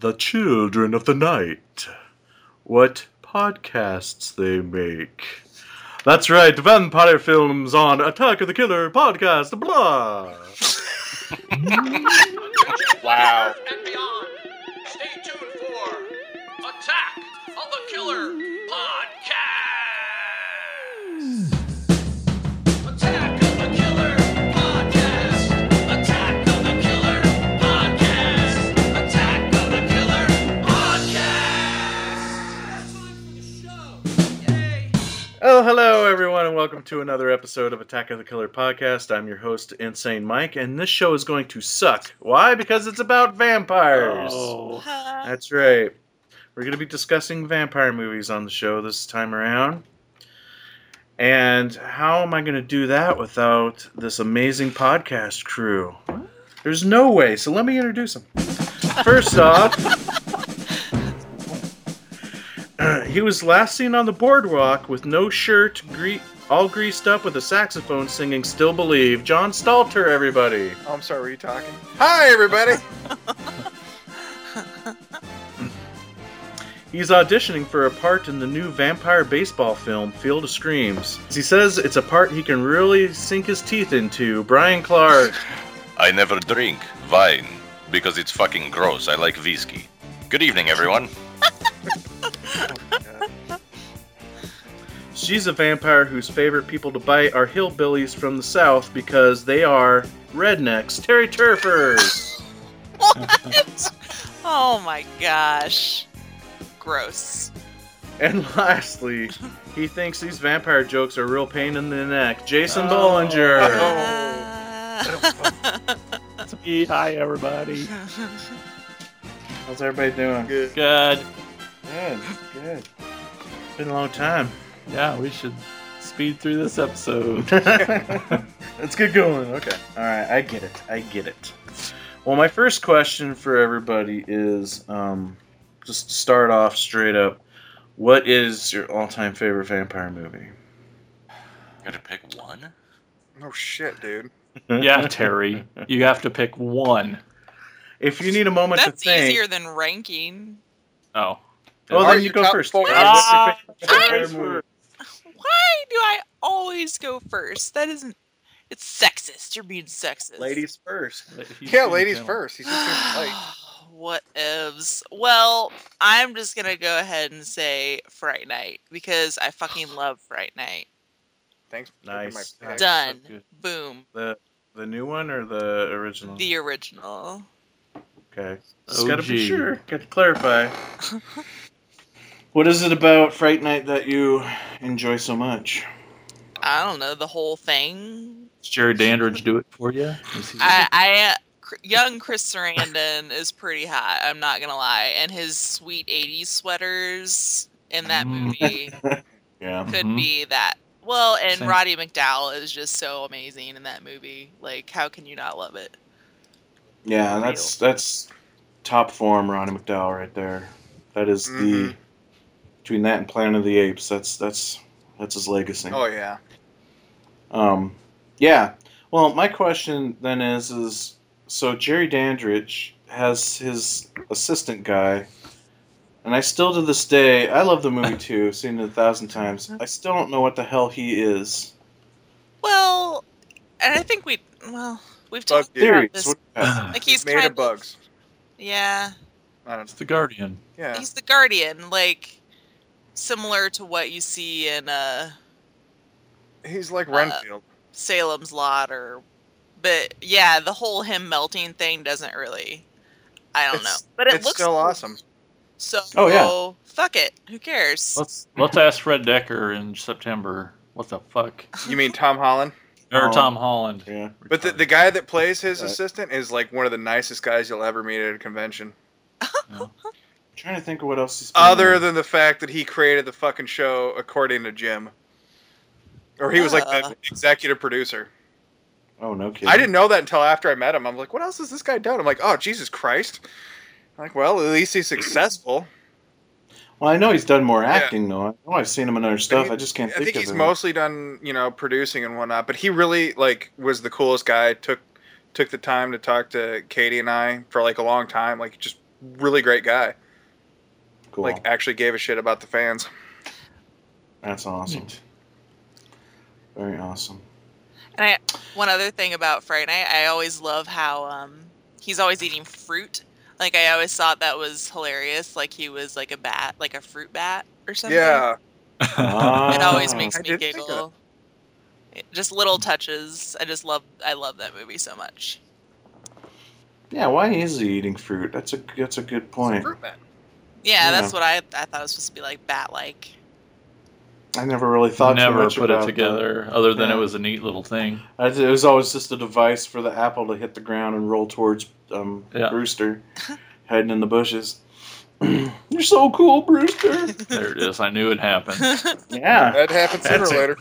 the children of the night. What podcasts they make. That's right, vampire films on Attack of the Killer podcast, blah. Wow. and beyond. Stay tuned for Attack of the Killer Oh, hello, everyone, and welcome to another episode of Attack of the Killer podcast. I'm your host, Insane Mike, and this show is going to suck. Why? Because it's about vampires. Oh. That's right. We're going to be discussing vampire movies on the show this time around. And how am I going to do that without this amazing podcast crew? There's no way. So let me introduce them. First off, he was last seen on the boardwalk with no shirt, gre- all greased up with a saxophone singing Still Believe. John Stalter, everybody. Oh, I'm sorry, were you talking? Hi, everybody. He's auditioning for a part in the new vampire baseball film, Field of Screams. He says it's a part he can really sink his teeth into. Brian Clark. I never drink wine because it's fucking gross. I like whiskey. Good evening, everyone. She's a vampire whose favorite people to bite are hillbillies from the south because they are rednecks. Terry Turfers. What? oh my gosh. Gross. And lastly, he thinks these vampire jokes are real pain in the neck. Jason Oh. Bollinger. Sweet. Hi, everybody. How's everybody doing? Good. Good. Good. Good. Been a long time. Yeah, we should speed through this episode. Let's get going. Okay. All right. I get it. I get it. Well, my first question for everybody is um, just to start off straight up. What is your all-time favorite vampire movie? Gotta pick one. Oh shit, dude. yeah, Terry, you have to pick one. If you need a moment That's to think, That's easier than ranking. Oh. Well, then you you go first. four? What's your I- Why do I always go first? That isn't. It's sexist. You're being sexist. Ladies first. Yeah, ladies first. He's just like. what ifs? Well, I'm just gonna go ahead and say Fright Night because I fucking love Fright Night. Thanks. for Nice. my pick. Done. good. Boom. The the new one or the original? The original. Okay. Just gotta be sure. Got to clarify. what is it about Fright Night that you enjoy so much? I don't know the whole thing. Does Jerry Dandridge do it for you? I, I young Chris Sarandon is pretty hot. I'm not gonna lie, and his sweet '80s sweaters in that Mm. movie Yeah. could Mhm. be that. Well, and Same. Roddy McDowall is just so amazing in that movie. Like, how can you not love it? Yeah, that's that's top form Roddy McDowall right there. That is the Mhm. Between that and Planet of the Apes, that's that's that's his legacy. Oh yeah. Um, yeah. Well, my question then is, is so Jerry Dandridge has his assistant guy, and I still to this day, I love the movie too. I've seen it a thousand times. I still don't know what the hell he is. Well, and I think we, well, we've Bug talked dude. about this. What- Like he's He's made kind of bugs. Yeah, I don't It's the Guardian. Yeah. he's the guardian. Like similar to what you see in uh He's like Uh, Renfield. Salem's Lot or but yeah, the whole him melting thing doesn't really I don't It's- know. But it it's looks still awesome. So Oh, yeah. fuck it. Who cares? Let's let's ask Fred Dekker in September. What the fuck? You mean Tom Holland? Or. Tom Holland. yeah. But the, the guy that plays his Right. assistant is like one of the nicest guys you'll ever meet at a convention. I'm trying to think of what else he's. been Other in. than the fact that he created the fucking show according to Jim. Or he was like the executive producer. oh no kidding. I didn't know that until after I met him. I'm like, what else has this guy done? I'm like, oh Jesus Christ. I'm like, well, at least he's successful. Well, I know he's done more acting though. I know I've seen him in other stuff. he- I just can't think of it. I think, think of he's it. mostly done, you know, producing and whatnot. But he really like was the coolest guy. Took took the time to talk to Katie and I for like a long time. Like just really great guy. Cool. Like actually gave a shit about the fans. That's awesome. Neat. Very awesome. And I, one other thing about Fright Night, I always love how um, he's always eating fruit. Like I always thought that was hilarious. Like he was like a bat, like a fruit bat or something. Yeah, it always Ah. makes me did think of giggle. Just little touches. I just love. I love that movie so much. Yeah, why is he eating fruit? That's a that's a good point. Fruit bat. Yeah, Yeah. that's what I I thought it was supposed to be like bat like. I never really thought too Never much put it about together, other than Yeah. it was a neat little thing. It was always just a device for the apple to hit the ground and roll towards um, Yeah. Brewster, hiding in the bushes. You're so cool, Brewster. There it is. I knew it happened. yeah. That happens sooner or later.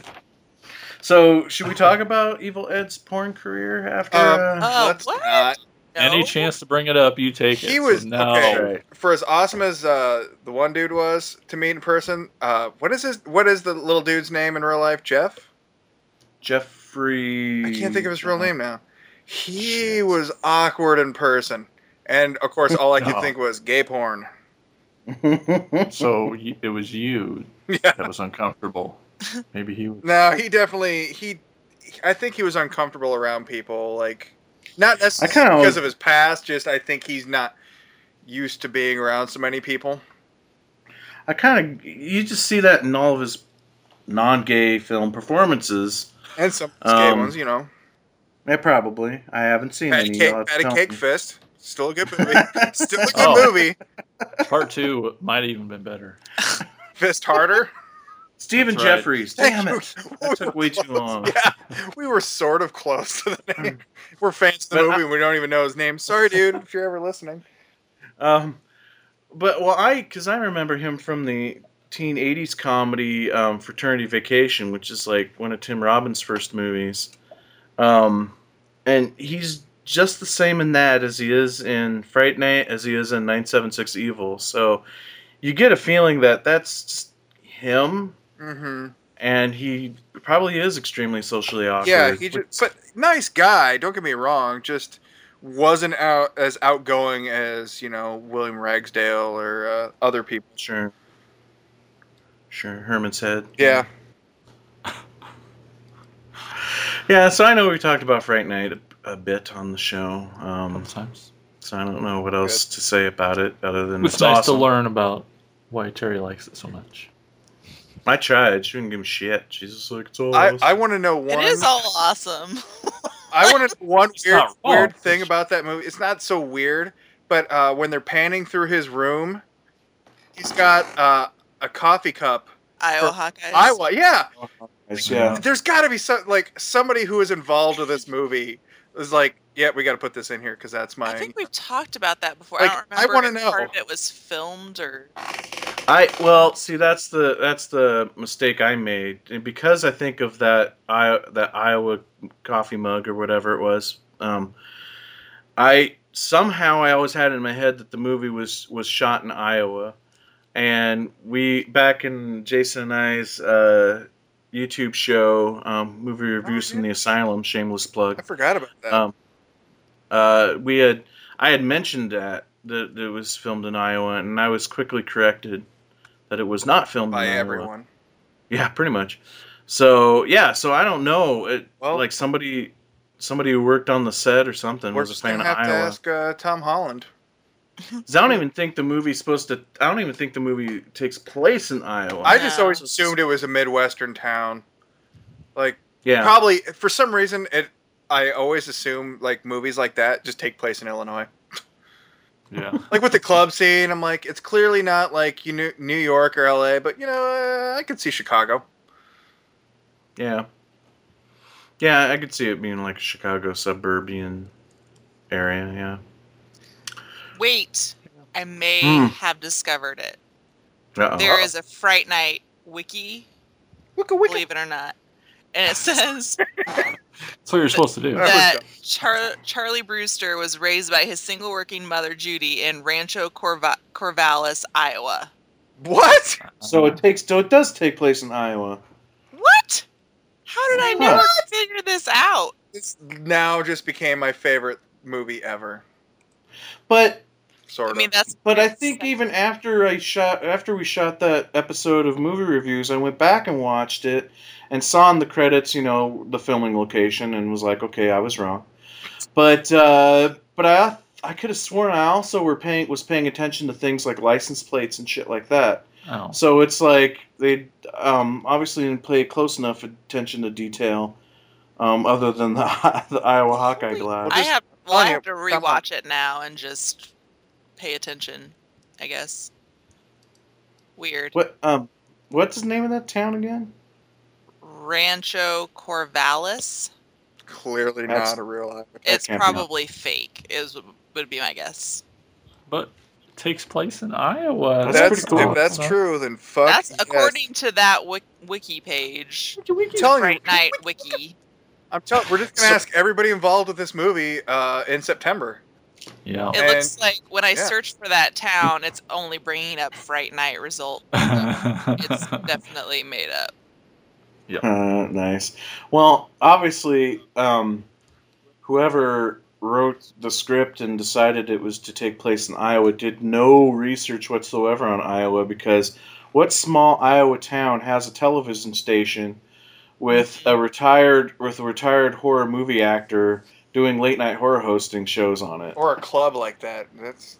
So, should we talk about Evil Ed's porn career after? Um, uh, Oh, Let's what? not. Any chance to bring it up, you take it. He So was- no. okay. For as awesome as uh, the one dude was to meet in person, uh, what is his? What is the little dude's name in real life? Jeff. Jeffrey. I can't think of his real name now. He Shit. was awkward in person, and of course, all I could No. think was gay porn. So it was you Yeah. that was uncomfortable. Maybe he was. No, he definitely he. I think he was uncomfortable around people, like not necessarily kinda- because of his past. Just I think he's not used to being around so many people. I kind of you just see that in all of his non-gay film performances. And some gay Um, ones, you know. Yeah, probably. I haven't seen Patty any. Cake, you'll Patty Cake me. Fist, still a good movie. still a good Oh. movie. Part two might have even been better. Fist harder. Stephen right. Geoffreys. Damn you. it! That took way too long. Yeah, we were sort of close to the name. We're fans of the But movie. I- and we don't even know his name. Sorry, dude, if you're ever listening. Um, but well, I because I remember him from the teen '80s comedy um, Fraternity Vacation, which is like one of Tim Robbins' first movies. Um, and he's just the same in that as he is in Fright Night, as he is in 976 Evil. So you get a feeling that that's just him, Mm-hmm. and he probably is extremely socially awkward. Yeah, he just, but nice guy. Don't get me wrong. Just wasn't out as outgoing as you know William Ragsdale or uh, other people. sure, sure, Herman's head. Yeah, Yeah, so I know we talked about Fright Night a, a bit on the show, um, Sometimes so I don't know what else to say about it other than it's, it's, nice awesome. to learn about why Terry likes it so much. I tried. She wouldn't give me shit. She's just like, it's all I, awesome. I want to know one. It is all awesome. I want to know one It's weird weird thing about that movie. It's not so weird, but uh, when they're panning through his room, he's got uh, a coffee cup. Iowa For Hawkeyes. Iowa, yeah. yeah. There's got to be some like somebody who is involved with this movie is like, yeah, we got to put this in here because that's my. I think we've talked about that before. Like, I don't I wanna know. part of it was filmed or. I well, see, that's the that's the mistake I made And because I think of that I that Iowa coffee mug or whatever it was. Um, I somehow I always had in my head that the movie was was shot in Iowa, and we back in Jason and I's uh, YouTube show, um, movie reviews from yeah. the asylum. Shameless plug. I forgot about that. Um, uh, we had I had mentioned that that it was filmed in Iowa, and I was quickly corrected that it was not filmed by in Iowa. everyone. Yeah, pretty much. So yeah, so I don't know. It Well- like somebody somebody who worked on the set or something We're was a just fan gonna of have to ask uh, Tom Holland. I don't even think the movie's supposed to. I don't even think the movie takes place in Iowa. I just No. always assumed it was a midwestern town. Like yeah, probably for some reason it. I always assume like movies like that just take place in Illinois. Yeah. Like with the club scene, I'm like, it's clearly not like you knew New York or L.A., but you know, uh, I could see Chicago. yeah, yeah. I could see it being like a Chicago suburban area. Yeah. Wait, I may Hmm. have discovered it. Uh-oh. There is a Fright Night wiki, Wicka wicka. believe it or not. And it says That's what you're supposed to do. That was that dumb. Char- Charlie Brewster was raised by his single working mother, Judy, in Rancho Corva- Corvallis, Iowa. What? So it takes. So it does take place in Iowa. What? How did I Huh. never figure this out? This now just became my favorite movie ever. But sort I of. mean, that's. But I think even after I shot after we shot that episode of movie reviews, I went back and watched it and saw in the credits, you know, the filming location and was like, okay, I was wrong. But uh, but I I could have sworn I also were paying was paying attention to things like license plates and shit like that. Oh. So it's like they um, obviously didn't pay close enough attention to detail, um, other than the, the Iowa Hawkeye glass. I just have. Well, I have to you, come rewatch it now and just pay attention. I guess. Weird. What um, what's the name of that town again? Rancho Corvallis. Clearly That's- not a real life. It's can't be probably fake. Is would be my guess. But it takes place in Iowa. That's That's, pretty cool. if that's true, then fuck. That's yes. according to that wiki, wiki page. telling you, Fright Night wiki. I'm telling. We're just gonna So- ask everybody involved with this movie uh, in September. Yeah. It And- looks like when I yeah. search for that town, it's only bringing up Fright Night result. It's definitely made up. Uh, nice. Well, obviously, um, whoever wrote the script and decided it was to take place in Iowa did no research whatsoever on Iowa because what small Iowa town has a television station with a retired with a retired horror movie actor doing late night horror hosting shows on it Or a club like that. That's.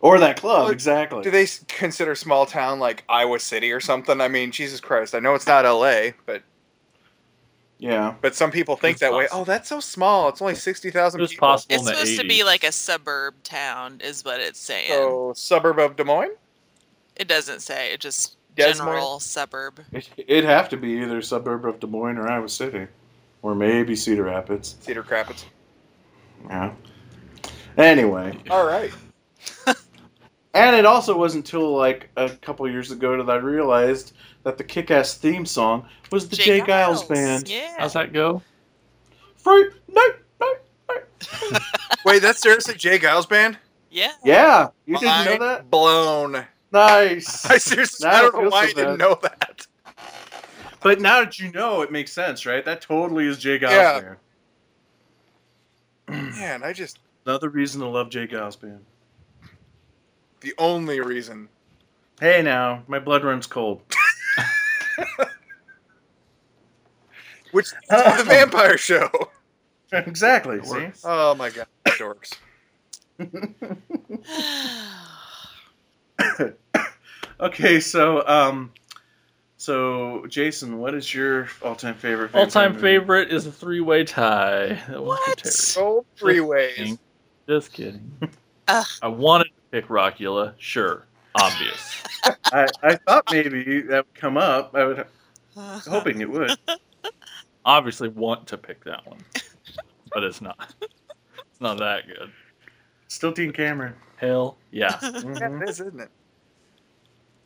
Or that club Well, exactly Do they consider small town like Iowa City or something? I mean, Jesus Christ! I know it's not L.A., but yeah but some people think It's that way. Oh, that's so small. It's only sixty thousand It's people. possible It's in the supposed to be like a suburb town, is what it's saying. So suburb of Des Moines. It doesn't say. It just Des general suburb. it, it'd have to be either suburb of Des Moines or Iowa City or maybe Cedar Rapids Cedar Rapids. yeah anyway All right. And it also wasn't until like a couple years ago that I realized that the kick-ass theme song was the Jay, Geils, band. Yeah. How's that go? Fruit, no, no, no. Wait, that's seriously J. Geils band? Yeah. Yeah, you didn't know that? Blown. Nice. I seriously, Now I I don't know why so you didn't know that. But now that you know, it makes sense, right? That totally is J. Geils Yeah. band. Man, I just Another reason to love J. Geils band. The only reason. Hey, now my blood runs cold. Which is the vampire show. exactly. See? Oh my god, dorks. okay, so um, so Jason, what is your all-time favorite? All time movie? favorite is a three way tie. That What? Terry. So three ways. Just kidding. Ugh. I wanted to pick Rockula, sure, obvious. I, I thought maybe that would come up. I was hoping it would. Obviously, want to pick that one, but it's not. It's not that good. Still Dean Cameron. Hell yeah. Yeah, Mhm. it is, isn't it?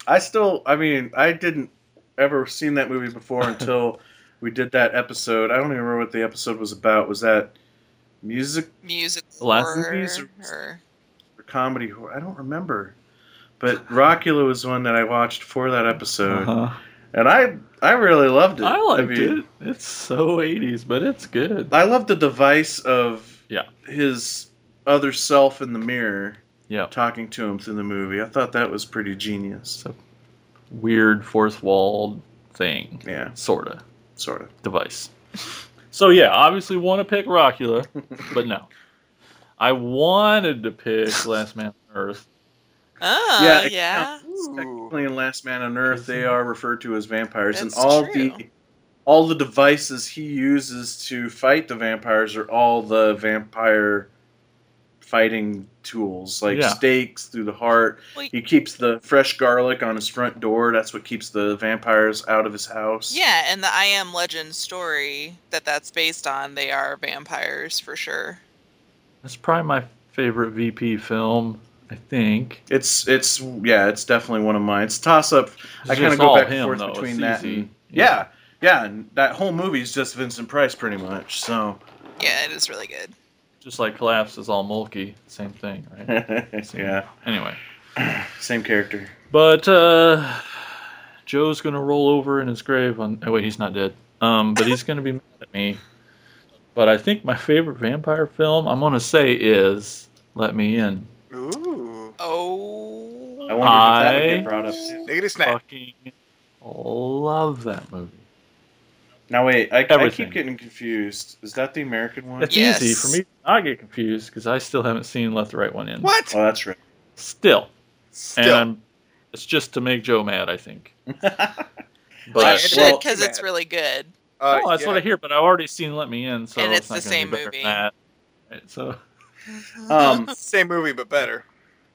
I still, I mean, I didn't ever seen that movie before until we did that episode. I don't even remember what the episode was about. Was that music Music Last horror or or comedy? horror? I don't remember. But Rockula was one that I watched for that episode, Uh-huh. and I I really loved it. I liked mean, it. It's so 80s, but it's good. I love the device of Yeah. his other self in the mirror Yeah. talking to him through the movie. I thought that was pretty genius. Weird fourth wall thing, Yeah, sort of sort of. device. So yeah, obviously want to pick Rockula, but no. I wanted to pick Last Man on Earth. Oh, Yeah, yeah. it Technically, in Last Man on Earth, they are referred to as vampires, That's and all true. the all the devices he uses to fight the vampires are all the vampire fighting tools, like Yeah. stakes through the heart. Well, He keeps the fresh garlic on his front door. That's what keeps the vampires out of his house. Yeah, and the I Am Legend story that that's based on, they are vampires for sure. That's probably my favorite VP film. I think. It's it's yeah, it's definitely one of mine. It's toss up. It's I kind of go all back and forth though. between It's that easy. and yeah, yeah, and that whole movie is just Vincent Price pretty much. So Yeah, it is really good. Just like Collapse is all Mulkey. Same thing, right? Same- yeah, Anyway. same character. But uh Joe's gonna roll over in his grave on oh wait, he's not dead. Um, but he's gonna be mad at me. But I think my favorite vampire film I'm gonna say is Let Me In. Ooh. Oh. I wonder if that would I- get brought up. Negative snap. Fucking love that movie. Now wait, I, I keep getting confused. Is that the American one? It's Yes. easy for me to not get confused because I still haven't seen Let the Right One In. What? Oh, that's right. Still. Still. And I'm, it's just to make Joe mad, I think. But you should well- because it's really good. Uh, oh, that's yeah. what I hear. But I've already seen Let Me In, so And it's not the gonna be same movie. That. Right, so um, Same movie, but better.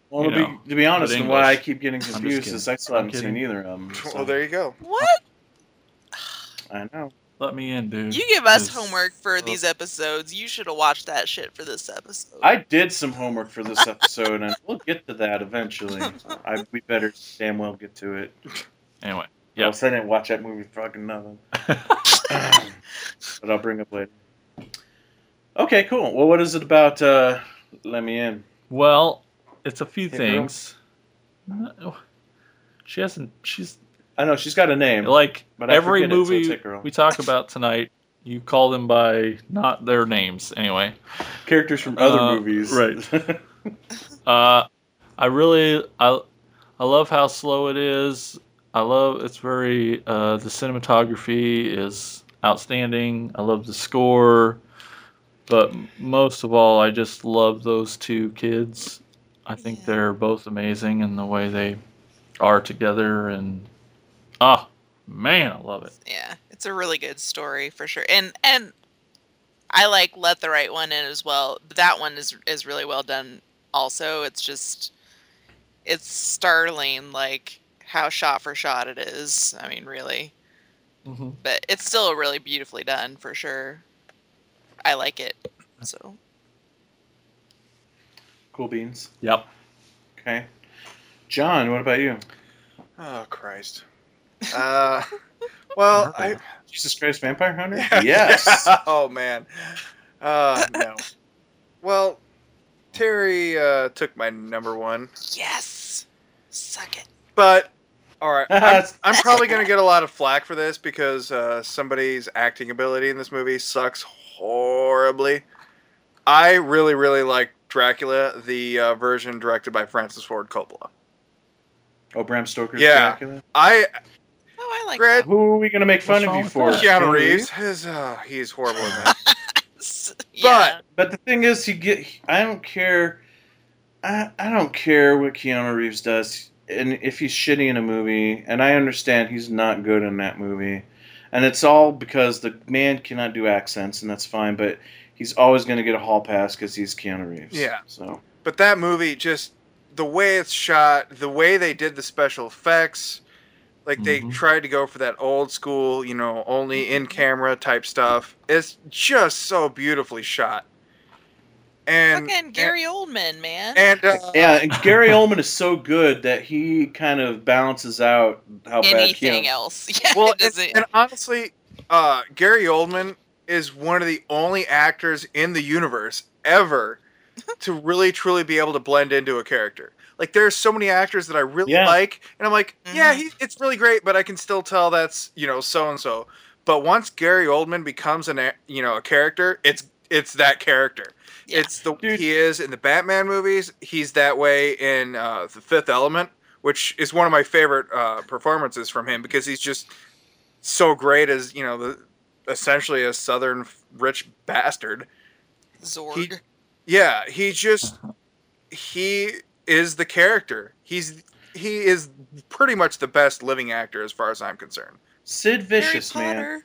well, You to know, be, to be honest, and why I keep getting confused kidding. is I still haven't seen either of them. so- Well, there you go. What? I know. Let Me In, dude. You give us homework for these episodes. You should have watched that shit for this episode. I did some homework for this episode, and we'll get to that eventually. I, we better damn well get to it. Anyway, Yeah. Else I didn't watch that movie fucking nothing. but I'll bring up later. Okay, cool. Well, what is it about? Uh, Let me in. well, it's a few Hey, things. No, She hasn't. She's I know she's got a name. like every forget it, so movie we talk about tonight. You call them by not their names anyway. Characters from other Uh, movies. right. Uh, I really I I love how slow it is. I love it's very uh, the cinematography is outstanding. I love the score, but most of all, I just love those two kids. I think Yeah. they're both amazing in the way they are together, and ah, man, I love it. yeah, it's a really good story for sure. And and I like Let the Right One In as well. That one is is really well done. Also, it's just it's startling, like how shot for shot it is. I mean, really, Mm-hmm. but it's still really beautifully done for sure. I like it. So cool beans. Yep. Okay. John, what about you? Oh Christ. Uh, well, I Jesus Christ, Vampire Hunter? Yes. yeah. Oh man. Uh, no. Well, Terry uh, took my number one, yes, suck it. but all right. I'm, I'm probably gonna get a lot of flack for this because uh, somebody's acting ability in this movie sucks horribly. I really, really like Dracula, the uh, version directed by Francis Ford Coppola. Oh, Bram Stoker's Yeah. Dracula? I Oh, I like Grant- Who are we going to make fun of wrong you for? that? Keanu Reeves, his uh, he's horrible in that. that. yeah. But the thing is, he get. I don't care. I, I don't care what Keanu Reeves does, and if he's shitty in a movie, and I understand he's not good in that movie, and it's all because the man cannot do accents, and that's fine. But he's always going to get a hall pass because he's Keanu Reeves. Yeah. So But that movie, just the way it's shot, the way they did the special effects, like they Mhm. tried to go for that old school, you know, only in camera type stuff. It's just so beautifully shot. And Fucking Gary Oldman, man. and, and uh, yeah, and Gary Oldman is so good that he kind of balances out how bad Anything Keanu. else? Yeah, well, it and, doesn't. and honestly, uh, Gary Oldman is one of the only actors in the universe ever to really truly be able to blend into a character. Like there's so many actors that I really Yeah. like, and I'm like, yeah, Mhm. he, it's really great, but I can still tell that's you know so and so. But once Gary Oldman becomes an a- you know a character, it's it's that character. Yeah. It's the Dude. he is in the Batman movies. He's that way in uh, the Fifth Element, which is one of my favorite uh, performances from him because he's just so great as you know the essentially a southern rich bastard. Zorg. he- Yeah, he just he is the character. He's he is pretty much the best living actor as far as I'm concerned. Sid Vicious, Harry man.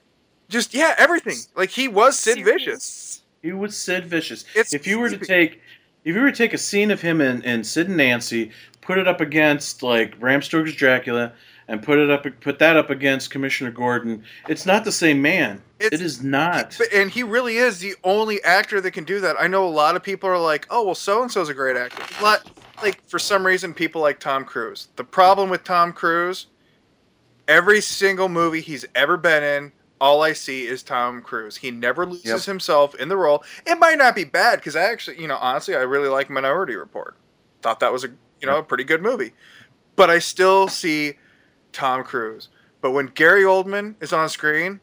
Just yeah, everything. Like he was Sid Serious? Vicious. He was Sid Vicious. It's if you were to take if you were to take a scene of him in, in Sid and Nancy, put it up against like Bram Stoker's Dracula, and put it up put that up against Commissioner Gordon, it's not the same man. It's- it is not. And he really is the only actor that can do that. I know a lot of people are like, "Oh, well, so and so's a great actor." Lot, like for some reason, people like Tom Cruise. The problem with Tom Cruise, every single movie he's ever been in, all I see is Tom Cruise. He never loses Yep. himself in the role. It might not be bad because I actually, you know, honestly, I really like Minority Report. Thought that was a, you know, a pretty good movie. But I still see Tom Cruise. But when Gary Oldman is on screen,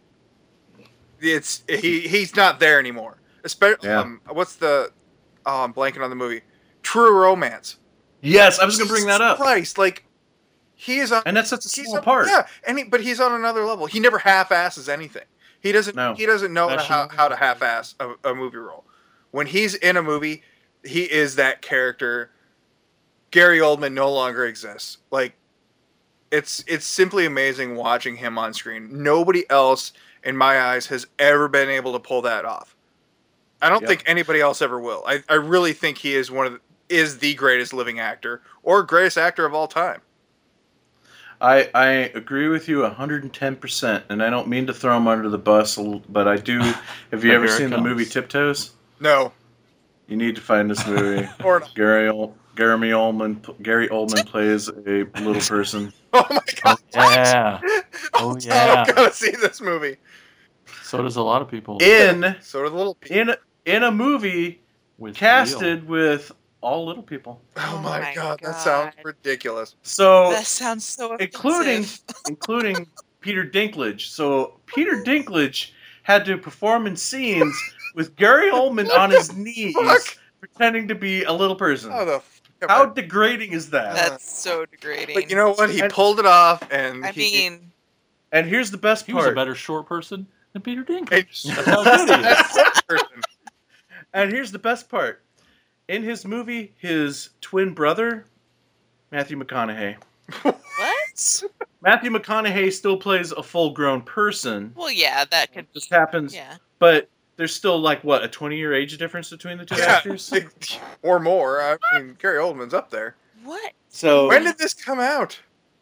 it's he he's not there anymore. Especially Yeah. um, what's the oh I'm blanking on the movie. True Romance. Yes, I was going to bring that up. Christ, like he is on. And that's such a small on- part. Yeah, and he, but he's on another level. He never half-asses anything. He doesn't. No. He doesn't know how, how to half-ass a, a movie role. When he's in a movie, he is that character. Gary Oldman no longer exists. Like, it's it's simply amazing watching him on screen. Nobody else, in my eyes, has ever been able to pull that off. I don't Yep. think anybody else ever will. I, I really think he is one of the, is the greatest living actor or greatest actor of all time. I, I agree with you 110%, and I don't mean to throw him under the bus, but I do. Have you ever here it seen the movie Tiptoes? No, You need to find this movie. or Gary Ol- Jeremy Oldman Gary Oldman plays a little person. oh my god, Yeah. Oh, yeah. Oh, I'm gonna see this movie. So does a lot of people. In So do the little people. in a- in a movie with casted with all little people. Oh, Oh my, my god, that sounds ridiculous. So That sounds so including including Peter Dinklage. So Peter Dinklage had to perform in scenes with Gary Oldman on his knees, Fuck. pretending to be a little person. Oh, the f- How degrading is that? That's so degrading. But you know what? He And- pulled it off, and I he, mean, and here's the best He was a better short person than Peter he- Dinklage. That's how good he is. And here's the best part. In his movie, his twin brother, Matthew McConaughey. what? Matthew McConaughey still plays a full-grown person. Well, yeah, that could. Just happens, Yeah. but there's still like what a 20-year age difference between the two Yeah, actors. or more. I mean, Gary Oldman's up there. What? So When did this come out?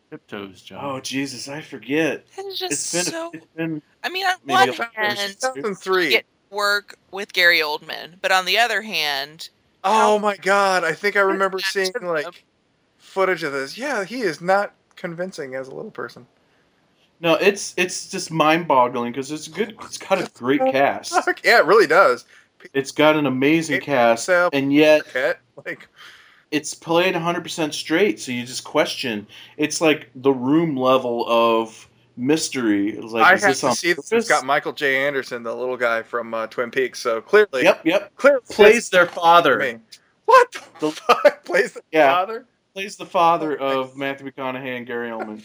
Tiptoes, John. Oh Jesus, I forget. That is just It's been so. it's been I mean, on maybe one a couple years. hand, 2003. get work with Gary Oldman, but on the other hand, Oh my god! I think I remember seeing like footage of this. Yeah, he is not convincing as a little person. no, it's it's just mind-boggling because it's good. It's got a great cast. Yeah, it really does. It's got an amazing cast, and yet like, it's played 100% straight. So you just question. It's like the room level of mystery. It's like, I have to on see this. It's purpose? got Michael J. Anderson, the little guy from uh, Twin Peaks. So clearly, Yep, yep. clearly Plays their fits for father. What the The- fuck? Plays the Yeah. father? Plays the father Oh, of Matthew McConaughey and Gary Oldman.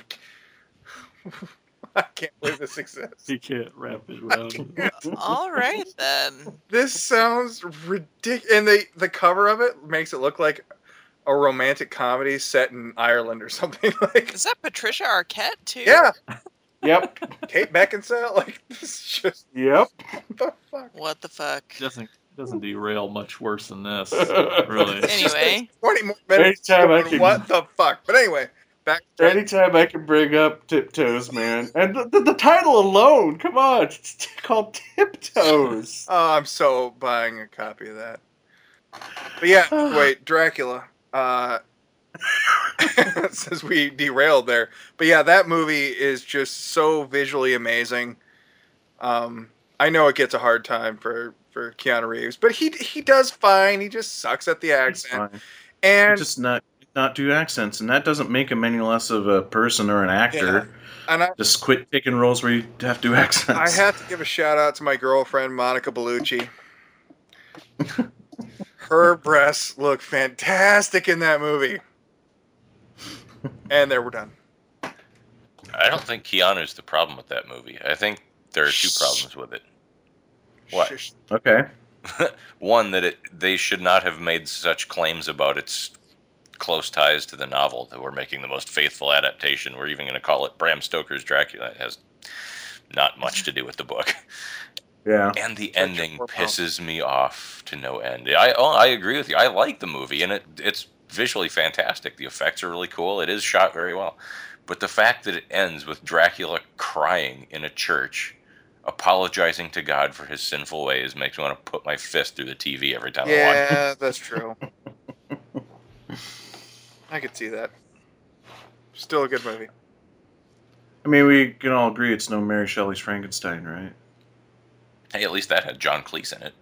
I can't believe this exists. He can't wrap it around. all right then. This sounds ridiculous. And the the cover of it makes it look like a romantic comedy set in Ireland or something. Like, Is that Patricia Arquette too? yeah, Yep, Kate Beckinsale. Like, this is just yep. what the fuck. What the fuck? doesn't doesn't derail much worse than this. Really. Anyway, Twenty more minutes. Anytime I can- What the fuck? But anyway, back. To Anytime I can bring up Tiptoes, man, and the, the, the title alone, come on, it's called Tiptoes. Oh, I'm so buying a copy of that. But yeah, wait, Dracula. Uh, since we derailed there, but yeah, that movie is just so visually amazing. Um, I know it gets a hard time for for Keanu Reeves, but he he does fine. He just sucks at the accent, and just not not do accents, and that doesn't make him any less of a person or an actor. and I, Just quit taking roles where you have to do accents. I have to give a shout out to my girlfriend Monica Bellucci. Her breasts look fantastic in that movie. And there we're done. I don't think Keanu's the problem with that movie. I think there are two problems with it. What? Shush. Okay. One that it they should not have made such claims about its close ties to the novel that we're making the most faithful adaptation. We're even going to call it Bram Stoker's Dracula. It has not much to do with the book. Yeah. And the Such ending pisses me off to no end. I oh, I agree with you. I like the movie, and it it's visually fantastic. The effects are really cool. It is shot very well, but the fact that it ends with Dracula crying in a church, apologizing to God for his sinful ways, makes me want to put my fist through the TV every time I watch. it. Yeah, that's true. I could see that. Still a good movie. I mean, we can all agree it's no Mary Shelley's Frankenstein, right? Hey, at least that had John Cleese in it.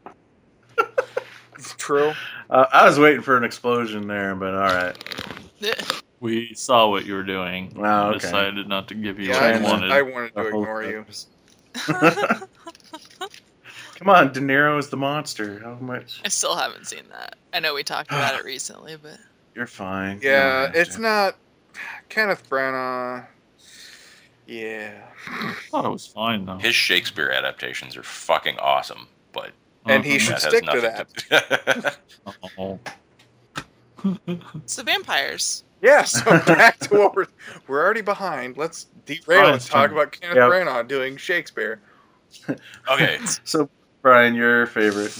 True. Uh, I was waiting for an explosion there, but all right. We saw what you were doing. Wow, and okay. Decided not to give you Yeah, what Trying you wanted. I wanted to ignore you. Come on, De Niro is the monster. How much? I still haven't seen that. I know we talked about it recently, but You're fine. You Yeah, it's to. not Kenneth Branagh. Yeah, I thought it was fine though. His Shakespeare adaptations are fucking awesome, but and he Uh-huh. should stick to that. to- Oh. So vampires. Yeah, so back to what we're we're already behind. Let's derail Fine, and talk fine. about Kenneth Yep. Branagh doing Shakespeare. okay, So, Brian, your favorite?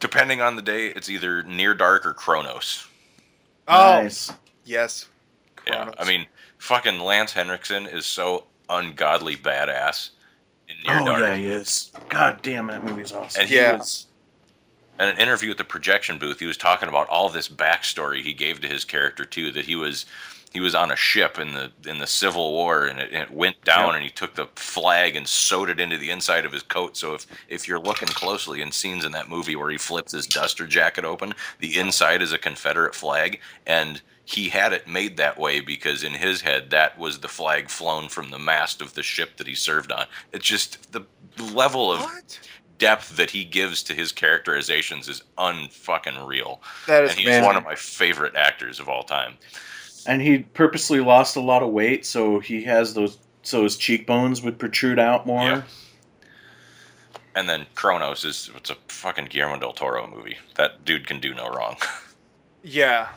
depending on the day, it's either Near Dark or Cronos. Oh, Nice. yes. Yeah, I mean, fucking Lance Henriksen is so ungodly badass in Near oh Dark. yeah, he is. God damn, that movie's awesome. And he Yeah. was in an interview at the projection booth, he was talking about all this backstory he gave to his character too. That he was he was on a ship in the in the Civil War, and it, and it went down, Yep. and he took the flag and sewed it into the inside of his coat. So if if you're looking closely in scenes in that movie where he flips his duster jacket open, the inside is a Confederate flag, and he had it made that way because in his head that was the flag flown from the mast of the ship that he served on. It's just the level of What? depth that he gives to his characterizations is unfucking real. That is And he's amazing. one of my favorite actors of all time. And he purposely lost a lot of weight, so he has those. So his cheekbones would protrude out more. Yeah. And then Cronos is it's a fucking Guillermo del Toro movie. That dude can do no wrong. Yeah,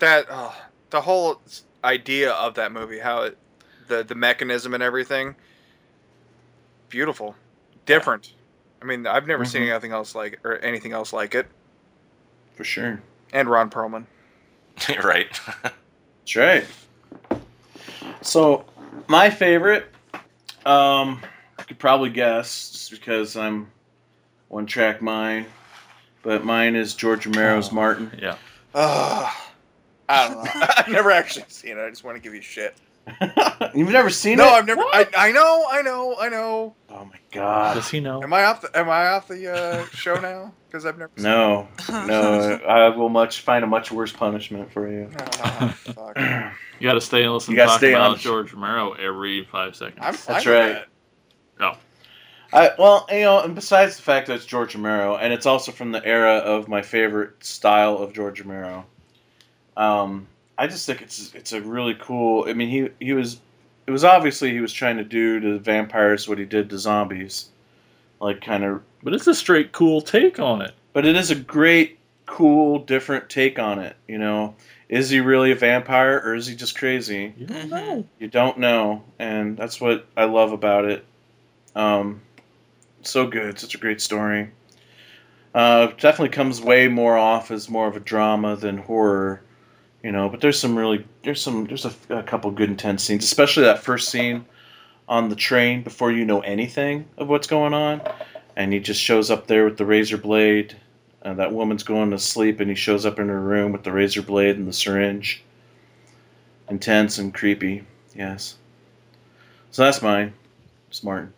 that oh, the whole idea of that movie, how it, the the mechanism and everything, beautiful, different. I mean, I've never seen Mhm. anything else like or anything else like it. For sure. And Ron Perlman. right? That's right. So, my favorite, um, you could probably guess just because I'm one track mind, but mine is George Romero's Oh. Martin. Yeah. Ugh. I don't know. I've never actually seen it. I just want to give you shit. You've never seen no, it? No, I've never. I, I know, I know, I know. Oh my god. Does he know? Am I off the Am I off the uh, show now? Because I've never. No, no, I will much find a much worse punishment for you. Seen it. Fuck. You got to stay and listen You to gotta talk stay about on- George Romero every five seconds. I'm fine That's with right. that. no. I, well, you know, and besides the fact that it's George Romero, and it's also from the era of my favorite style of George Romero, um, I just think it's it's a really cool. I mean, he he was it was obviously he was trying to do to vampires what he did to zombies, like kind of. But it's a straight cool take on it. But it is a great, cool, different take on it. You know, is he really a vampire or is he just crazy? You don't Mhm. know. You don't know, and that's what I love about it. Um, so good, such a great story. Uh, definitely comes way more off as more of a drama than horror, you know. But there's some really there's some there's a, a couple good intense scenes, especially that first scene on the train before you know anything of what's going on, and he just shows up there with the razor blade. And that woman's going to sleep, and he shows up in her room with the razor blade and the syringe. Intense and creepy, yes. So that's mine. It's Martin.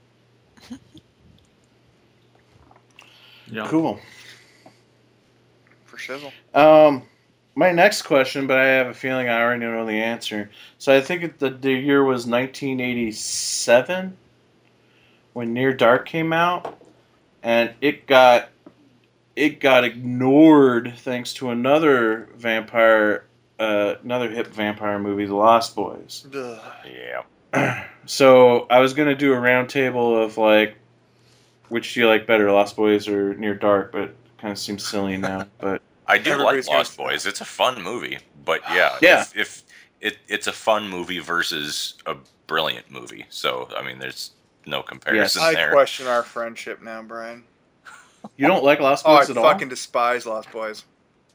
Yeah. Cool. For shizzle. Um, my next question, but I have a feeling I already know the answer. So I think the, the year was 1987 when Near Dark came out, and it got it got ignored thanks to another vampire, uh, another hip vampire movie, The Lost Boys. Ugh. Yeah. so I was gonna do a roundtable of like, which do you like better, Lost Boys or Near Dark? But kind of seems silly now. But I do Everybody's like Lost Boys. It's a fun movie, but yeah, Yeah. If, if it, it's a fun movie versus a brilliant movie, so I mean, there's no comparison I there. question our friendship now, Brian. you don't like Lost Oh, Boys at all? I fucking despise Lost Boys.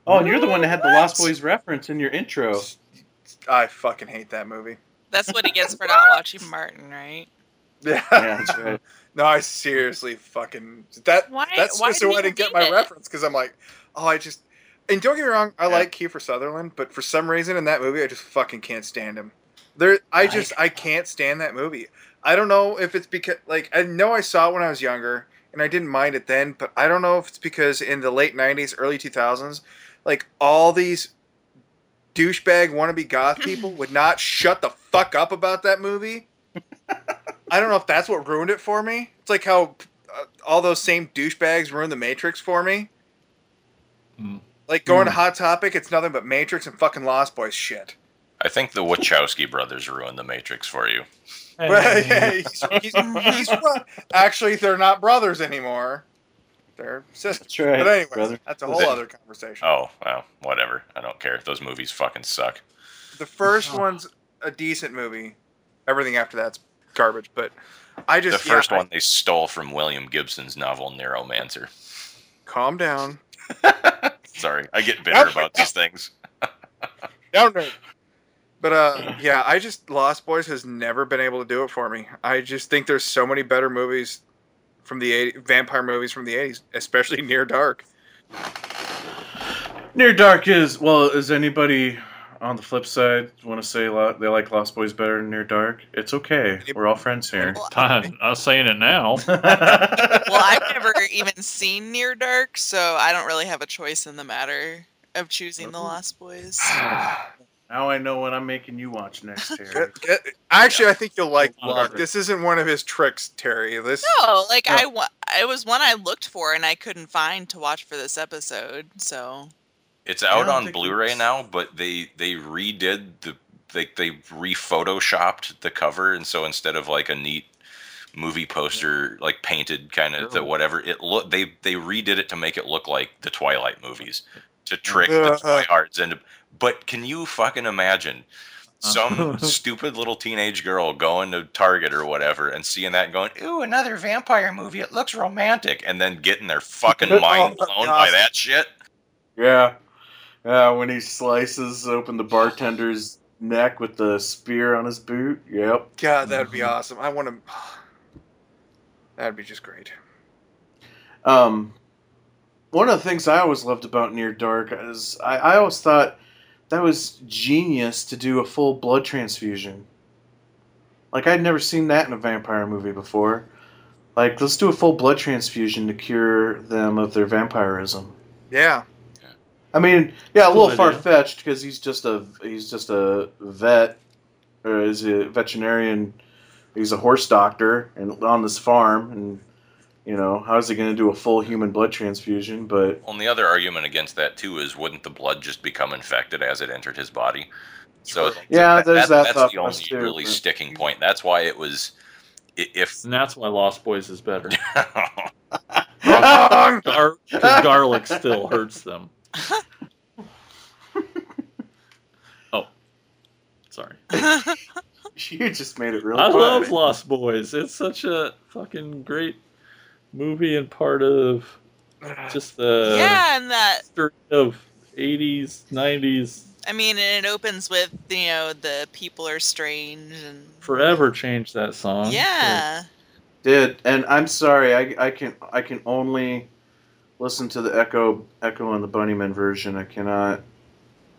Oh, and you're the one that had the Lost Boys reference in your intro. I fucking hate that movie. That's what he gets for not watching Martin, right? Yeah. Yeah, right. no, I seriously fucking that. Why- That's why just do why I didn't get my it? reference because I'm like, oh, I just. And don't get me wrong, I Yeah. like Kiefer Sutherland, but for some reason in that movie, I just fucking can't stand him. There, I just I can't stand that movie. I don't know if it's because like I know I saw it when I was younger and I didn't mind it then, but I don't know if it's because in the late '90s, early 2000s, like all these douchebag wannabe goth people would not shut the fuck up about that movie. I don't know if that's what ruined it for me. It's like how uh, all those same douchebags ruined the Matrix for me. Mm. Like going Hmm. to Hot Topic, it's nothing but Matrix and fucking Lost Boys shit. I think the Wachowski brothers ruined the Matrix for you. But yeah, he's, he's, he's right. actually they're not brothers anymore. They're sisters. That's right, But anyways, brother. that's a whole other conversation. Oh, well, whatever. I don't care. Those movies fucking suck. The first one's a decent movie. Everything after that's garbage. But I just The first yeah, I- one they stole from William Gibson's novel Neuromancer. calm down. Sorry, I get bitter about these things. Down there. But uh, yeah, I just Lost Boys has never been able to do it for me. I just think there's so many better movies from the 80, vampire movies from the 80s, especially Near Dark. Near Dark is well. Is anybody on the flip side want to say lo- they like Lost Boys better than Near Dark? It's okay. We're all friends here. Well, I'm not saying it now. well, I've never even seen Near Dark, so I don't really have a choice in the matter of choosing The Lost Boys. now I know what I'm making you watch next, Terry. Get- get- Actually, I think you'll like Love This isn't one of his tricks, Terry. This No, like No. I wa- it was one I looked for and I couldn't find to watch for this episode. So It's out on Blu-ray it's- now, but they they redid the they they re-photoshopped the cover, and so instead of like a neat movie poster, like painted kind of the whatever, it look they they redid it to make it look like the Twilight movies to trick the Ugh. tryhards into. But can you fucking imagine? Uh-huh. Some stupid little teenage girl going to Target or whatever and seeing that and going, Ooh, another vampire movie. It looks romantic. And then getting their fucking Oh, mind blown by that shit. yeah, yeah. When he slices open the bartender's neck with the spear on his boot. Yep. God, that'd be awesome. I want to. That'd be just great. Um, one of the things I always loved about Near Dark is I, I always thought that was genius to do a full blood transfusion. Like I'd never seen that in a vampire movie before. Like let's do a full blood transfusion to cure them of their vampirism. Yeah. I mean, yeah, a little far fetched because he's just a he's just a vet or is a veterinarian. He's a horse doctor and on this farm, and you know how is he going to do a full human blood transfusion? But Well, and the other argument against that too is wouldn't the blood just become infected as it entered his body? So Yeah, there's that that's the only too, really but- sticking point. That's why it was. If And that's why Lost Boys is better. Gar- 'cause garlic still hurts them. oh, sorry. you just made it real. I quiet. love Lost Boys. It's such a fucking great movie and part of just the yeah, and that history of 80s, 90s. I mean, and it opens with you know the people are strange and Forever changed that song. yeah. did, and I'm sorry. I, I can I can only listen to the Echo Echo and the Bunnymen version. I cannot.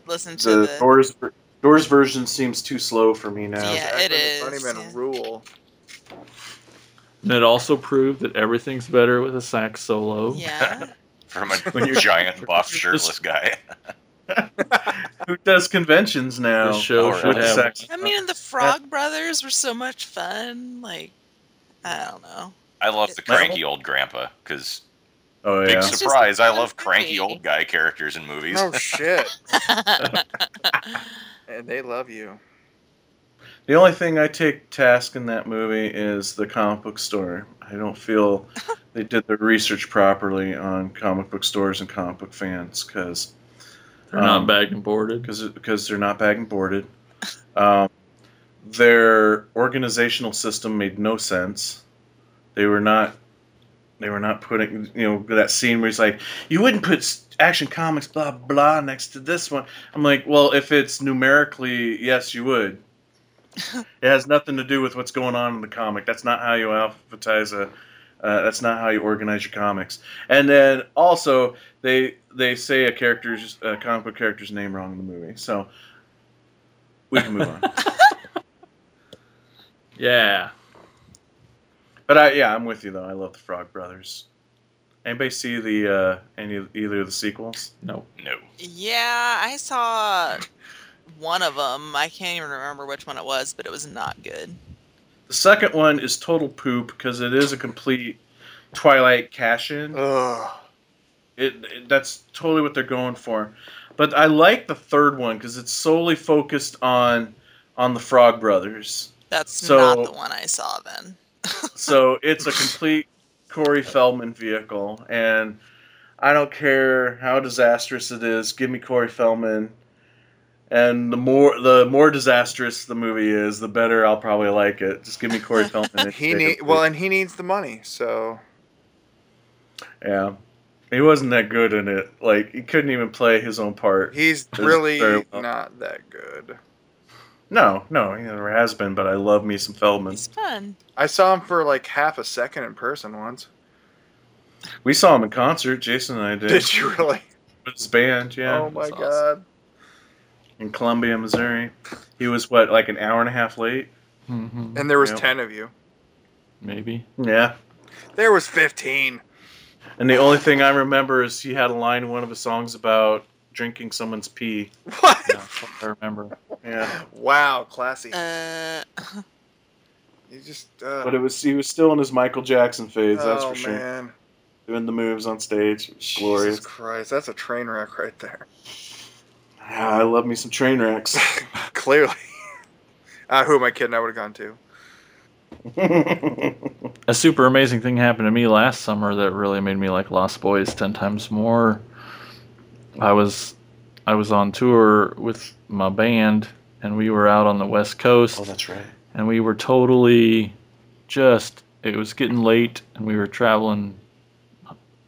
Listen to The the, Doors Doors version seems too slow for me now. Yeah. it Funny is, Man yeah. rule. And it also proved that everything's better with a sax solo. yeah. from a When you're- giant buff shirtless guy. Who does conventions now? This show Oh, should really? have. sex. I mean, the Frog Brothers were so much fun. Like, I don't know. I love the cranky old grandpa because Oh big yeah. just surprise. I love cranky pretty. old guy characters in movies. Oh shit. And they love you. The only thing I take task in that movie is the comic book store. I don't feel they did their research properly on comic book stores and comic book fans because They're not Um, bagged and boarded. because because they're not bag and boarded. Um, their organizational system made no sense. They were not. They were not putting you know that scene where he's like, you wouldn't put Action Comics blah blah next to this one. I'm like, well, if it's numerically, yes, you would. it has nothing to do with what's going on in the comic. That's not how you alphabetize a. Uh, that's not how you organize your comics. And then also they they say a character's a comic book character's name wrong in the movie. So we can move on. Yeah. But I yeah, I'm with you though. I love the Frog Brothers. Anybody see the uh, any either of the sequels? No. No. yeah, I saw one of them. I can't even remember which one it was, but it was not good. The second one is total poop because it is a complete Twilight cash in. Ugh. It, it that's totally what they're going for. But I like the third one because it's solely focused on on the Frog Brothers. That's So- not the one I saw then. So it's a complete Corey Feldman vehicle, and I don't care how disastrous it is. Give me Corey Feldman, and the more the more disastrous the movie is, the better I'll probably like it. Just give me Corey Feldman. He need well, and he needs the money. So yeah, he wasn't that good in it. Like he couldn't even play his own part. he's really well. not that good. No, no, he never has been. But I love me some Feldman. It's fun. I saw him for like half a second in person once. We saw him in concert. Jason and I did. Did you really? With his band, yeah. oh my That's god. in Columbia, Missouri. He was what, like an hour and a half late? hmm And there was Yep. ten of you. Maybe. Yeah. There was fifteen. And the only thing I remember is he had a line in one of his songs about drinking someone's pee. What? Yeah, I remember. Yeah. Wow, classy. Uh, You just. Uh, But it was he was still in his Michael Jackson phase, that's oh for sure. man. Doing the moves on stage. It was glorious. Jesus Christ, that's a train wreck right there. Ah, I love me some train wrecks. Clearly. Uh, who am I kidding? I would have gone to. A super amazing thing happened to me last summer that really made me like Lost Boys ten times more. I was I was on tour with my band and we were out on the west coast oh, that's right. and we were totally just it was getting late and we were traveling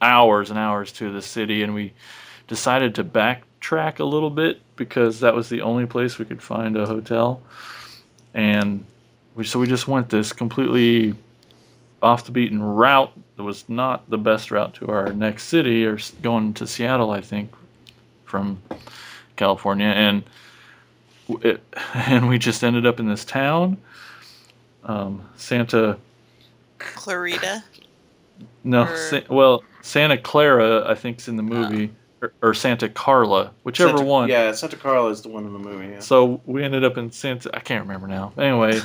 hours and hours to the city and we decided to backtrack a little bit because that was the only place we could find a hotel and we so we just went this completely off the beaten route that was not the best route to our next city or going to Seattle I think from California and it, and we just ended up in this town um, Santa Clarita. no Or- Sa- well Santa Clara I think's in the movie or, or Santa Carla whichever Santa, one Yeah, Santa Carla is the one in the movie. Yeah. so we ended up in Santa. I can't remember now. Anyway,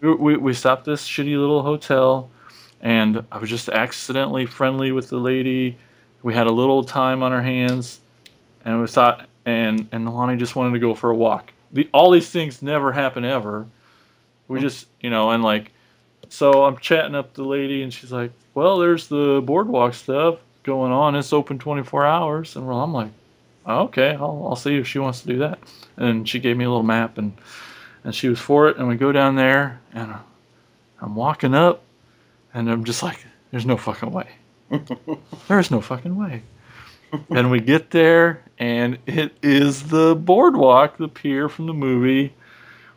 we, we we stopped this shitty little hotel, and I was just accidentally friendly with the lady. We had a little time on our hands, and we thought, and and Lonnie just wanted to go for a walk. The all these things never happen ever. We just you know, and like, so I'm chatting up the lady, and she's like, "Well, there's the boardwalk stuff going on. It's open 24 hours." And well, I'm like, "Okay, I'll I'll see if she wants to do that." and she gave me a little map and and she was for it and we go down there and I'm walking up and I'm just like there's no fucking way there's no fucking way and we get there and it is the boardwalk the pier from the movie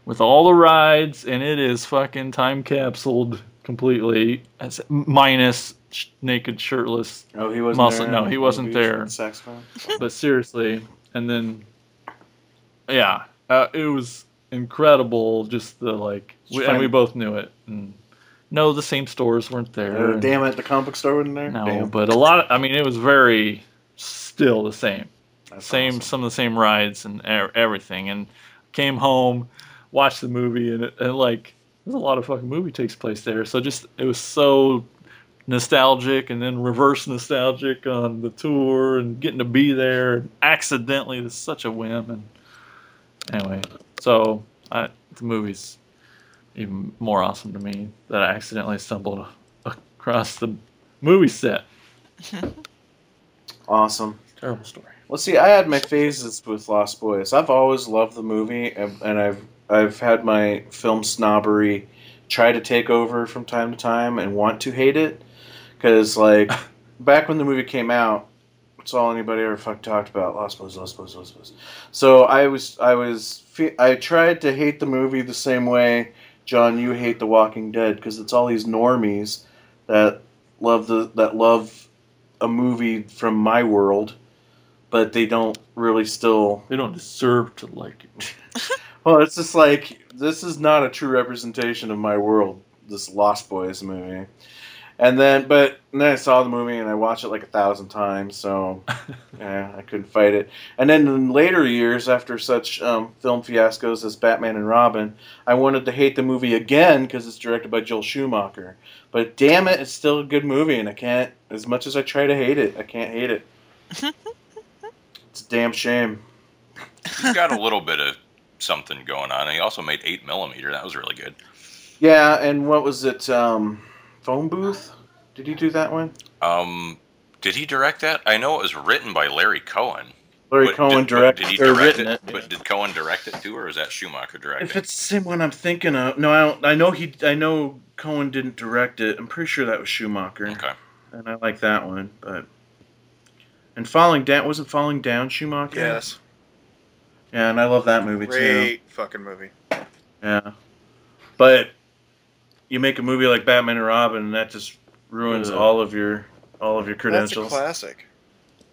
with all the rides and it is fucking time capsuled completely as- minus sh- naked shirtless Oh, he wasn't Muscle- there. no, he wasn't there. the Saxophone. but seriously, and then, yeah, uh, it was incredible. Just the like, we, and we both knew it. And no, the same stores weren't there. Oh, damn it, the comic book store wasn't there. No, Damn. but a lot. Of, I mean, it was very still the same. That's same, awesome. some of the same rides and everything. And came home, watched the movie, and, it, and like, there's a lot of fucking movie takes place there. So just it was so nostalgic and then reverse nostalgic on the tour and getting to be there and accidentally it's such a whim and anyway so I, the movie's even more awesome to me that i accidentally stumbled across the movie set Awesome. Terrible story Well, see, I had my phases with Lost Boys. I've always loved the movie, and, and I've I've had my film snobbery try to take over from time to time and want to hate it, because like back when the movie came out, it's all anybody ever fuck talked about. Lost Boys, Lost Boys, Lost Boys. So I was I was I tried to hate the movie the same way John you hate The Walking Dead because it's all these normies that love the that love a movie from my world but they don't really still. they don't deserve to like it Well, it's just like this is not a true representation of my world. This Lost Boys movie, and then but and then I saw the movie and I watched it like a thousand times, so yeah, I couldn't fight it. And then in later years, after such um, film fiascos as Batman and Robin, I wanted to hate the movie again because it's directed by Joel Schumacher. But damn it, it's still a good movie, and I can't. As much as I try to hate it, I can't hate it. It's a damn shame. He's got a little bit of something going on. He also made eight millimeter. That was really good. Yeah, and what was it? Um, phone booth? Did he do that one? Um, did he direct that? I know it was written by Larry Cohen. Larry But Cohen did, directed Did he or direct written it? it. But did Cohen direct it too, or is that Schumacher directing? If it's the same one I'm thinking of, no, I don't. I know he. I know Cohen didn't direct it. I'm pretty sure that was Schumacher, okay. and I like that one. But and falling down wasn't falling down Schumacher. Yes. Yeah, and I love that movie too. Great fucking movie. Yeah, but you make a movie like Batman and Robin, and that just ruins Ugh. all of your all of your That's a credentials. classic.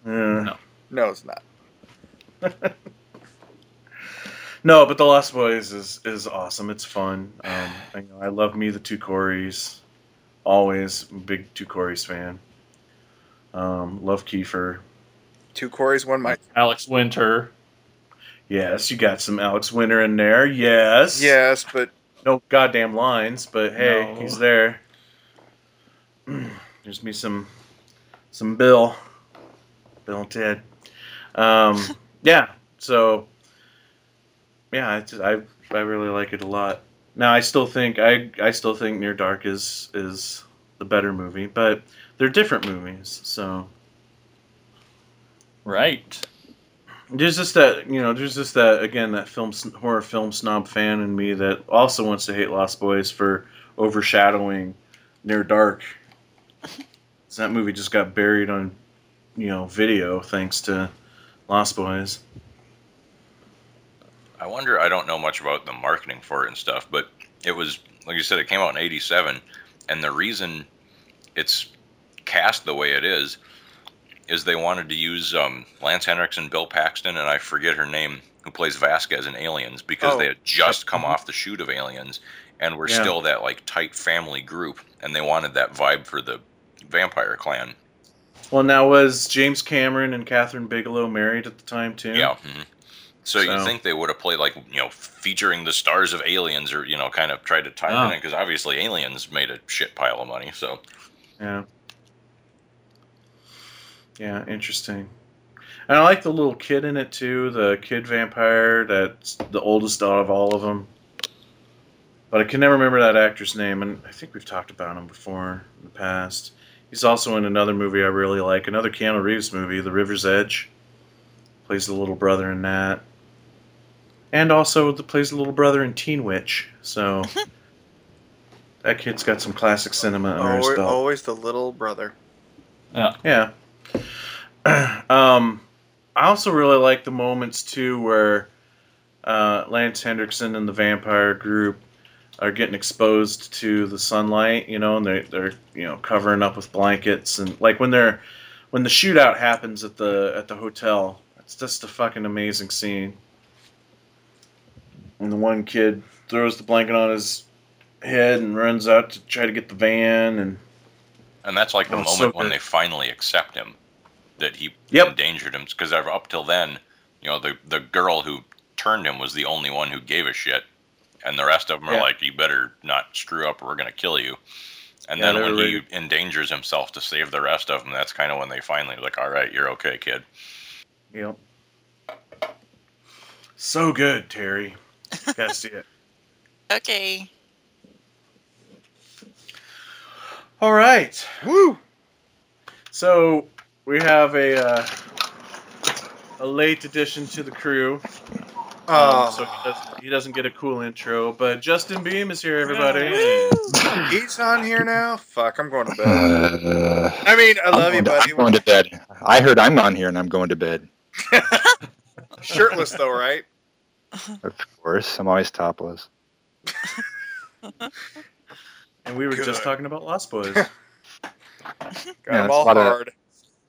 Yeah. No. No, it's not. No, but The Lost Boys is is awesome. It's fun. Um, I, know, I love me the two Corys. Always big two Corys fan. Um, love Kiefer. Two Corys, one Mike. Alex Winter. Yes, you got some Alex Winter in there. Yes. Yes, but No goddamn lines, but hey, No. he's there. There's me some some Bill. Bill and Ted. Um, yeah. So yeah, I, just- I I really like it a lot. Now I still think I I still think Near Dark is is the better movie, but they're different movies. So Right. there's just that you know there's just that again that film horror film snob fan in me that also wants to hate Lost Boys for overshadowing Near Dark. 'Cause that movie just got buried on you know video thanks to Lost Boys. I wonder. I don't know much about the marketing for it and stuff, but it was like you said. It came out in '87, and the reason it's cast the way it is is they wanted to use um, Lance Henriksen, Bill Paxton, and I forget her name, who plays Vasquez in Aliens, because Oh. they had just come off the shoot of Aliens and were Yeah. still that like tight family group, and they wanted that vibe for the Vampire Clan. Well, now was James Cameron and Kathryn Bigelow married at the time too? Yeah. mhm. So, you think they would have played like you know featuring the stars of Aliens, or you know, kind of tried to tie Ah. it in because obviously Aliens made a shit pile of money. So Yeah. Yeah, interesting. And I like the little kid in it too, the kid vampire that's the oldest out of all of them. But I can never remember that actor's name, and I think we've talked about him before in the past. He's also in another movie I really like, another Keanu Reeves movie, The River's Edge. Plays the little brother in that. And also the, plays the little brother in Teen Witch. So that kid's got some classic cinema under his always, belt. always the little brother. Yeah. Yeah. um, I also really like the moments too where uh, Lance Henriksen and the vampire group are getting exposed to the sunlight, you know, and they're they're you know covering up with blankets and like when they're when the shootout happens at the at the hotel. It's just a fucking amazing scene. And the one kid throws the blanket on his head and runs out to try to get the van and and that's like the Oh, moment so when they finally accept him that he Yep. endangered him because up till then, you know, the the girl who turned him was the only one who gave a shit, and the rest of them are like, "You better not screw up, or we're gonna kill you." And Yeah, then when were he endangers himself to save the rest of them, that's kind of when they finally like, "All right, you're okay, kid." Yep. So good, Terry. Gotta see it. Okay. All right. Woo! So we have a uh, a late addition to the crew. Um, Oh, so he doesn't, he doesn't get a cool intro, but Justin Beam is here, everybody. he's on here now. Fuck, I'm going to bed. Uh, I mean, I I'm love you, to- buddy. I'm going to bed. I heard I'm on here and I'm going to bed. Shirtless though, right? Of course, I'm always topless. And we were Good. just talking about Lost Boys. Got Yeah, him it's all a lot of- hard.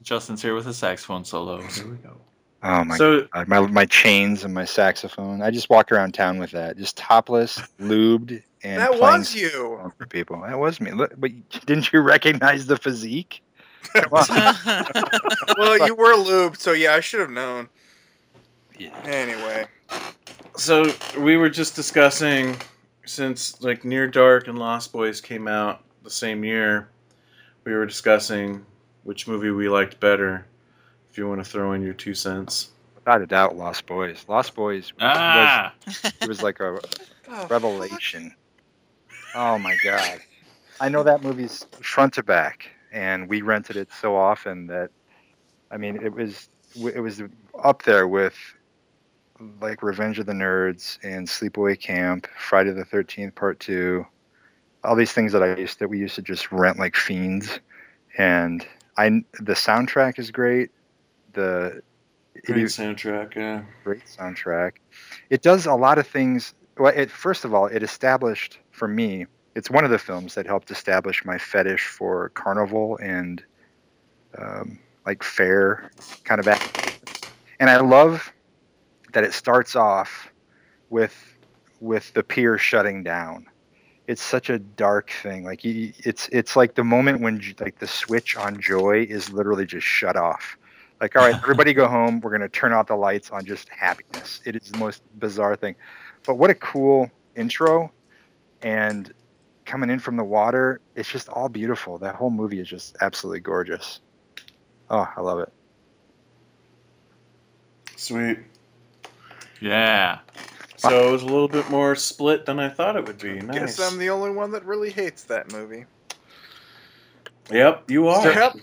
Justin's here with a saxophone solo. Oh, here we go. Oh my so god, my my chains and my saxophone. I just walked around town with that, just topless, lubed, and That was you. for people. That was me. Look, but didn't you recognize the physique? Well, you were lubed, so yeah, I should have known. Yeah. Anyway, so we were just discussing since like Near Dark and Lost Boys came out the same year, we were discussing which movie we liked better, if you want to throw in your two cents. Without a doubt, Lost Boys. Lost Boys Ah, was it was like a Oh, revelation. Oh my god! I know that movie's front to back, and we rented it so often that, I mean, it was it was up there with like Revenge of the Nerds and Sleepaway Camp, Friday the Thirteenth Part Two, all these things that I used that we used to just rent like fiends, and I the soundtrack is great. The it Great is- soundtrack. Yeah. great soundtrack. It does a lot of things. Well, it first of all, it established for me. It's one of the films that helped establish my fetish for carnival and um, like fair kind of act. And I love that it starts off with with the pier shutting down. It's such a dark thing. Like you, it's it's like the moment when like the switch on joy is literally just shut off. Like, all right, everybody go home. We're gonna turn out the lights on just happiness. It is the most bizarre thing. But what a cool intro and coming in from the water, it's just all beautiful. That whole movie is just absolutely gorgeous. Oh, I love it. Sweet. yeah. So it was a little bit more split than I thought it would be. Nice. Guess I'm the only one that really hates that movie. Yep, you are. Yep.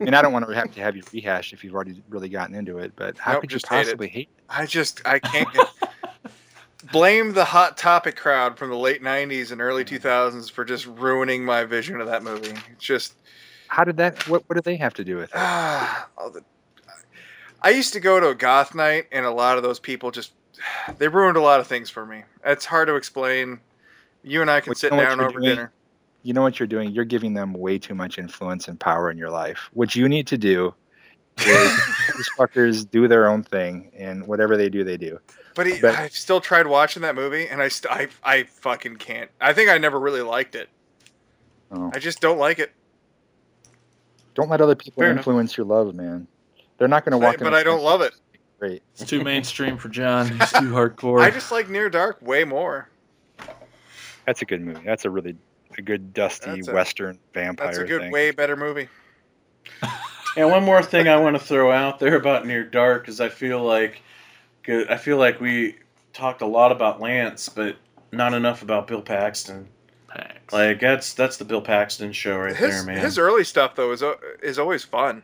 And I don't want to have to have you rehash if you've already really gotten into it, but how Nope, could you just hate it. possibly hate? I just I can't get. Blame the hot topic crowd from the late '90s and early 2000s for just ruining my vision of that movie. It's just How did that? What What did they have to do with it? ah, all the. I used to go to a goth night, and a lot of those people just they ruined a lot of things for me. It's hard to explain. You and I can Well, sit down over doing? dinner. You know what you're doing? You're giving them way too much influence and power in your life. What you need to do is these fuckers do their own thing, and whatever they do, they do. But, he, But- I've still tried watching that movie, and I, st- I I fucking can't. I think I never really liked it. Oh. I just don't like it. Don't let other people Fair enough. influence your love, man. They're not going to walk. in but I don't love it. Great. It's too mainstream for John. He's too hardcore. I just like Near Dark way more. That's a good movie. That's a really a good dusty That's a- western vampire That's a good, thing. way better movie. And one more thing I want to throw out there about Near Dark is I feel like I feel like we talked a lot about Lance, but not enough about Bill Paxton. Pax. Like that's that's the Bill Paxton show right his there, man. his early stuff though is is always fun.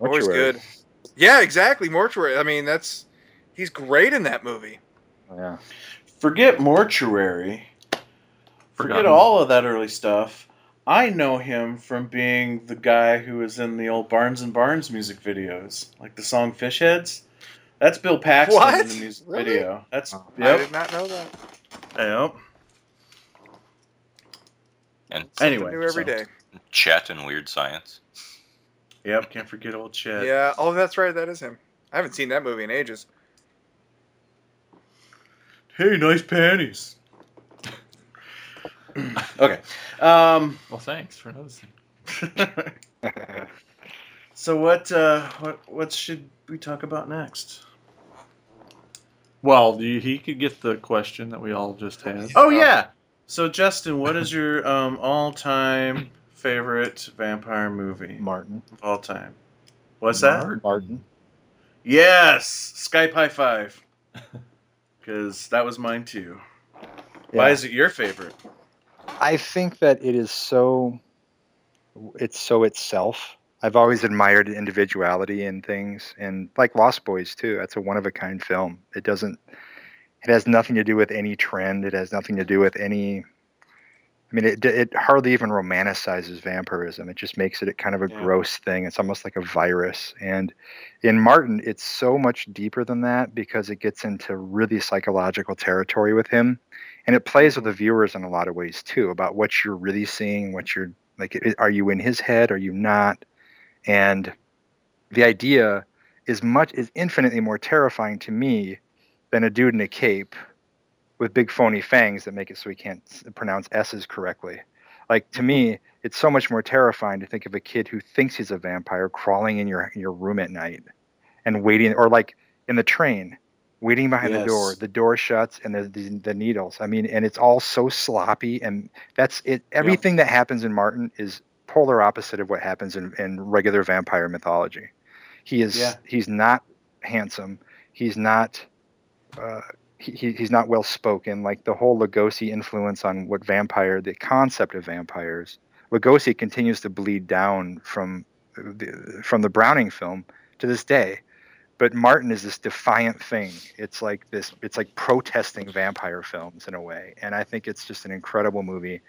Always Mortuary. good. Yeah, exactly. Mortuary. I mean, that's he's great in that movie. Yeah. Forget Mortuary. Forget all of that early stuff. I know him from being the guy who was in the old Barnes and Barnes music videos, like the song Fish Heads. That's Bill Paxton What? in the music Really? video. That's Oh. I did not know that. Yep. And Anyway, New every so- day. Chet and Weird Science. Yep, can't forget old Chet. Yeah. Oh, that's right. That is him. I haven't seen that movie in ages. Hey, nice panties. okay. Um, well, thanks for noticing. so what? Uh, what? What should we talk about next? Well, you, he could get the question that we all just had. Oh yeah. So Justin, what is your um, all-time favorite vampire movie Martin. of all time? What's that? Martin. Yes, Skype high five. Because that was mine too. Why is it your favorite? I think that it is so it's so itself. I've always admired individuality in things and like Lost Boys too. That's a one of a kind film. It doesn't it has nothing to do with any trend. It has nothing to do with any I mean it it hardly even romanticizes vampirism. It just makes it kind of a Yeah. gross thing. It's almost like a virus. And in Martin it's so much deeper than that because it gets into really psychological territory with him and it plays with mm-hmm. the viewers in a lot of ways too about what you're really seeing what you're like are you in his head are you not and the idea is much is infinitely more terrifying to me than a dude in a cape with big phony fangs that make it so he can't pronounce s's correctly. Like to me it's so much more terrifying to think of a kid who thinks he's a vampire crawling in your in your room at night and waiting or like in the train waiting behind the door. The door shuts and there's the, the needles. I mean and it's all so sloppy and that's it. Everything that happens in martin is polar opposite of what happens in, in regular vampire mythology. He is Yeah. he's not handsome. He's not uh, he, he- he's not well spoken. Like the whole Lugosi influence on what vampire, the concept of vampires. Lugosi continues to bleed down from uh, the, from the Browning film to this day. But Martin is this defiant thing. It's like this. It's like protesting vampire films in a way, and I think it's just an incredible movie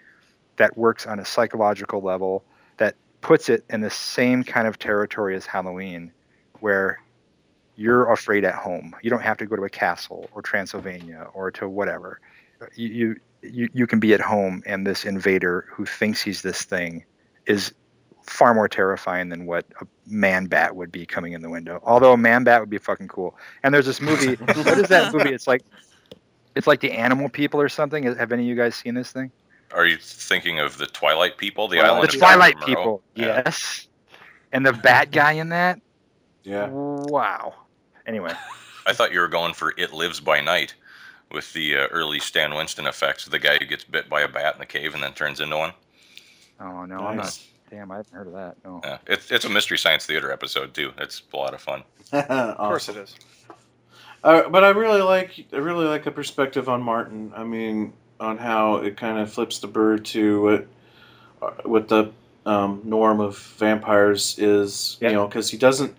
that works on a psychological level that puts it in the same kind of territory as Halloween, where you're afraid at home. You don't have to go to a castle or Transylvania or to whatever. Uh, you you you, you can be at home, and this invader who thinks he's this thing is far more terrifying than what a man bat would be coming in the window. Although a man bat would be fucking cool. And there's this movie. what is that movie? It's like it's like the Animal People or something. Have any of you guys seen this thing? Are you thinking of the Twilight people, the Twilight- island the of Twilight people. Yeah. Yes. And the bat guy in that. Yeah. Wow. Anyway, I thought you were going for It Lives by Night with the uh, early Stan Winston effects. The guy who gets bit by a bat in the cave and then turns into one. oh no, I'm not. Damn, I haven't heard of that. No. Yeah, it's it's a Mystery Science Theater episode too. It's a lot of fun. Of course it is. Uh, but I really like I really like the perspective on Martin. I mean, on how it kind of flips the bird to what uh, what the um, norm of vampires is. Yeah. You know, because he doesn't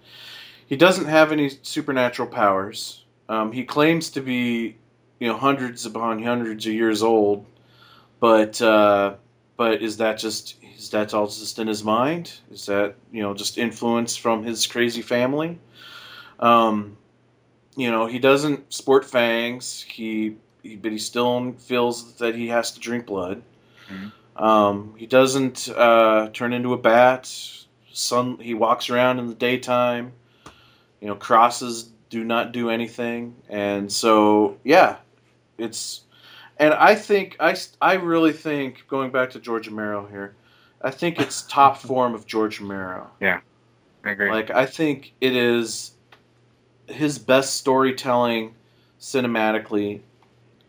he doesn't have any supernatural powers. Um, he claims to be you know hundreds upon hundreds of years old, but uh, but is that just is that all just in his mind? Is that you know just influence from his crazy family? Um, you know, he doesn't sport fangs. He, he but he still feels that he has to drink blood. Mhm. Um, he doesn't uh, turn into a bat. Sun. He walks around in the daytime. You know, crosses do not do anything, and so yeah, it's. And I think i, I really think going back to George Romero here, I think it's top form of George Romero. Yeah i agree. Like I think it is his best storytelling cinematically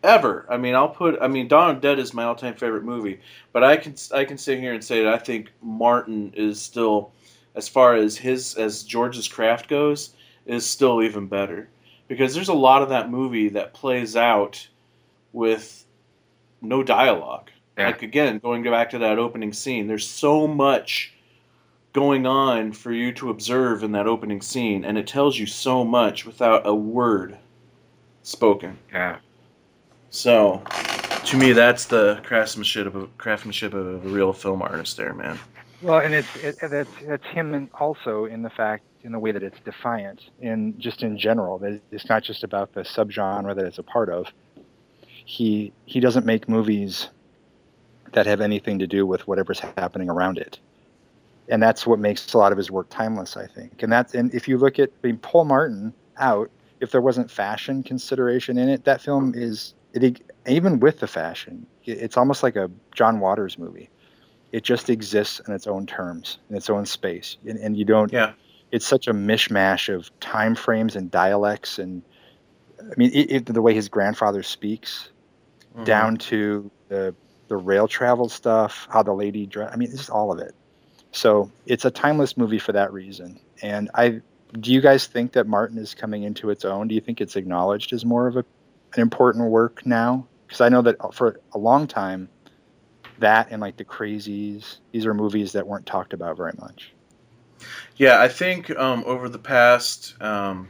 ever. I mean, I'll put I mean Dawn of Dead is my all-time favorite movie, but I can I can sit here and say that I think Martin is still as far as his as George's craft goes is still even better because there's a lot of that movie that plays out with no dialogue. Yeah. Like again, going back to that opening scene, there's so much going on for you to observe in that opening scene, and it tells you so much without a word spoken. yeah. So, to me, that's the craftsmanship of a, craftsmanship of a real film artist, there, man. Well, and it's it, that's that's him and also in the fact in the way that it's defiant in just in general that it's not just about the subgenre that it's a part of. He he doesn't make movies that have anything to do with whatever's happening around it, and that's what makes a lot of his work timeless, I think. And that's and if you look at I mean, Paul Martin out, if there wasn't fashion consideration in it, that film is it even with the fashion, it's almost like a John Waters movie it just exists in its own terms in its own space and, and you don't Yeah. It's such a mishmash of time frames and dialects and i mean it, it, the way his grandfather speaks Mm-hmm. down to the the rail travel stuff how the lady dress i mean it's just all of it. So it's a timeless movie for that reason. And i do you guys think that martin is coming into its own? Do you think it's acknowledged as more of a, an important work now? Because i know that for a long time that and like the crazies these are movies that weren't talked about very much Yeah, I think um, over the past, um,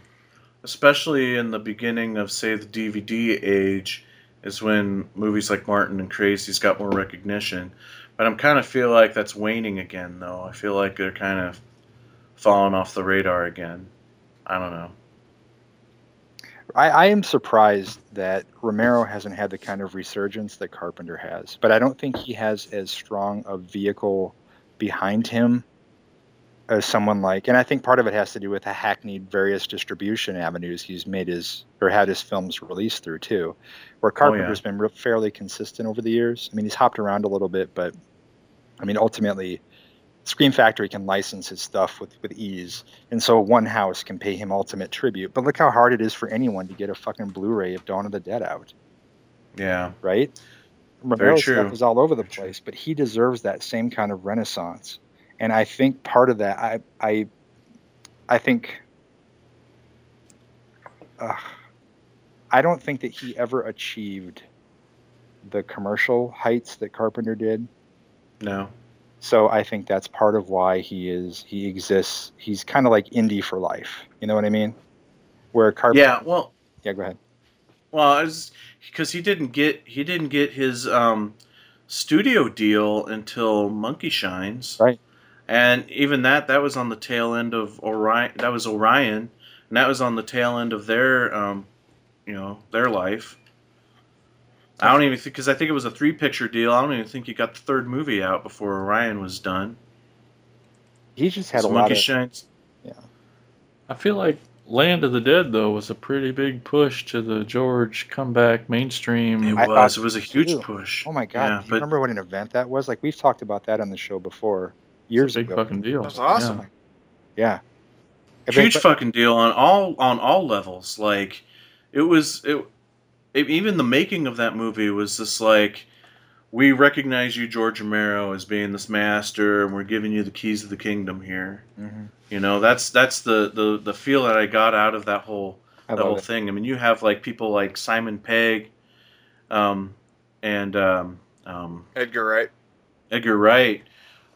especially in the beginning of, say, the DVD age, is when movies like Martin and Crazies got more recognition. But I'm kind of feel like that's waning again, though. I feel like they're kind of falling off the radar again. I don't know. I, I am surprised that Romero hasn't had the kind of resurgence that Carpenter has, but I don't think he has as strong a vehicle behind him as someone like, and I think part of it has to do with the hackneyed various distribution avenues he's made his or had his films released through too, where oh, Carpenter's been re- fairly consistent over the years. I mean, he's hopped around a little bit, but I mean, ultimately, Scream Factory can license his stuff with, with ease, and so one house can pay him ultimate tribute. But look how hard it is for anyone to get a fucking Blu-ray of Dawn of the Dead out, Yeah. right? Romero's true. stuff is all over the Very true. place, but he deserves that same kind of renaissance. And I think part of that, I, I, I think uh, I don't think that he ever achieved the commercial heights that Carpenter did. No. So I think that's part of why he is he exists. He's kind of like indie for life. You know what I mean? Where Carpenter. Yeah. Well. Yeah. Go ahead. Well, because he didn't get he didn't get his um, studio deal until Monkey Shines, Right. And even that that was on the tail end of Orion. That was Orion, and that was on the tail end of their um, you know their life. I don't even think because I think it was a three picture deal. I don't even think he got the third movie out before Orion was done. He just had So a lot of. Shines. Yeah, I feel like Land of the Dead though was a pretty big push to the George comeback mainstream. It I was. It was a huge too. push. Oh my god! Yeah, do you but remember what an event that was? Like we've talked about that on the show before, It's years a big ago. fucking deal. That's awesome. Yeah. I huge bet- fucking deal on all on all levels. Like it was it, it even the making of that movie was just like we recognize you George Romero as being this master and we're giving you the keys of the kingdom here. Mhm. You know, that's that's the the the feel that I got out of that whole I that whole it. thing. I mean, you have like people like Simon Pegg um and um um Edgar Wright. Edgar Wright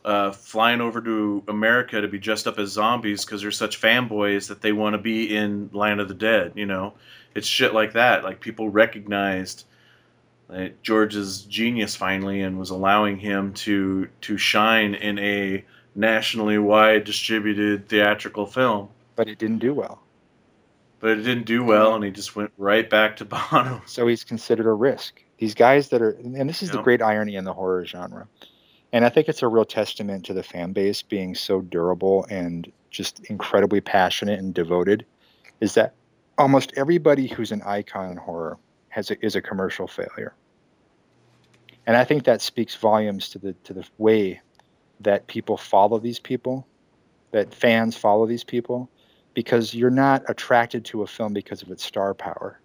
uh, flying over to America to be dressed up as zombies because they're such fanboys that they want to be in Land of the Dead. You know, it's shit like that. Like people recognized that George's genius finally and was allowing him to to shine in a nationally wide distributed theatrical film. But it didn't do well. But it didn't do well, and he just went right back to Bono. So he's considered a risk. These guys that are, and this is the great irony in the horror genre. And I think it's a real testament to the fan base being so durable and just incredibly passionate and devoted, is that almost everybody who's an icon in horror has a, is a commercial failure. And I think that speaks volumes to the to the way that people follow these people, that fans follow these people, because you're not attracted to a film because of its star power.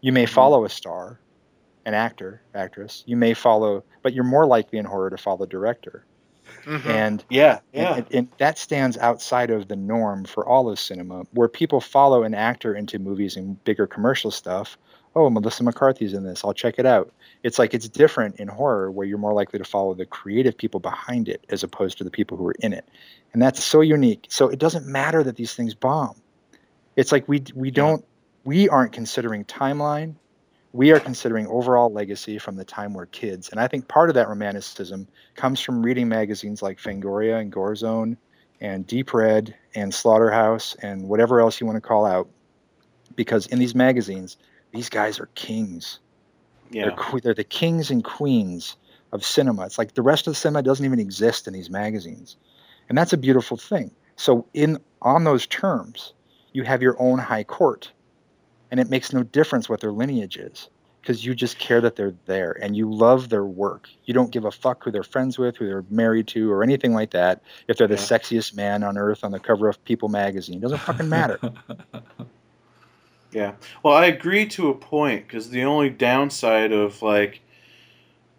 You may mm-hmm. follow a star, an actor, actress. You may follow, but you're more likely in horror to follow director. Mhm. And Yeah, and, and, and that stands outside of the norm for all of cinema, where people follow an actor into movies and bigger commercial stuff. Oh, Melissa McCarthy's in this. I'll check it out. It's like it's different in horror, where you're more likely to follow the creative people behind it as opposed to the people who are in it, and that's so unique. So it doesn't matter that these things bomb. It's like we we don't we aren't considering timeline. We are considering overall legacy from the time we're kids, and I think part of that romanticism comes from reading magazines like Fangoria and Gore Zone and Deep Red and Slaughterhouse and whatever else you want to call out. Because in these magazines, these guys are kings. yeah. They're, they're the kings and queens of cinema. It's like the rest of the cinema doesn't even exist in these magazines. And that's a beautiful thing. So in on those terms, you have your own high court. And it makes no difference what their lineage is because you just care that they're there and you love their work. You don't give a fuck who they're friends with, who they're married to, or anything like that. If they're the Yeah. sexiest man on earth on the cover of People magazine, it doesn't fucking matter. Yeah. Well, I agree to a point because the only downside of like,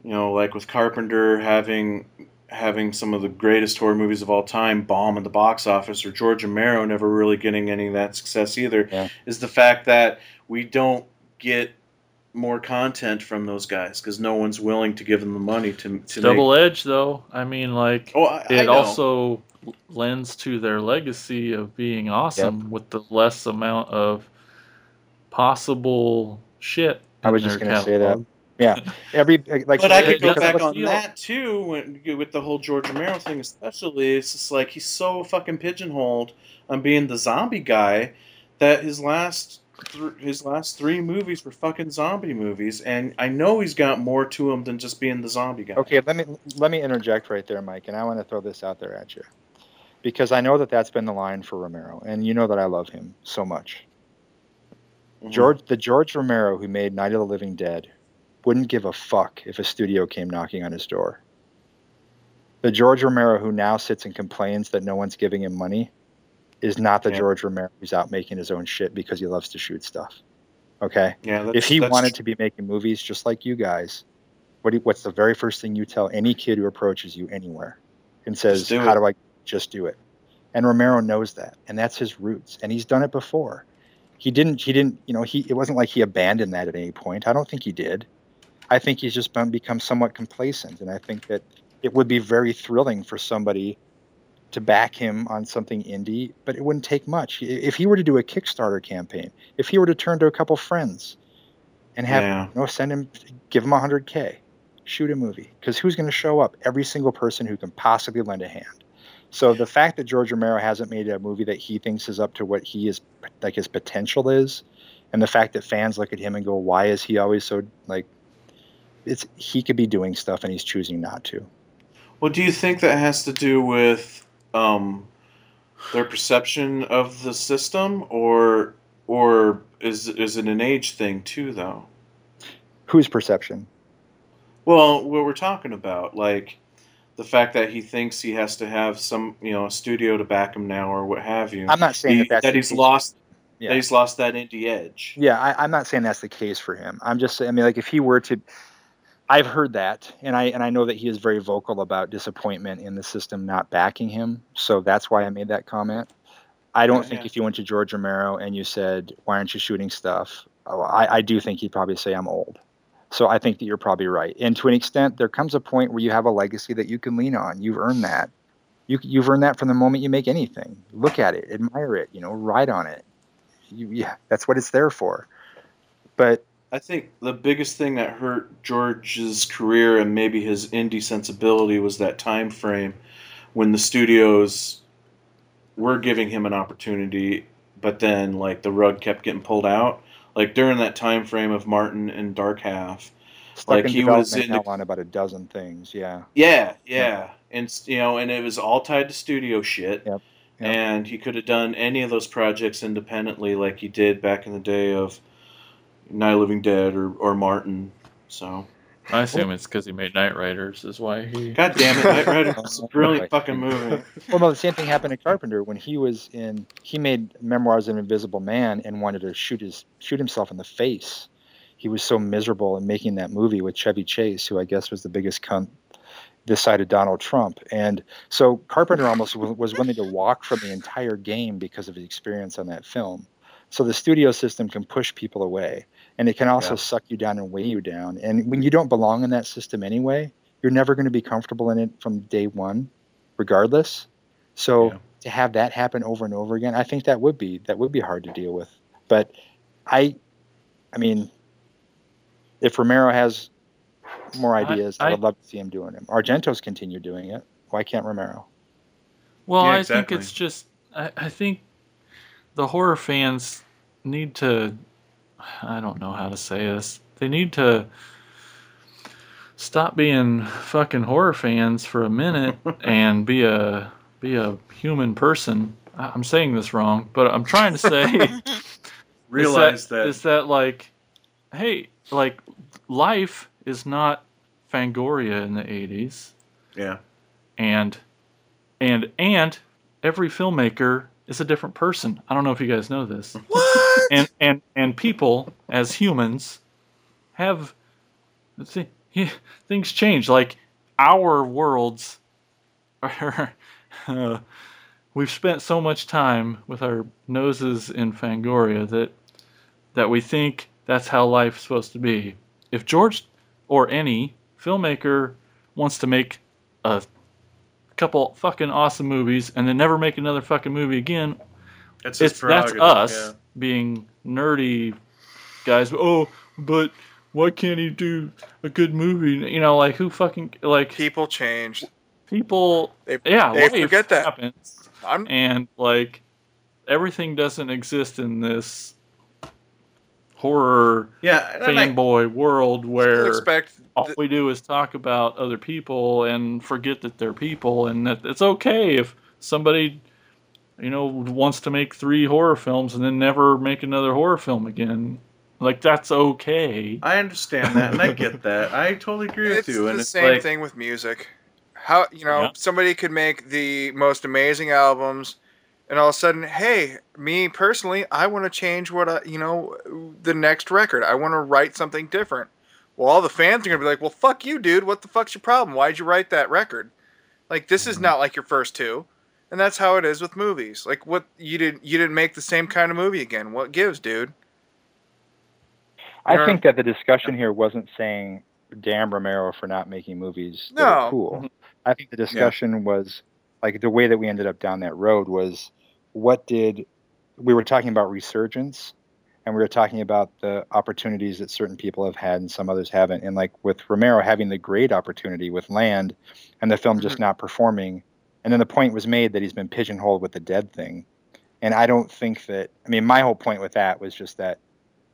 you know, like with Carpenter having having some of the greatest horror movies of all time bomb at the box office, or George Romero never really getting any of that success either, Yeah. is the fact that we don't get more content from those guys because no one's willing to give them the money to to double make. edged though. I mean, like Oh, I, I it know. also lends to their legacy of being awesome with the less amount of possible shit. I was just going to say that. Catalog. Yeah. Every like but I could go back on feel- that too when, with the whole George Romero thing, especially. It's just like he's so fucking pigeonholed on being the zombie guy that his last th- his last three movies were fucking zombie movies, and I know he's got more to him than just being the zombie guy. Okay, let me let me interject right there, Mike, and I want to throw this out there at you because I know that that's been the line for Romero, and you know that I love him so much. Mhm. George, the George Romero who made Night of the Living Dead, wouldn't give a fuck if a studio came knocking on his door. The George Romero who now sits and complains that no one's giving him money is not the Yeah. George Romero who's out making his own shit because he loves to shoot stuff. Okay? Yeah, if he wanted tr- to be making movies just like you guys, what do what's the very first thing you tell any kid who approaches you anywhere and says, do "How it." do I just do it?" And Romero knows that, and that's his roots, and he's done it before. He didn't. He didn't. You know, he. It wasn't like he abandoned that at any point. I don't think he did. I think he's just been, become somewhat complacent, and I think that it would be very thrilling for somebody to back him on something indie, but it wouldn't take much. If he were to do a Kickstarter campaign, if he were to turn to a couple friends and have Yeah. you know send him, give him 100k, shoot a movie, because who's going to show up? Every single person who can possibly lend a hand. So the fact that George Romero hasn't made a movie that he thinks is up to what he is like his potential is, and the fact that fans look at him and go, "Why is he always so like?" It's he could be doing stuff and he's choosing not to. Well, do you think that has to do with um, their perception of the system, or or is is it an age thing too, though? Whose perception? Well, what we're talking about, like the fact that he thinks he has to have some, you know, a studio to back him now, or what have you. I'm not saying He- that, that he's lost. Yeah. That he's lost that indie edge. Yeah, I, I'm not saying that's the case for him. I'm just saying, I mean, like if he were to, I've heard that, and I and I know that he is very vocal about disappointment in the system not backing him. So that's why I made that comment. I don't Yeah, think yeah. if you went to George Romero and you said, "Why aren't you shooting stuff?" Oh, I, I do think he'd probably say, "I'm old." So I think that you're probably right. And to an extent, there comes a point where you have a legacy that you can lean on. You've earned that. You, you've earned that from the moment you make anything. Look at it, admire it, you know, ride on it. You, yeah, that's what it's there for. But I think the biggest thing that hurt George's career and maybe his indie sensibility was that time frame when the studios were giving him an opportunity, but then like the rug kept getting pulled out. Like during that time frame of Martin and Dark Half, stuck Like, in he was in on about a dozen things. Yeah, yeah, yeah, and you know, and it was all tied to studio shit. Yep, yep. And he could have done any of those projects independently, like he did back in the day of Night of Living Dead or or Martin. So. I assume it's because he made Knightriders, is why he. God damn it, Knightriders was a brilliant fucking movie. Well, no, the same thing happened to Carpenter when he was in. He made Memoirs of an Invisible Man and wanted to shoot his shoot himself in the face. He was so miserable in making that movie with Chevy Chase, who I guess was the biggest cunt this side of Donald Trump. And so Carpenter almost was willing to walk from the entire game because of his experience on that film. So the studio system can push people away, and it can also Yeah. suck you down and weigh you down. And when you don't belong in that system anyway, you're never going to be comfortable in it from day one, regardless. So Yeah. to have that happen over and over again, I think that would be that would be hard to deal with. But I, I mean, if Romero has more ideas, I, I- would love to see him doing them. Argento's continue doing it. Why can't Romero? Well, Yeah, I think it's just. I, I think the horror fans need to. I don't know how to say this. They need to stop being fucking horror fans for a minute and be a be a human person. I- I'm saying this wrong, but I'm trying to say Realize is that, is that like, hey, like life is not Fangoria in the '80s yeah, and and and every filmmaker is a different person. I don't know if you guys know this. What? And and and people as humans have th- things change. Like our worlds are. Uh, we've spent so much time with our noses in Fangoria that that we think that's how life's supposed to be. If George or any filmmaker wants to make a couple fucking awesome movies and then never make another fucking movie again, it's, it's that's us being nerdy guys. Oh, but why can't he do a good movie? You know, like who fucking like People change. people? They, Yeah, they life forget that. happens, I'm and like everything doesn't exist in this horror Yeah, and I- fanboy world where expect all th- we do is talk about other people and forget that they're people and that it's okay if somebody you know wants to make three horror films and then never make another horror film again like that's okay I understand that, and I get that. I totally agree with it's you. And it's the same like, thing with music. How you know Yeah. somebody could make the most amazing albums, and all of a sudden, hey, me personally, I want to change what I, you know, the next record. I want to write something different. Well, all the fans are gonna be like, "Well, fuck you, dude. What the fuck's your problem? Why'd you write that record? Like, this Mm-hmm. is not like your first two. And that's how it is with movies. Like what you didn't you didn't make the same kind of movie again. What gives, dude? I Yeah. think that the discussion here wasn't saying damn Romero for not making movies that No. are cool. Mm-hmm. I think the discussion was like the way that we ended up down that road was what did we were talking about resurgence and we were talking about the opportunities that certain people have had and some others haven't and like with Romero having the great opportunity with land and the film just mm-hmm. not performing and then the point was made that he's been pigeonholed with the dead thing and I don't think that I mean my whole point with that was just that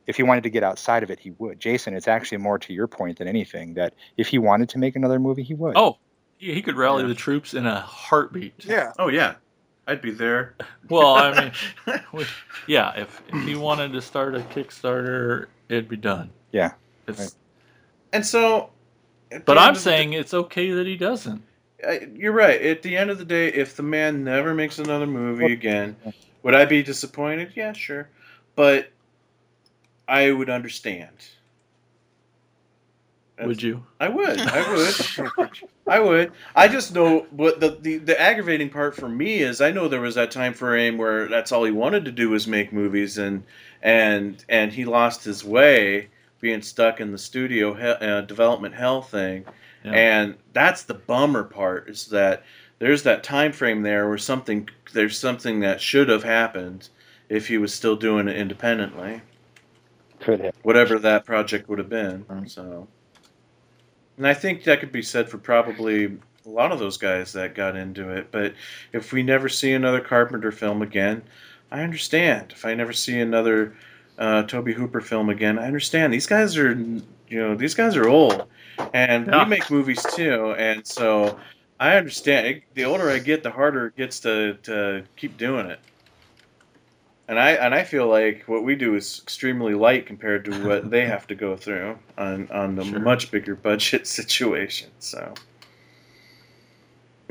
if he wanted to get outside of it, he would. Jason, it's actually more to your point than anything that if he wanted to make another movie, he would. Oh, he, he could rally Yeah. the troops in a heartbeat. Yeah. Oh yeah, I'd be there. Well, I mean, we, yeah, if, if he wanted to start a Kickstarter, it'd be done. Yeah. It's, Right. and so. But I'm end of the saying it's okay that he doesn't. You're right. At the end of the day, if the man never makes another movie again, would I be disappointed? Yeah, sure, but I would understand. Would you? I would. I would. I would. I just know what the, the the aggravating part for me is. I know there was that time frame where that's all he wanted to do was make movies, and and and he lost his way, being stuck in the studio he, uh, development hell thing. Yeah. And that's the bummer part is that there's that time frame there where something there's something that should have happened if he was still doing it independently, Could have. whatever that project would have been. Right. So, and I think that could be said for probably a lot of those guys that got into it. But if we never see another Carpenter film again, I understand. If I never see another uh, Tobe Hooper film again, I understand. These guys are, you know, these guys are old, and Yeah. we make movies too, and so I understand. It, the older I get, the harder it gets to to keep doing it. And I and I feel like what we do is extremely light compared to what they have to go through on on the Sure. much bigger budget situation. So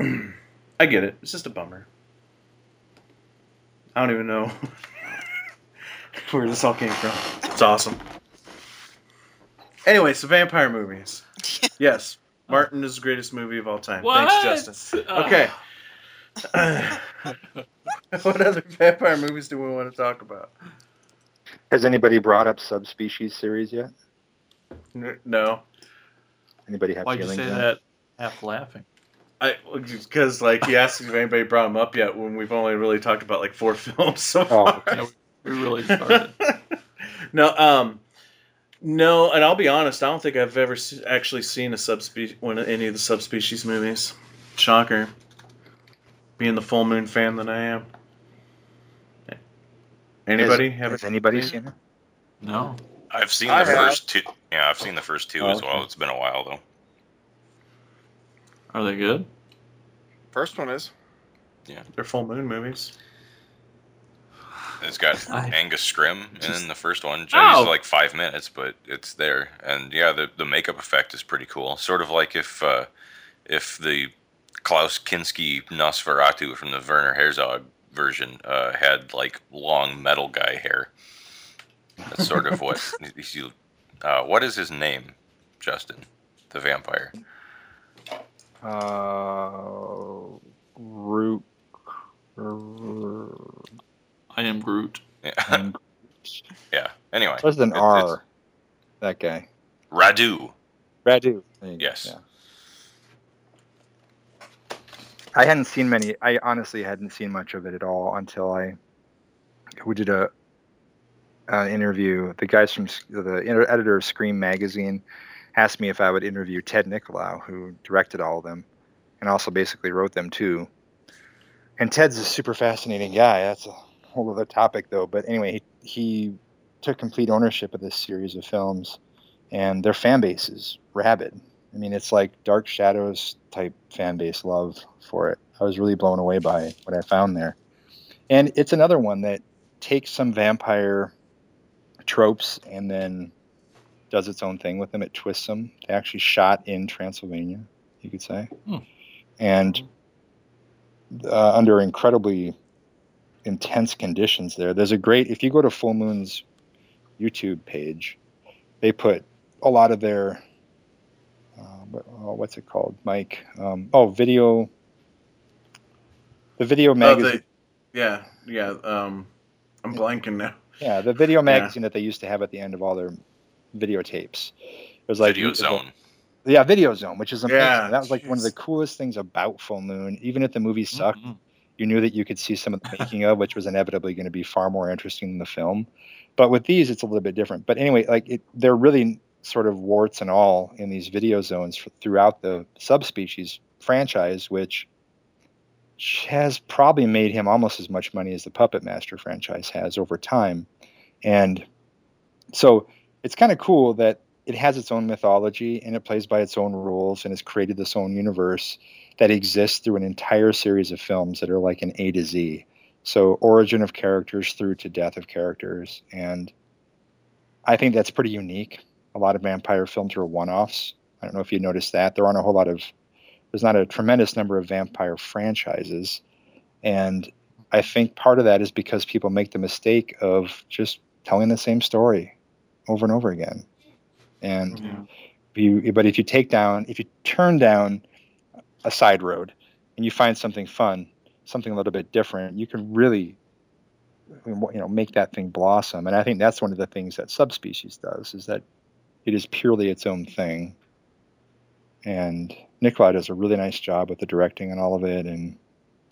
I get it. It's just a bummer. I don't even know where this all came from. It's awesome. Anyway, so vampire movies. Yes, Martin is the greatest movie of all time. Thanks, Justin. Uh, Okay. what other vampire movies do we want to talk about? Has anybody brought up subspecies series yet? No, Anybody have Why'd you say on that half laughing? I because like he asked if anybody brought them up yet when we've only really talked about like four films so Oh, far. We really started. no, um, no, and I'll be honest. I don't think I've ever se- actually seen a subspecies one of any of the subspecies movies. Shocker. Being the full moon fan that I am. Anybody Has, have has anybody seen? seen it? No. I've seen I the have. first two. Yeah, I've seen the first two Oh, as well. okay. It's been a while though. Are they good? First one is. Yeah. They're full moon movies. It's got I- Angus Scrimm in the first one. Just Oh! like five minutes, but it's there. And yeah, the the makeup effect is pretty cool. Sort of like if uh, if the Klaus Kinski Nosferatu from the Werner Herzog version uh, had like long metal guy hair. That's sort of what. you- uh, what is his name, Justin? The vampire. Uh, Root. I am Groot. Yeah. yeah. Anyway, What's an it- it's- R? That guy. Radu. Radu. There you go, Yes. yeah. I hadn't seen many. I honestly hadn't seen much of it at all until I we did a uh, interview. The guys from the inter- editor of Scream magazine asked me if I would interview Ted Nicolaou, who directed all of them, and also basically wrote them too. And Ted's a super fascinating guy. That's a whole other topic, though. But anyway, he, he took complete ownership of this series of films, and their fan base is rabid. I mean, it's like Dark Shadows type fan base love for it. I was really blown away by what I found there. And it's another one that takes some vampire tropes and then does its own thing with them. It twists them. They actually shot in Transylvania, you could say. Hmm. And uh, under incredibly intense conditions there. There's a great, if you go to Full Moon's YouTube page, they put a lot of their uh, what, oh, what's it called, Mike? Um, oh, video The video Oh, magazine. the, yeah, yeah. Um, I'm blanking now. Yeah, the video magazine that they used to have at the end of all their videotapes. It was like Video it was a- Zone. Yeah, Video Zone, which is amazing. Yeah, that was like one of the coolest things about Full Moon. Even if the movie sucked, Mhm. You knew that you could see some of the making of, which was inevitably going to be far more interesting than the film. But with these, it's a little bit different. But anyway, like it, they're really sort of warts and all in these video zones f- throughout the subspecies franchise, which has probably made him almost as much money as the Puppet Master franchise has over time. And so it's kind of cool that it has its own mythology and it plays by its own rules and has created this own universe that exists through an entire series of films that are like an A to Z. So origin of characters through to death of characters. And I think that's pretty unique. A lot of vampire films are one-offs. I don't know if you noticed that. There aren't a whole lot of there's not a tremendous number of vampire franchises. And I think part of that is because people make the mistake of just telling the same story over and over again. And Yeah. you, but if you take down, if you turn down a side road and you find something fun, something a little bit different, you can really, you know, make that thing blossom. And I think that's one of the things that subspecies does is that it is purely its own thing. And Nicolaou does a really nice job with the directing and all of it, and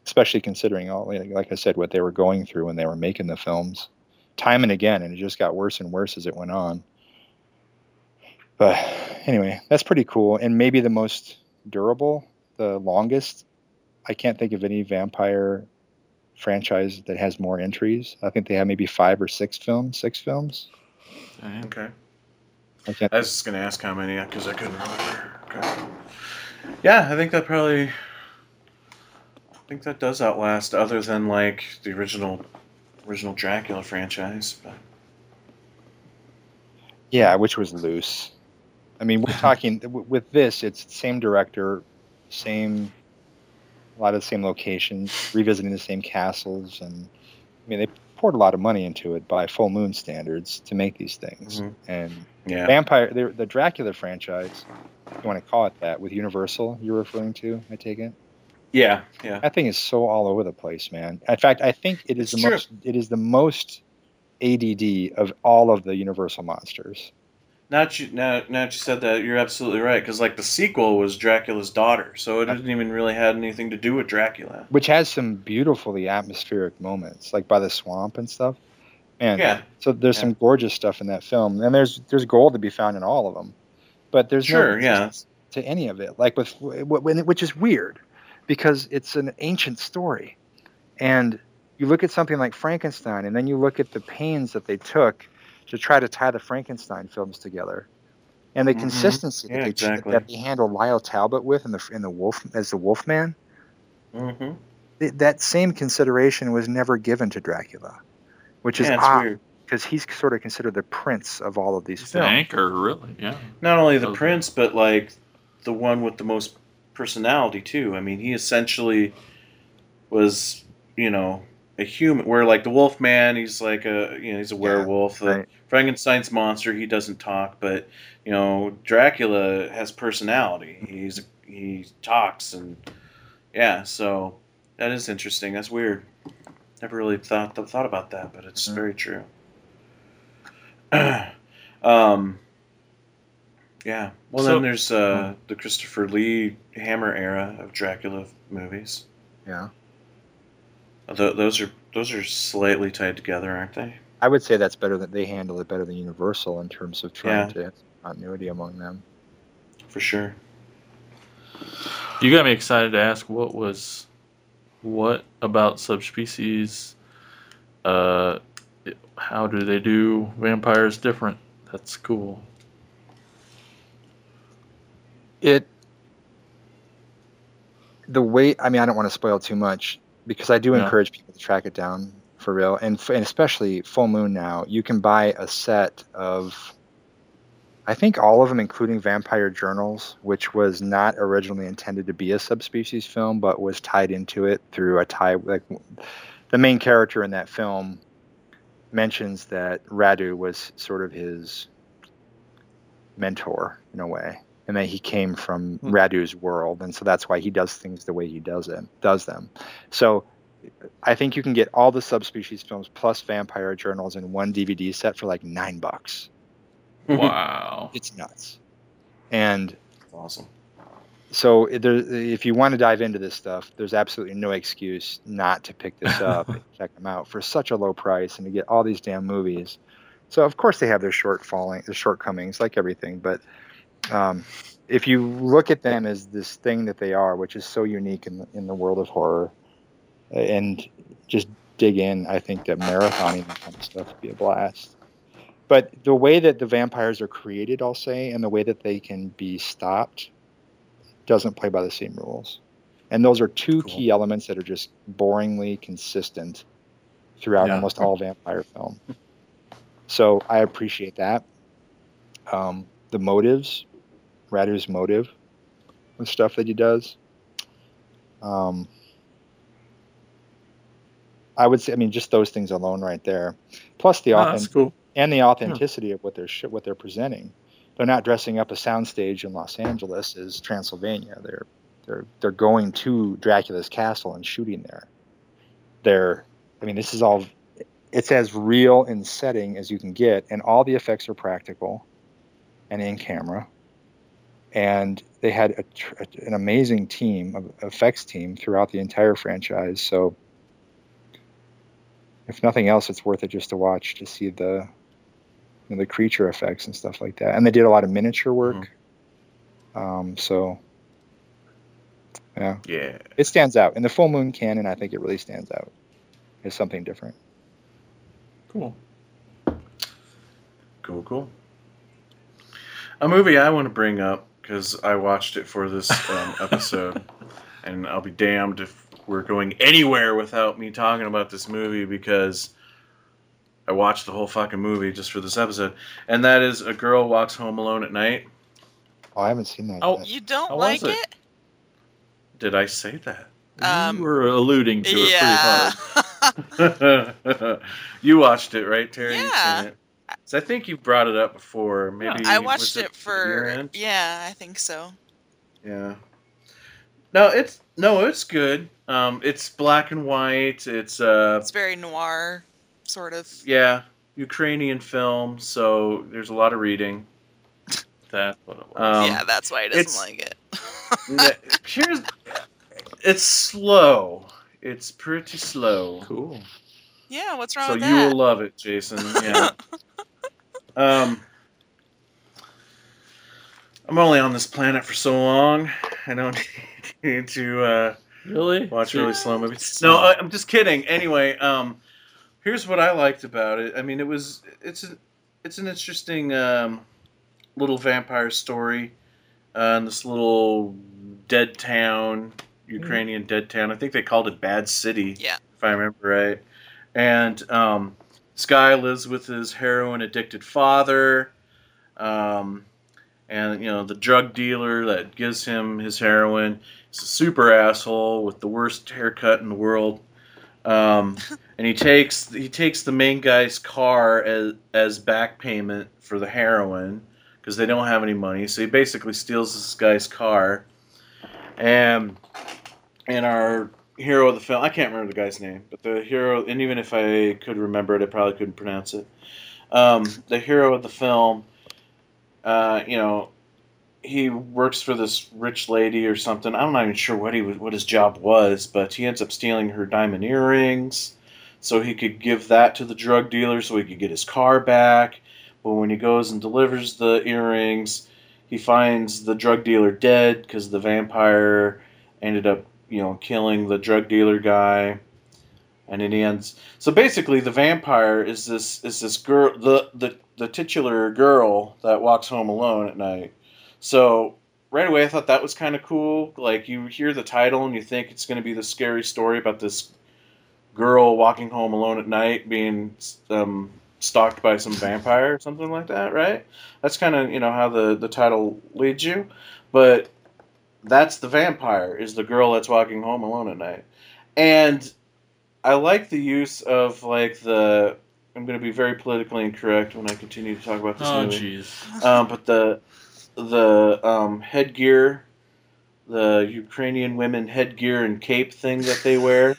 especially considering all, like like I said, what they were going through when they were making the films, time and again, and it just got worse and worse as it went on. But anyway, that's pretty cool, and maybe the most durable, the longest. I can't think of any vampire franchise that has more entries. I think they have maybe five or six films. Six films. Damn. Okay. I can't. I was just gonna ask how many because I couldn't remember. Okay. Yeah, I think that probably. I think that does outlast, other than like the original, original Dracula franchise. But Yeah, which was loose. I mean, we're talking with this. It's same director, same, a lot of the same locations, revisiting the same castles, and I mean, they poured a lot of money into it by Full Moon standards to make these things. Mhm. And yeah, Vampire, the, the Dracula franchise, if you want to call it that, with Universal, you're referring to, I take it. yeah, yeah. That thing is so all over the place, man. In fact, I think it is It's the true. most. It is the most ADD of all of the Universal monsters. Now that you now, now that you said that, you're absolutely right. Because like the sequel was Dracula's daughter, so it didn't even really had anything to do with Dracula. which has some beautifully atmospheric moments, like by the swamp and stuff. Man, Yeah. So there's Yeah. some gorgeous stuff in that film, and there's there's gold to be found in all of them, but there's Sure, no yeah. to any of it. Like with which is weird, because it's an ancient story, and you look at something like Frankenstein, and then you look at the pains that they took to try to tie the Frankenstein films together. And the Mhm. consistency Yeah, that, they, exactly. that they handled Lyle Talbot with in the in the Wolf as the Wolfman, Mm-hmm. th- that same consideration was never given to Dracula, which is Yeah, it's odd because he's sort of considered the prince of all of these It's an films. anchor, really. Yeah. Not only the Okay. prince, but like the one with the most personality too. I mean, he essentially was, you know, a human. Where like the Wolfman, he's like a, you know, he's a werewolf. The right. Frankenstein's monster, he doesn't talk, but you know, Dracula has personality. He's he talks and yeah. So that is interesting. That's weird. Never really thought thought about that, but it's Mhm. very true. um, yeah. Well, So- then there's uh, the Christopher Lee Hammer era of Dracula movies. Yeah, Th- those are those are slightly tied together, aren't they? I would say that's better that they handle it better than Universal in terms of trying Yeah. to have continuity among them. For sure. You got me excited to ask what was what about subspecies uh how do they do vampires different? That's cool. It the way I mean I don't want to spoil too much because I do Yeah. encourage people to track it down for real and f- and especially Full Moon now you can buy a set of I think all of them including Vampire Journals which was not originally intended to be a subspecies film but was tied into it through a tie like the main character in that film mentions that Radu was sort of his mentor in a way and that he came from Hmm. Radu's world, and so that's why he does things the way he does it, does them. So I think you can get all the subspecies films plus vampire journals in one DVD set for like nine bucks. Wow. It's nuts. And awesome. so there, if you want to dive into this stuff, there's absolutely no excuse not to pick this up and check them out for such a low price and to get all these damn movies. So of course they have their shortfalling, their shortcomings, like everything. But um, if you look at them as this thing that they are, which is so unique in the, in the world of horror, and just dig in, I think that marathoning that kind of stuff would be a blast. But the way that the vampires are created, I'll say, and the way that they can be stopped doesn't play by the same rules. And those are two Cool. key elements that are just boringly consistent throughout Yeah. almost all vampire film. So I appreciate that. Um, the motives, Radu's motive, and stuff that he does. Um, I would say, I mean, just those things alone, right there, plus the ah, Oh, authentic cool. and the authenticity of what they're sh- what they're presenting. They're not dressing up a soundstage in Los Angeles as Transylvania. They're they're they're going to Dracula's castle and shooting there. They're I mean this is all it's as real in setting as you can get and all the effects are practical and in camera. And they had a, tr- an amazing team, of effects team throughout the entire franchise. So if nothing else, it's worth it just to watch to see the you know, the creature effects and stuff like that. And they did a lot of miniature work. Um, so yeah, Yeah. it stands out in the full moon canon. I think it really stands out as something different. Cool. Cool, cool. A movie I want to bring up because I watched it for this um, episode, and I'll be damned if we're going anywhere without me talking about this movie because I watched the whole fucking movie just for this episode, and that is A Girl Walks Home Alone at Night. Oh, I haven't seen that. Oh, yet. You don't How like it? it? Did I say that? Um, you were alluding to it yeah. pretty hard. you watched it, right, Terry? Yeah. So I think you brought it up before. Maybe I watched it your for yeah, I think so. Yeah. No, it's no, it's good. Um, it's black and white. It's uh, It's very noir, sort of. yeah, Ukrainian film. So there's a lot of reading. That's what it was. Um, yeah, that's why he doesn't like it. here's, it's slow. It's pretty slow. cool. yeah, what's wrong So with you that? will love it, Jason. Yeah. um, I'm only on this planet for so long. I don't need to. Uh, Really? watch really slow movies. No, I, I'm just kidding. Anyway, um, here's what I liked about it. I mean, it was it's a, it's an interesting um, little vampire story uh, in this little dead town, Ukrainian dead town. I think they called it Bad City. Yeah. if I remember right. And um, this guy lives with his heroin addicted father. Um, and you know the drug dealer that gives him his heroin He's a super asshole with the worst haircut in the world. Um, and he takes he takes the main guy's car as as back payment for the heroin because they don't have any money. So he basically steals this guy's car. And and our hero of the film I can't remember the guy's name, but the hero and even if I could remember it, I probably couldn't pronounce it. Um, the hero of the film, uh, you know, he works for this rich lady or something. I'm not even sure what he what his job was, but he ends up stealing her diamond earrings so he could give that to the drug dealer so he could get his car back. But when he goes and delivers the earrings, he finds the drug dealer dead because the vampire ended up, you know, killing the drug dealer guy. And he ends. So basically, the vampire is this is this girl, the the the titular girl that walks home alone at night. So right away, I thought that was kind of cool. Like you hear the title and you think it's going to be the scary story about this girl walking home alone at night being um, stalked by some vampire or something like that, right? That's kind of you know how the the title leads you, but that's the vampire is the girl that's walking home alone at night, and I like the use of like the. I'm going to be very politically incorrect when I continue to talk about this Oh, movie jeez. um, but the the um, headgear, the Ukrainian women headgear and cape thing that they wear,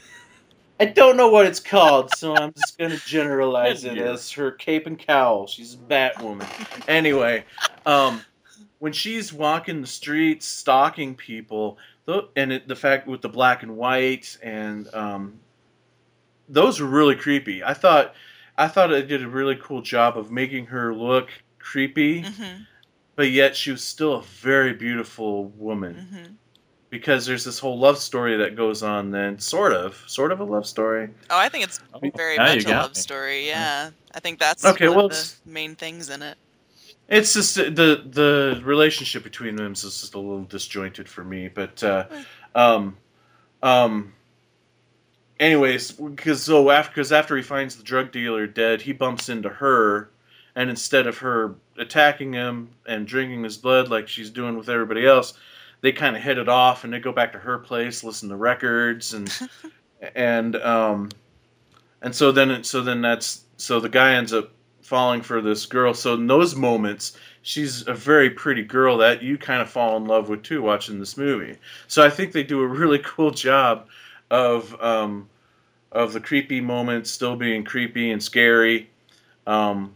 I don't know what it's called, so I'm just gonna generalize it as her cape and cowl. She's a Batwoman. Anyway, um, when she's walking the streets, stalking people, and it, the fact with the black and white, and um, those were really creepy. I thought, I thought it did a really cool job of making her look creepy, hmm but yet she was still a very beautiful woman hmm because there's this whole love story that goes on. Then, sort of, sort of a love story. Oh, I think it's Oh, very now you much a love me. story. Yeah, I think that's Okay, one well, of the main things in it. It's just uh, the the relationship between them is just a little disjointed for me, but uh, um, um. Anyways, because so after because after he finds the drug dealer dead, he bumps into her, and instead of her attacking him and drinking his blood like she's doing with everybody else, they kind of hit it off and they go back to her place, listen to records, and and um, and so then so then that's so the guy ends up falling for this girl. So in those moments, she's a very pretty girl that you kind of fall in love with too watching this movie. So I think they do a really cool job of um, of the creepy moments still being creepy and scary, um,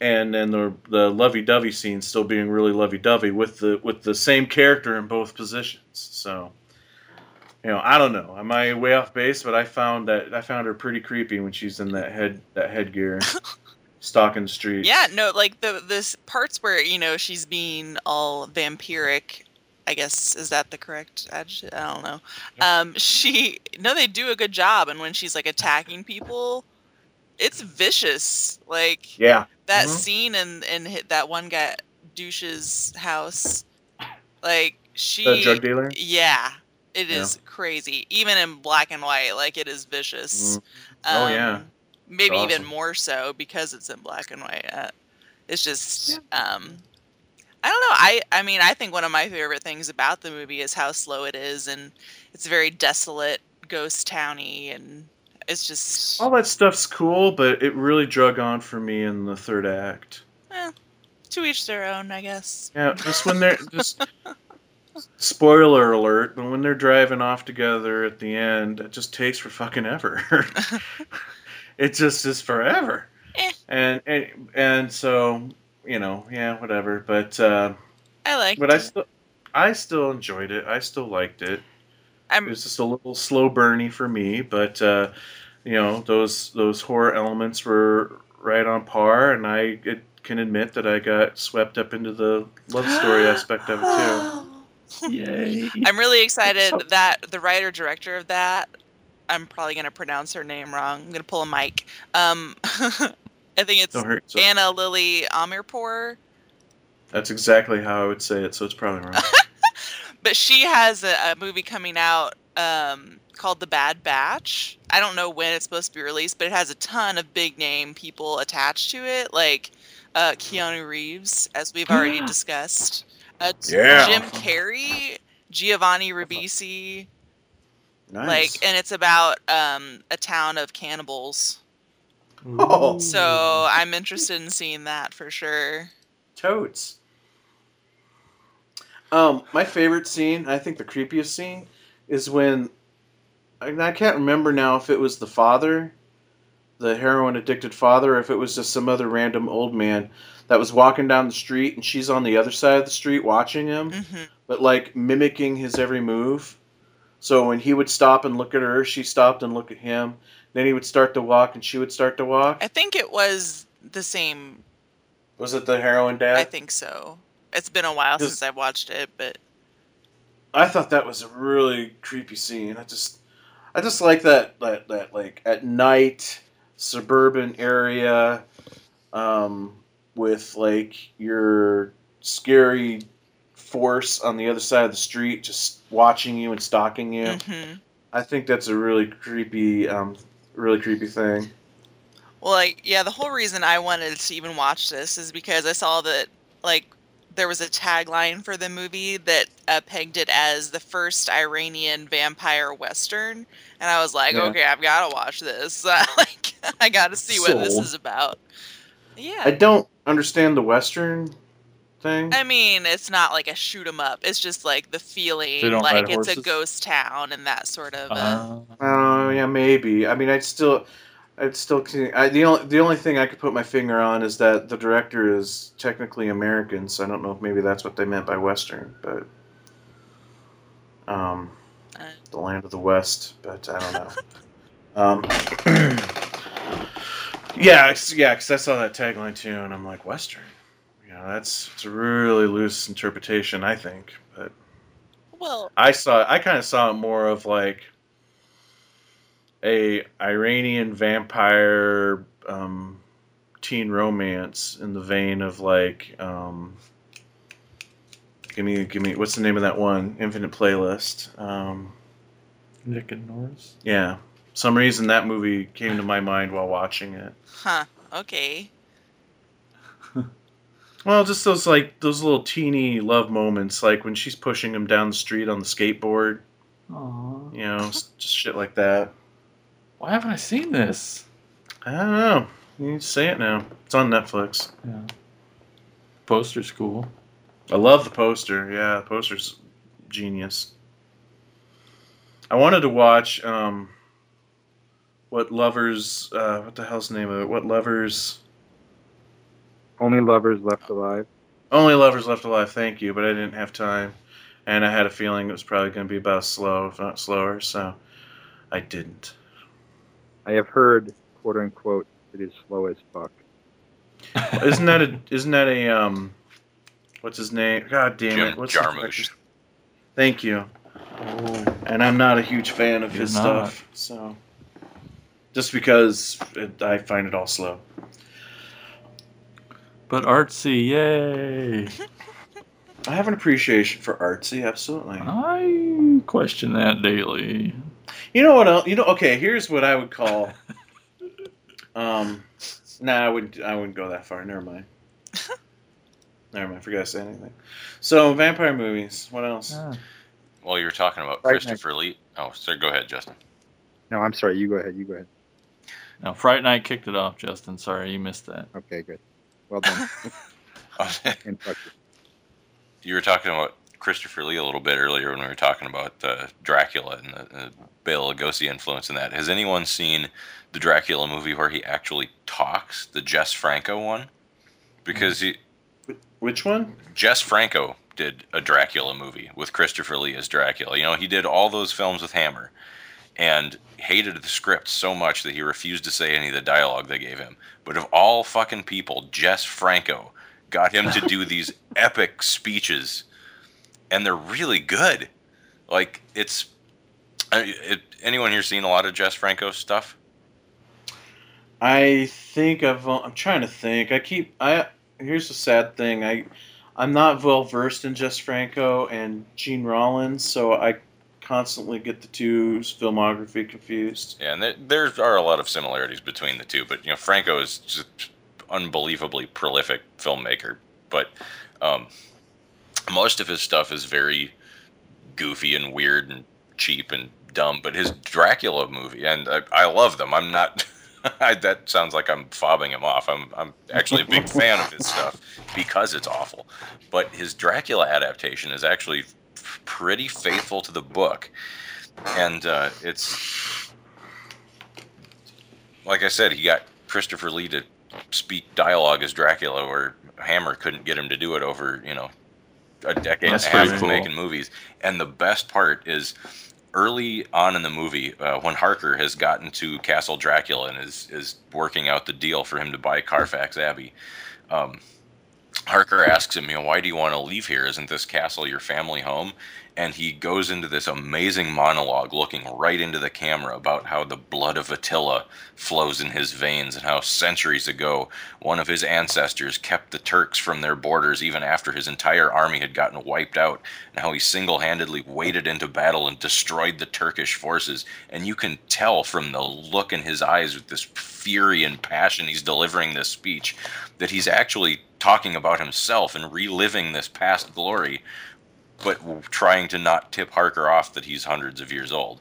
and then the the lovey dovey scene still being really lovey dovey with the with the same character in both positions. So. You know, I don't know. Am I way off base? But I found that I found her pretty creepy when she's in that head that headgear, stalking the streets. Yeah, no, like the this parts where you know she's being all vampiric. I guess is that the correct adjective? I don't know. Um, she no, they do a good job, and when she's like attacking people, it's vicious. Like Yeah. that Mhm. scene in in hit that one guy douche's house, like she The drug dealer. Yeah, it Yeah. is crazy. Even in black and white, like it is vicious. Mm. Oh, yeah. Um, Maybe It's even more so because it's in black and white. Uh, it's just um I don't know. I I mean, I think one of my favorite things about the movie is how slow it is and it's very desolate, ghost towny and it's just All that stuff's cool, but it really drug on for me in the third act. to each their own, I guess. Yeah, just when they're just spoiler alert, but when they're driving off together at the end, it just takes for fucking ever. it just is forever. Eh. And and and so you know, yeah, whatever. But uh, I like but I still I still enjoyed it. I still liked it. It I'm was just a little slow burny for me, but uh, you know those those horror elements were right on par, and I it, can admit that I got swept up into the love story aspect of it too. Yay! I'm really excited that the writer director of that, I'm probably gonna pronounce her name wrong. I'm gonna pull a mic. Um, I think it's hurt yourself. Ana Lily Amirpour, That's exactly how I would say it, so it's probably wrong. but she has a, a movie coming out um, called The Bad Batch. I don't know when it's supposed to be released, but it has a ton of big name people attached to it, like uh, Keanu Reeves, as we've already discussed. Uh, Yeah. Jim Carrey, Giovanni Ribisi. Nice. like and it's about um a town of cannibals Oh. so i'm interested in seeing that for sure Toads. Um, my favorite scene, I think the creepiest scene, is when I, can't remember now if it was the father, the heroin addicted father, or if it was just some other random old man that was walking down the street and she's on the other side of the street watching him, hmm but like mimicking his every move. So when he would stop and look at her, she stopped and looked at him. Then he would start to walk and she would start to walk. i think it was the same Was it the heroin dad? i think so it's been a while since i've watched it but I thought that was a really creepy scene. I just, I just like that that that like at night suburban area, um, with like your scary force on the other side of the street, just watching you and stalking you. mhm. I think that's a really creepy, um, really creepy thing. well like yeah the whole reason i wanted to even watch this is because i saw that like there was a tagline for the movie that uh, pegged it as the first Iranian vampire western, and I was like, Yeah. okay, I've got to watch this. like, I got to see what this is about. Yeah, I don't understand the western thing. I mean, it's not like a shoot 'em up. It's just like the feeling, like ride it's a ghost town and that sort of. Uh, Uh, Uh, Oh yeah, maybe. I mean, I'd still, I'd still. I, the only the only thing I could put my finger on is that the director is technically American, so I don't know if maybe that's what they meant by Western, but um, Uh. the land of the West. But I don't know. um, yeah, it's- yeah, because I saw that tagline too, and I'm like, Western. You know, that's it's a really loose interpretation, I think, but. Well, I saw I kind of saw it more of like a Iranian vampire um, teen romance in the vein of like um, give me give me what's the name of that one Infinite Playlist um, Nick and Norah's. yeah some reason that movie came to my mind while watching it huh? Okay. well just those like those little teeny love moments like when she's pushing him down the street on the skateboard Aww. you know just shit like that Why haven't I seen this? I don't know. You need to say it now. It's on Netflix. Yeah. Poster's cool. I love the poster. Yeah, the poster's genius. I wanted to watch um, what lovers. Uh, what the hell's the name of it? What lovers? Only lovers left alive. Only lovers left alive. Thank you, but I didn't have time, and I had a feeling it was probably going to be about slow, if not slower. So I didn't. I have heard, quote unquote, it is slow as fuck. isn't that a? Isn't that a? Um, what's his name? God damn Jim it! What's the Jarmusch. Thank you. Oh. and I'm not a huge fan of You're his not. stuff. So, just because it, I find it all slow. But artsy, yay! I have an appreciation for artsy, absolutely. I question that daily. You know what? Else, you know, okay. Here's what I would call. Um, nah, I wouldn't. I wouldn't go that far. Never mind. Never mind. Forgot to say anything. So, vampire movies. What else? Yeah. Well, you were talking about Right, Christopher Lee. Oh, sir, go ahead, Justin. No, I'm sorry. You go ahead. You go ahead. Now, Fright Night kicked it off, Justin. Sorry, you missed that. Okay, good. Well done. and fuck you. you were talking about Christopher Lee a little bit earlier when we were talking about uh, Dracula and the, the Bela Lugosi influence in that. Has anyone seen the Dracula movie where he actually talks, the Jess Franco one? Because he, Which one? Jess Franco did a Dracula movie with Christopher Lee as Dracula. You know, he did all those films with Hammer and hated the script so much that he refused to say any of the dialogue they gave him. But of all fucking people, Jess Franco got him to do these epic speeches and they're really good. Like it's I- it, anyone here seen a lot of Jess Franco stuff? I think I've. I'm trying to think. I keep. I here's the sad thing. I I'm not well versed in Jess Franco and Gene Rollins, so I constantly get the two filmography confused. Yeah, and there, there are a lot of similarities between the two, but you know, Franco is just unbelievably prolific filmmaker. But um, most of his stuff is very goofy and weird and cheap and dumb. But his Dracula movie, and I, I love them. I'm not. I, that sounds like I'm fobbing him off. I'm I'm actually a big fan of his stuff because it's awful. But his Dracula adaptation is actually pretty faithful to the book, and uh, it's like I said, he got Christopher Lee to speak dialogue as Dracula, where Hammer couldn't get him to do it over, you know, a decade That's and a half of cool. making movies. And the best part is early on in the movie, uh, when Harker has gotten to Castle Dracula and is is working out the deal for him to buy Carfax Abbey. Um, Harker asks him, you know, why do you want to leave here? Isn't this castle your family home? And he goes into this amazing monologue looking right into the camera about how the blood of Attila flows in his veins and how centuries ago one of his ancestors kept the Turks from their borders even after his entire army had gotten wiped out, and how he single handedly waded into battle and destroyed the Turkish forces. And you can tell from the look in his eyes with this fury and passion he's delivering this speech that he's actually talking about himself and reliving this past glory, but trying to not tip Harker off that he's hundreds of years old.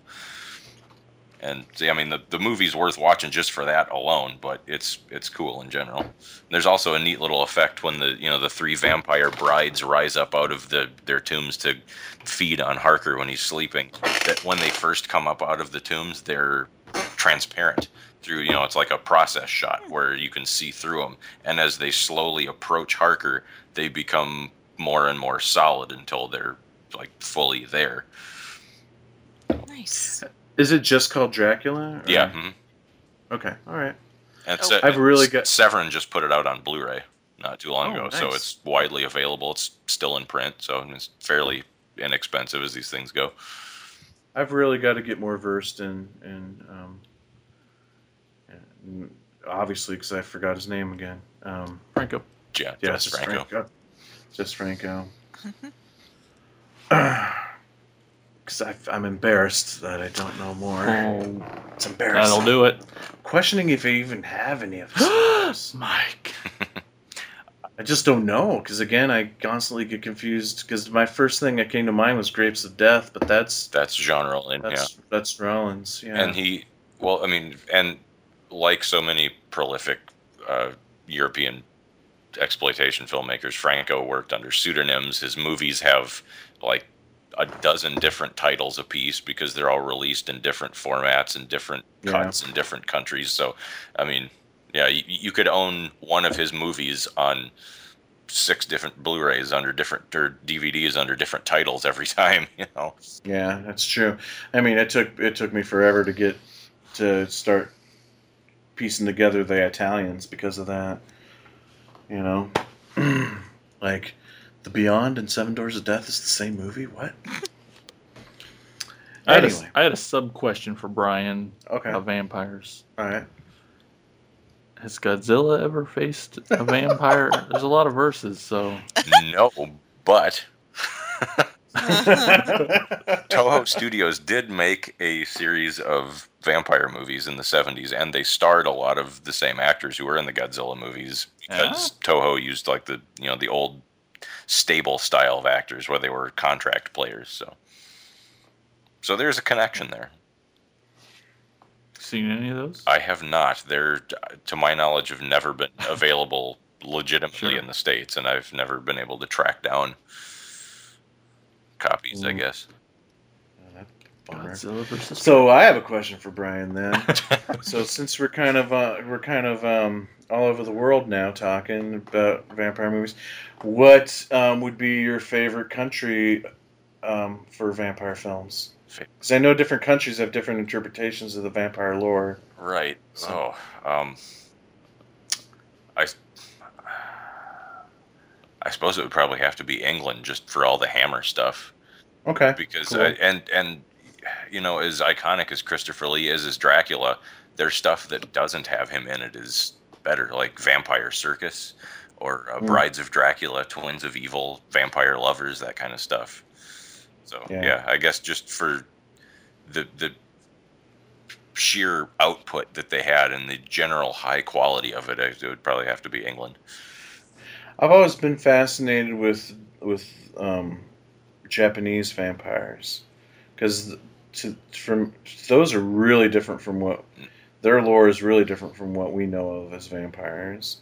And see, I mean, the, the movie's worth watching just for that alone, but it's it's cool in general. There's also a neat little effect when the you know the three vampire brides rise up out of the their tombs to feed on Harker when he's sleeping. That when they first come up out of the tombs, they're transparent through. You know, it's like a process shot where you can see through them, and as they slowly approach Harker, they become more and more solid until they're like fully there. Nice. Is it just called Dracula? or- Yeah. mhm. Okay. All right. And Oh. Se- I've really got- Severin just put it out on Blu-ray not too long Oh, ago, so it's widely available. It's still in print, so it's fairly inexpensive as these things go. I've really got to get more versed in in um, in- obviously because I forgot his name again. Um, Franco. Yeah, yes, Jess Jess Franco. Franco. Jess Franco. Because I'm embarrassed that I don't know more. Oh, It's embarrassing. that'll do it. Questioning if I even have any of this. Mike. I just don't know because again, I constantly get confused because my first thing that came to mind was Grapes of Death, but that's That's genre, and yeah. that's that's Rollins. Yeah. and he well i mean and like so many prolific uh, european exploitation filmmakers franco worked under pseudonyms his movies have like a dozen different titles apiece because they're all released in different formats and different Yeah. cuts in different countries so i mean yeah you, you could own one of his movies on six different blu-rays under different or dvds under different titles every time you know Yeah, that's true. I mean, it took it took me forever to get to start piecing together the Italians because of that. You know, like the Beyond and Seven Doors of Death is the same movie. What? I had, Anyway. a, I had a sub question for Brian Okay, of vampires. all right. Has Godzilla ever faced a vampire? There's a lot of verses, so no but Toho Studios did make a series of vampire movies in the 70s, and they starred a lot of the same actors who were in the Godzilla movies because ah. Toho used like the you know the old stable style of actors where they were contract players. So, so there's a connection there. seen any of those? I have not. They're, to my knowledge, have never been available legitimately Sure. in the states, and I've never been able to track down copies. I Mm. guess. Bummer. Godzilla versus. So I have a question for Brian then. so since we're kind of uh, we're kind of um, all over the world now talking about vampire movies, what um, would be your favorite country um, for vampire films? Because I know different countries have different interpretations of the vampire lore. Right. So- Oh, um, I, I suppose it would probably have to be England just for all the Hammer stuff, Okay. because Cool. I, and and you know as iconic as Christopher Lee is as Dracula, there's stuff that doesn't have him in it is better, like Vampire Circus, or uh, Mm. Brides of Dracula, Twins of Evil, Vampire Lovers, that kind of stuff. So Yeah. yeah, I guess just for the the sheer output that they had and the general high quality of it, it would probably have to be England. I've always been fascinated with with um, Japanese vampires because to from those are really different from what their lore is really different from what we know of as vampires,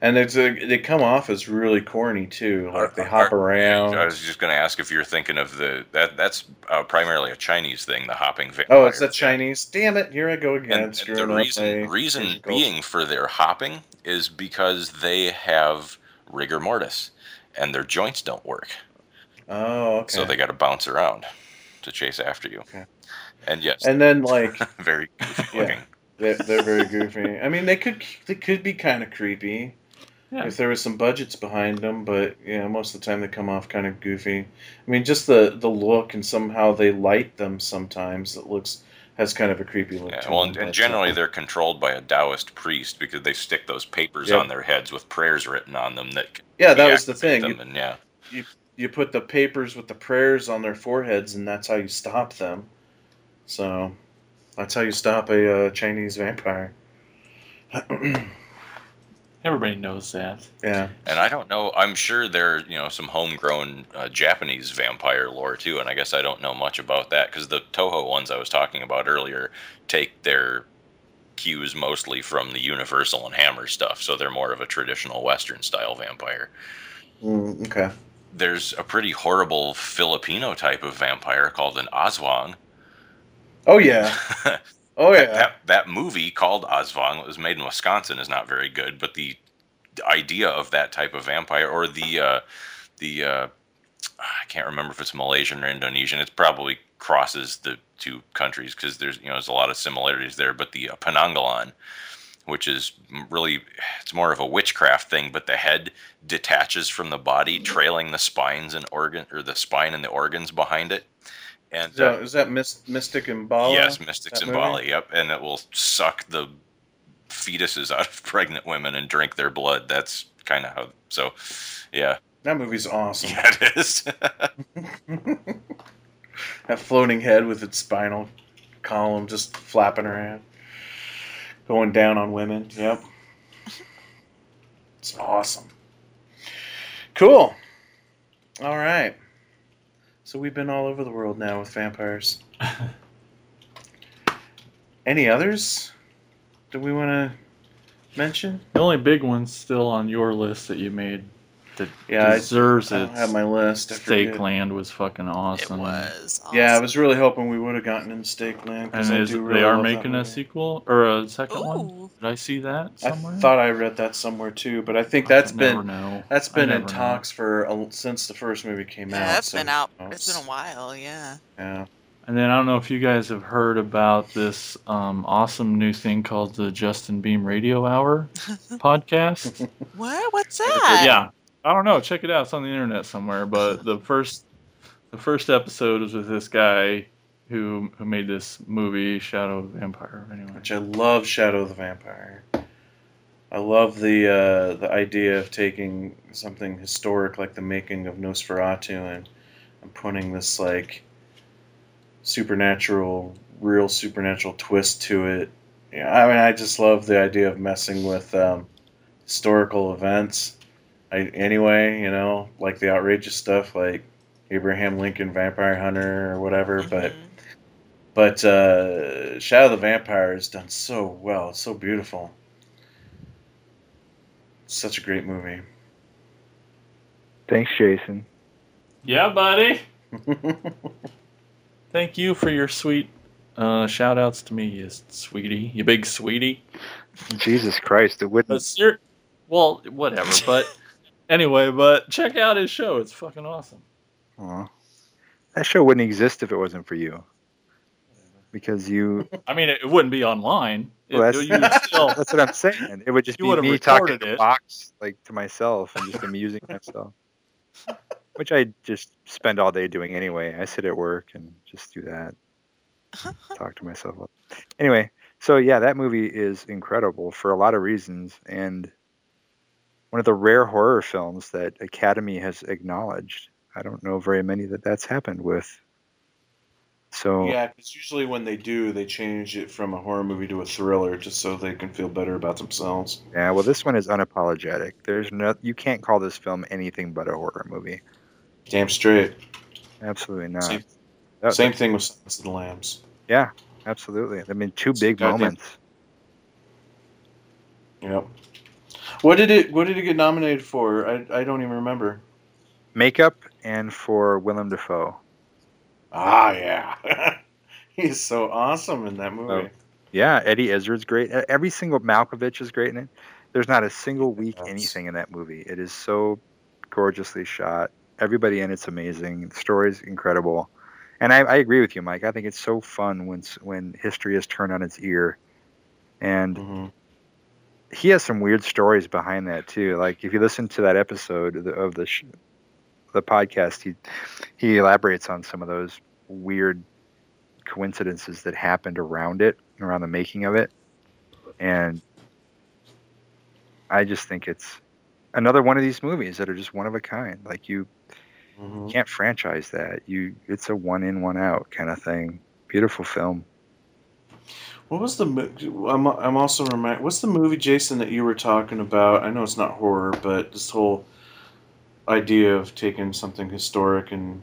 and it's a, they come off as really corny too. Like they hop around. I was just going to ask if you're thinking of the that that's uh, primarily a Chinese thing, the hopping vampire. Oh, it's a Chinese. Damn it! Here I go again. And, and the reason reason being for their hopping is because they have rigor mortis and their joints don't work. Oh, okay. So they got to bounce around to chase after you. Okay. And yes, and then like very goofy Yeah. they're, they're very goofy. I mean, they could they could be kind of creepy. Yeah. if there was some budgets behind them, but yeah, most of the time they come off kind of goofy. I mean, just the the look and somehow they light them sometimes. It looks has kind of a creepy look. Yeah, to well, and, and generally uh, they're controlled by a Taoist priest because they stick those papers Yeah. on their heads with prayers written on them that yeah, that was the thing. You, and yeah, you put the papers with the prayers on their foreheads, and that's how you stop them. So that's how you stop a uh, Chinese vampire. Everybody knows that. yeah, and I don't know. I'm sure there, you know, some homegrown uh, Japanese vampire lore too, and I guess I don't know much about that because the Toho ones I was talking about earlier take their cues mostly from the Universal and Hammer stuff, so they're more of a traditional Western style vampire. mm, okay. There's a pretty horrible Filipino type of vampire called an Aswang. Oh yeah. Oh yeah. That, that movie called Aswang, it was made in Wisconsin, is not very good, but the idea of that type of vampire, or the uh, the uh, I can't remember if it's Malaysian or Indonesian. It probably crosses the two countries because there's you know there's a lot of similarities there. But the uh, Penanggalan, which is really it's more of a witchcraft thing, but the head detaches from the body, trailing the spines and organ or the spine and the organs behind it. And So, uh, is that Mystics in Bali? Yes, Mystic? Bali. Yep, and it will suck the fetuses out of pregnant women and drink their blood. That's kind of how. So, yeah, That movie's awesome. yeah, it is. that floating head with its spinal column just flapping around, going down on women. Yep. It's awesome. Cool. All right. So we've been all over the world now with vampires. Any others that we want to mention? The only big one's still on your list that you made that Yeah, I- deserves I it. don't have my list. I Steak forget. Land was fucking awesome. It awesome. was. Yeah, I was really hoping we would have gotten in Stake Land. 'cause And is, really they are making a sequel or a second one. Did I see that somewhere? I somewhere? thought I read that somewhere too, but I think I that's never been know. that's I been in never know. talks for a, since the first movie came Yeah, out. that's so been out. who It's knows? been a while. Yeah. Yeah. And then I don't know if you guys have heard about this um, awesome new thing called the Justin Beam Radio Hour podcast. What? What's that? yeah, I don't know. Check it out. It's on the internet somewhere. But the first, the first episode was with this guy who who made this movie Shadow of the Vampire. Anyway, Which I love Shadow of the Vampire. I love the uh, the idea of taking something historic like the making of Nosferatu and, and putting this like supernatural, real supernatural twist to it. Yeah, I mean, I just love the idea of messing with um, historical events. I, anyway, you know, like the outrageous stuff like Abraham Lincoln Vampire Hunter or whatever, but. Mhm. But uh, Shadow of the Vampire is done so well. It's so beautiful. Such a great movie. Thanks, Jason. yeah, buddy. Thank you for your sweet uh, shout outs to me, you sweetie, you big sweetie. Jesus Christ, it But wouldn't. ser- well, whatever. But anyway, but check out his show. It's fucking awesome. Aw. that show wouldn't exist if it wasn't for you. Because you, I mean, it, it wouldn't be online. It, Well, that's- you would still. that's what I'm saying. It would just You be would've me talking recorded to it. box, like to myself, and just amusing myself. Which I just spend all day doing anyway. I sit at work and just do that. Talk to myself. Anyway, so yeah, that movie is incredible for a lot of reasons, and one of the rare horror films that Academy has acknowledged. I don't know very many that that's happened with. So Yeah, because usually when they do, they change it from a horror movie to a thriller just so they can feel better about themselves. Yeah, well, this one is unapologetic. There's no, you can't call this film anything but a horror movie. Damn straight. Absolutely not. Same, That- same thing with Silence of the Lambs. Yeah, absolutely. I mean, two big moments. Yep. What did it What did it get nominated for? I, I don't even remember. Makeup and for Willem Dafoe. Ah, yeah. He's so awesome in that movie. Oh. Yeah, Eddie Izzard's great. Every single Malkovich is great in it. There's not a single weak Yes. anything in that movie. It is so gorgeously shot. Everybody in it's amazing. The story's incredible. And I, I agree with you, Mike. I think it's so fun when when history is turned on its ear. And hmm he has some weird stories behind that too. Like if you listen to that episode of the, of the sh- the podcast, he he elaborates on some of those weird coincidences that happened around it, around the making of it, and I just think it's another one of these movies that are just one of a kind. Like you hmm can't franchise that. You it's a one in one out kind of thing. Beautiful film. What was the? mo- I'm I'm also remind. What's the movie, Jason, that you were talking about? I know it's not horror, but this whole idea of taking something historic and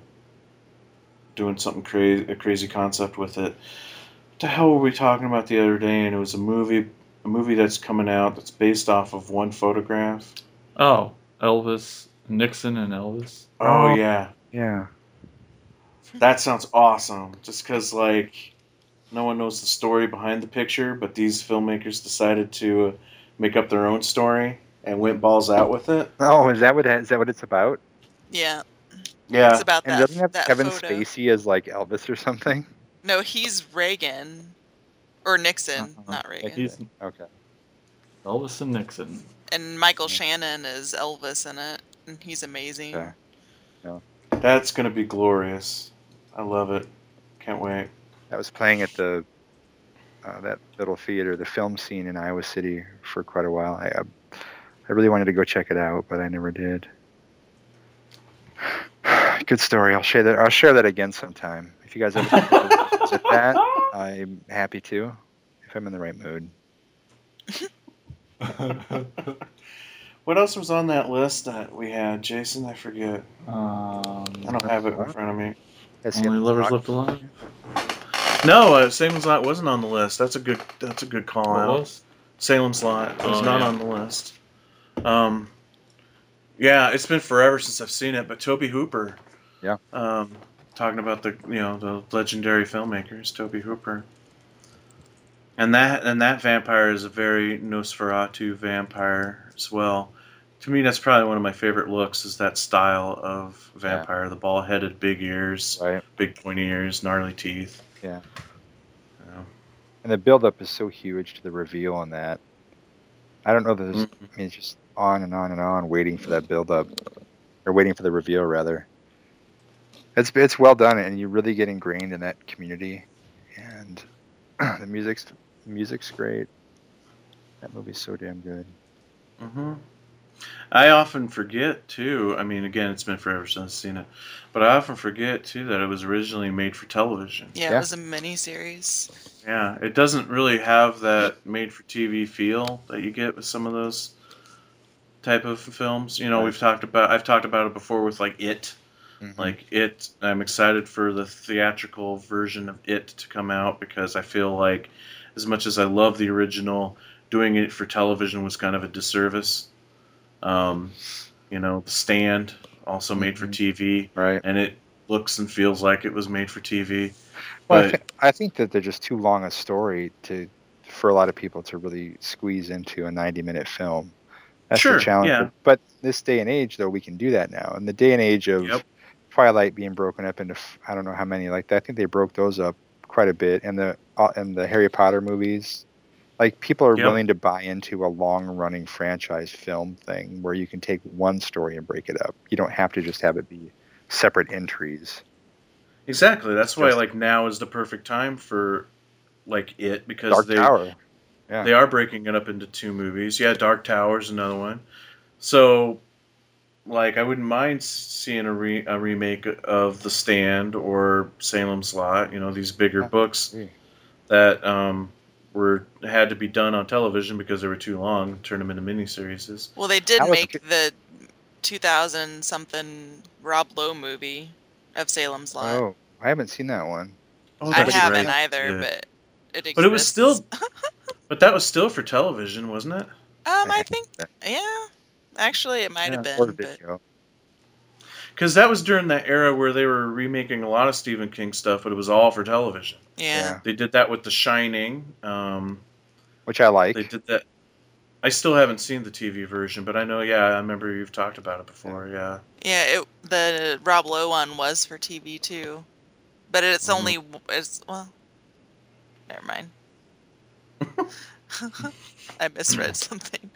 doing something crazy, a crazy concept with it. What the hell were we talking about the other day? And it was a movie, a movie that's coming out that's based off of one photograph. Oh, Elvis, Nixon, and Elvis. Oh, Oh. yeah, Yeah. that sounds awesome. Just because like No one knows the story behind the picture, but these filmmakers decided to uh, make up their own story and went balls out with it. Oh, is that what is that what it's about? Yeah, Yeah, it's about And that. doesn't have that Kevin photo. Spacey as like Elvis or something? No, he's Reagan or Nixon, Uh-huh. not Yeah, Reagan. he's Okay. Elvis and Nixon. and Michael Shannon is Elvis in it, and he's amazing. Okay. that's gonna be glorious. I love it. Can't wait. That was playing at the uh, that little theater, the FilmScene in Iowa City for quite a while. I uh, I really wanted to go check it out, but I never did. Good story. I'll share that. I'll share that again sometime. If you guys ever visit that, I'm happy to. If I'm in the right mood. What else was on that list that we had, Jason? I forget. um, I don't have it in front of me. That's the only end lovers left alive. No, uh, Salem's Lot wasn't on the list. That's a good. That's a good call What out. was? Salem's Lot was Oh, not yeah. on the list. Um, yeah, it's been forever since I've seen it, but Tobe Hooper. Yeah. Um, talking about the you know the legendary filmmakers, Tobe Hooper. And that and that vampire is a very Nosferatu vampire as well. To me, that's probably one of my favorite looks. Is that style of vampire? The ball-headed, big ears, Right. big pointy ears, gnarly teeth. Yeah. And the build-up is so huge to the reveal on that. I don't know that there's. Mhm. I mean, it's just on and on and on, waiting for that build-up, or waiting for the reveal rather. It's it's well done, and you really get ingrained in that community, and the music's the music's great. That movie's so damn good. hmm I often forget too. I mean, again, it's been forever since I've seen it, but I often forget too that it was originally made for television. Yeah, Yeah. it was a mini series. Yeah, it doesn't really have that made-for-TV feel that you get with some of those type of films. You know, Right. we've talked about. I've talked about it before with like It. Mhm. Like It, I'm excited for the theatrical version of It to come out because I feel like, as much as I love the original, doing it for television was kind of a disservice. Um, you know, The Stand, also made for Mhm. TV, right. and it looks and feels like it was made for TV. Well, I, But- I think that they're just too long a story to for a lot of people to really squeeze into a 90 minute film. That's Sure, the challenge. yeah. But this day and age, though, we can do that now. In the day and age of Yep. Twilight being broken up into f- I don't know how many like that. I think they broke those up quite a bit, and the uh, and the Harry Potter movies. Like people are Yep. willing to buy into a long running franchise film thing where you can take one story and break it up. You don't have to just have it be separate entries. Exactly. That's why Just- like now is the perfect time for like it because Dark they Tower. Yeah. they are breaking it up into two movies. Yeah, Dark Tower's another one. So like I wouldn't mind seeing a, re- a remake of The Stand or Salem's Lot, you know, these bigger Yeah, books that um were had to be done on television because they were too long, turn them into miniseries. Well, they did That was a make good- the 2000 something Rob Lowe movie of Salem's Lot. Oh, I haven't seen that one. Oh, I haven't right. either, Yeah. but it exists. But it was still But that was still for television, wasn't it? Um, I think, yeah. Actually, it might Yeah, have Or been, but video. Because that was during that era where they were remaking a lot of Stephen King stuff, but it was all for television. yeah. They did that with The Shining. Um, Which I like. they did that. I still haven't seen the TV version, but I know. Yeah, I remember you've talked about it before. Yeah. Yeah, it, the Rob Lowe one was for TV too, but it's Mhm. only it's well. Never mind. I misread something.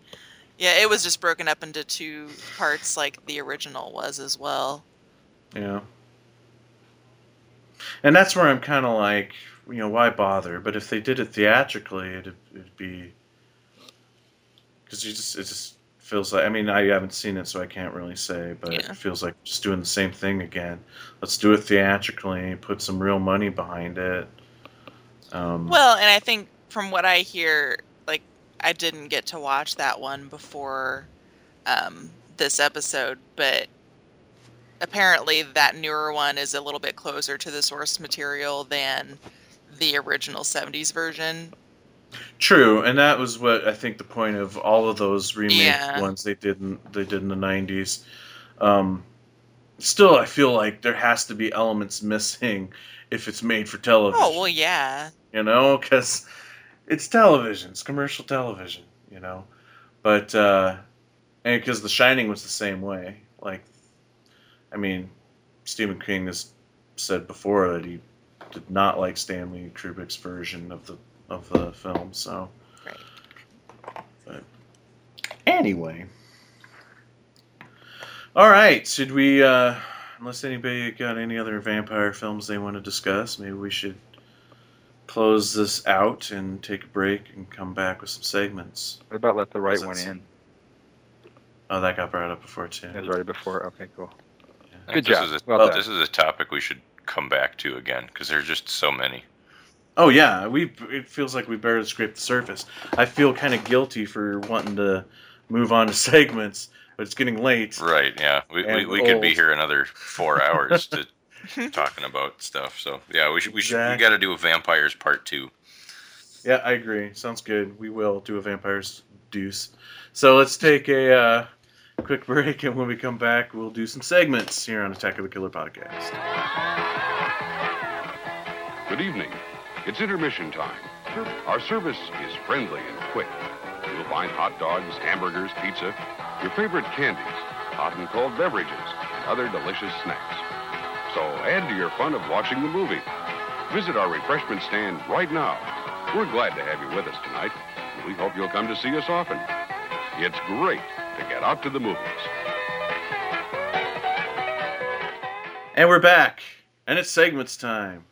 Yeah, it was just broken up into two parts, like the original was as well. Yeah. And that's where I'm kind of like, you know, why bother? But if they did it theatrically, it'd, it'd be because you just it just feels like. I mean, I haven't seen it, so I can't really say, but Yeah. it feels like just doing the same thing again. Let's do it theatrically, put some real money behind it. Um, Well, and I think from what I hear, I didn't get to watch that one before um, this episode, but apparently that newer one is a little bit closer to the source material than the original 70s version. True, and that was what I think the point of all of those remake Yeah. ones they did in, they did in the '90s. Um, still, I feel like there has to be elements missing if it's made for television. Oh well, yeah. you know, because it's television, it's commercial television, you know. But uh, and because The Shining was the same way. Like, I mean, Stephen King has said before that he did not like Stanley Kubrick's version of the of the film. So, Right. but anyway, all right. Should we? Uh, unless anybody got any other vampire films they want to discuss, maybe we should close this out and take a break and come back with some segments. What about let the right one in? Oh, that got brought up before too. That was right before. Okay, cool. I think Good this job. Is a, Well done. this is a topic we should come back to again because there's just so many. Oh yeah, we. It feels like we barely scraped the surface. I feel kind of guilty for wanting to move on to segments, but it's getting late. Right? Yeah, we, we, we could be here another four hours to talking about stuff. So yeah, we should we should we got to do a vampires part two. Yeah, I agree. Sounds good. We will do a vampire's deuce. So let's take a uh, quick break, and when we come back, we'll do some segments here on Attack of the Killer podcast. Good evening. It's intermission time. Our service is friendly and quick. You'll find hot dogs, hamburgers, pizza, your favorite candies, hot and cold beverages, and other delicious snacks. So add to your fun of watching the movie. Visit our refreshment stand right now. We're glad to have you with us tonight. and We hope you'll come to see us often. It's great to get out to the movies. And we're back, and it's segments time.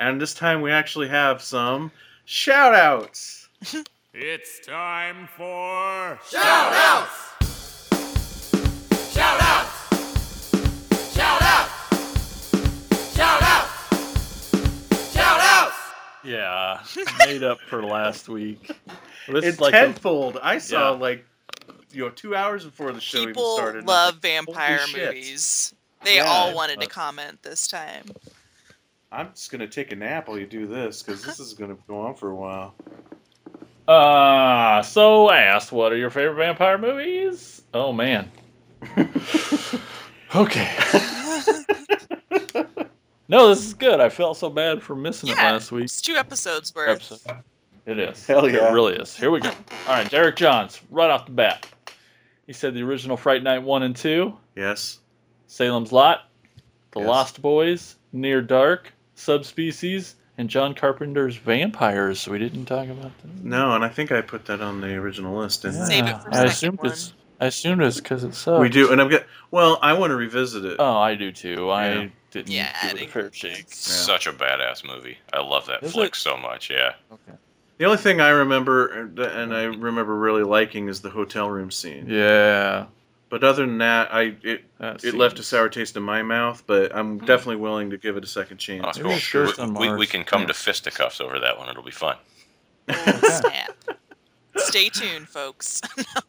And this time we actually have some shout outs. It's time for Shout outs! Yeah, made up for last week. This It's like a- tenfold. I saw Yeah. like you know two hours before the show even People started. and love vampire movies. They Yeah, all wanted to comment this time. I'm just gonna take a nap while you do this because this is gonna go on for a while. Uh, so asked, what are your favorite vampire movies? Oh man. okay. no, this is good. I felt so bad for missing it last week. it's two episodes worth. Episode. It is. Hell yeah. It really is. Here we go. All right, Derek Johns, right off the bat. He said the original Fright Night 1 and 2, Yes. Salem's Lot, The Yes. Lost Boys, Near Dark, Subspecies, and John Carpenter's Vampires. We didn't talk about that. No, and I think I put that on the original list, didn't Save I? it for I second assumed one. it's. I assumed it's because it sucks. We do, and I'm get. Well, I want to revisit it. Oh, I do too. Yeah. I didn't Yeah, I give it a fair shake. Such a badass movie. I love that Is flick it? so much. Yeah. Okay. The only thing I remember, and and I remember really liking, is the hotel room scene. Yeah. But other than that, I it That it left a sour taste in my mouth. But I'm hmm. definitely willing to give it a second Oh, chance. that's Maybe cool. it's We, we, we can come Yeah. to fisticuffs over that one. It'll be fun. Oh, snap. Stay tuned, folks.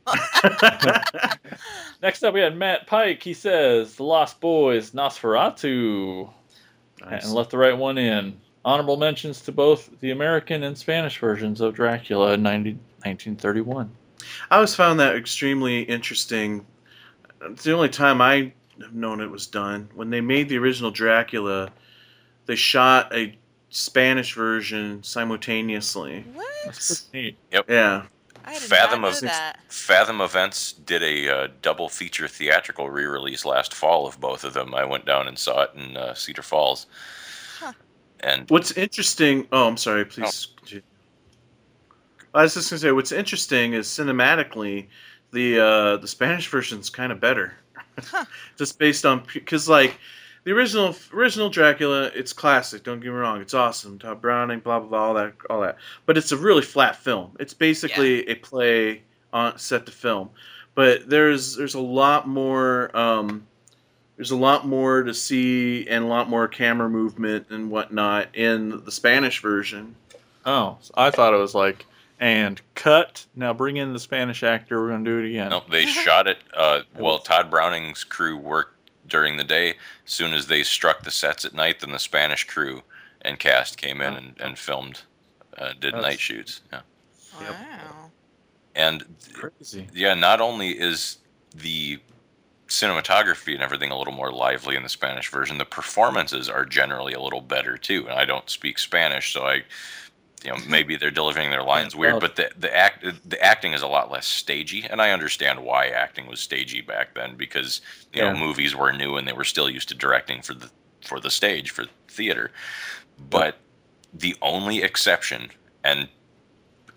Next up, we had Matt Pike. He says The Lost Boys, Nosferatu, Nice. and left the right one in. Honorable mentions to both the American and Spanish versions of Dracula in 90, 1931. I always found that extremely interesting. It's the only time I have known it was done. When they made the original Dracula, they shot a Spanish version simultaneously. what? That's pretty neat. Yeah. I did Fathom not know of- that. Fathom Events did a uh, double feature theatrical re-release last fall of both of them. I went down and saw it in uh, Cedar Falls. Huh. And What's interesting? Oh, I'm sorry. Please. continue. I was just gonna say what's interesting is cinematically, the uh, the Spanish version's kind of better, Huh. just based on because like the original original Dracula, it's classic. Don't get me wrong, it's awesome. Tod Browning, blah blah blah, all that all that. But it's a really flat film. It's basically a play on set to film. But there's there's a lot more. Um, there's a lot more to see and a lot more camera movement and whatnot in the Spanish version. Oh, so I thought it was like, and cut. Now bring in the Spanish actor. We're going to do it again. no, they shot it. Uh, well, Tod Browning's crew worked during the day. As soon as they struck the sets at night, then the Spanish crew and cast came in and, and filmed, uh, did That's- night shoots. Yeah. Yep. Wow. And Crazy. yeah, not only is the cinematography and everything a little more lively in the Spanish version. The performances are generally a little better too. And I don't speak Spanish, so I, you know, maybe they're delivering their lines weird, but the the act the acting is a lot less stagey, and I understand why acting was stagey back then because you know movies were new and they were still used to directing for the for the stage for theater. But the only exception, and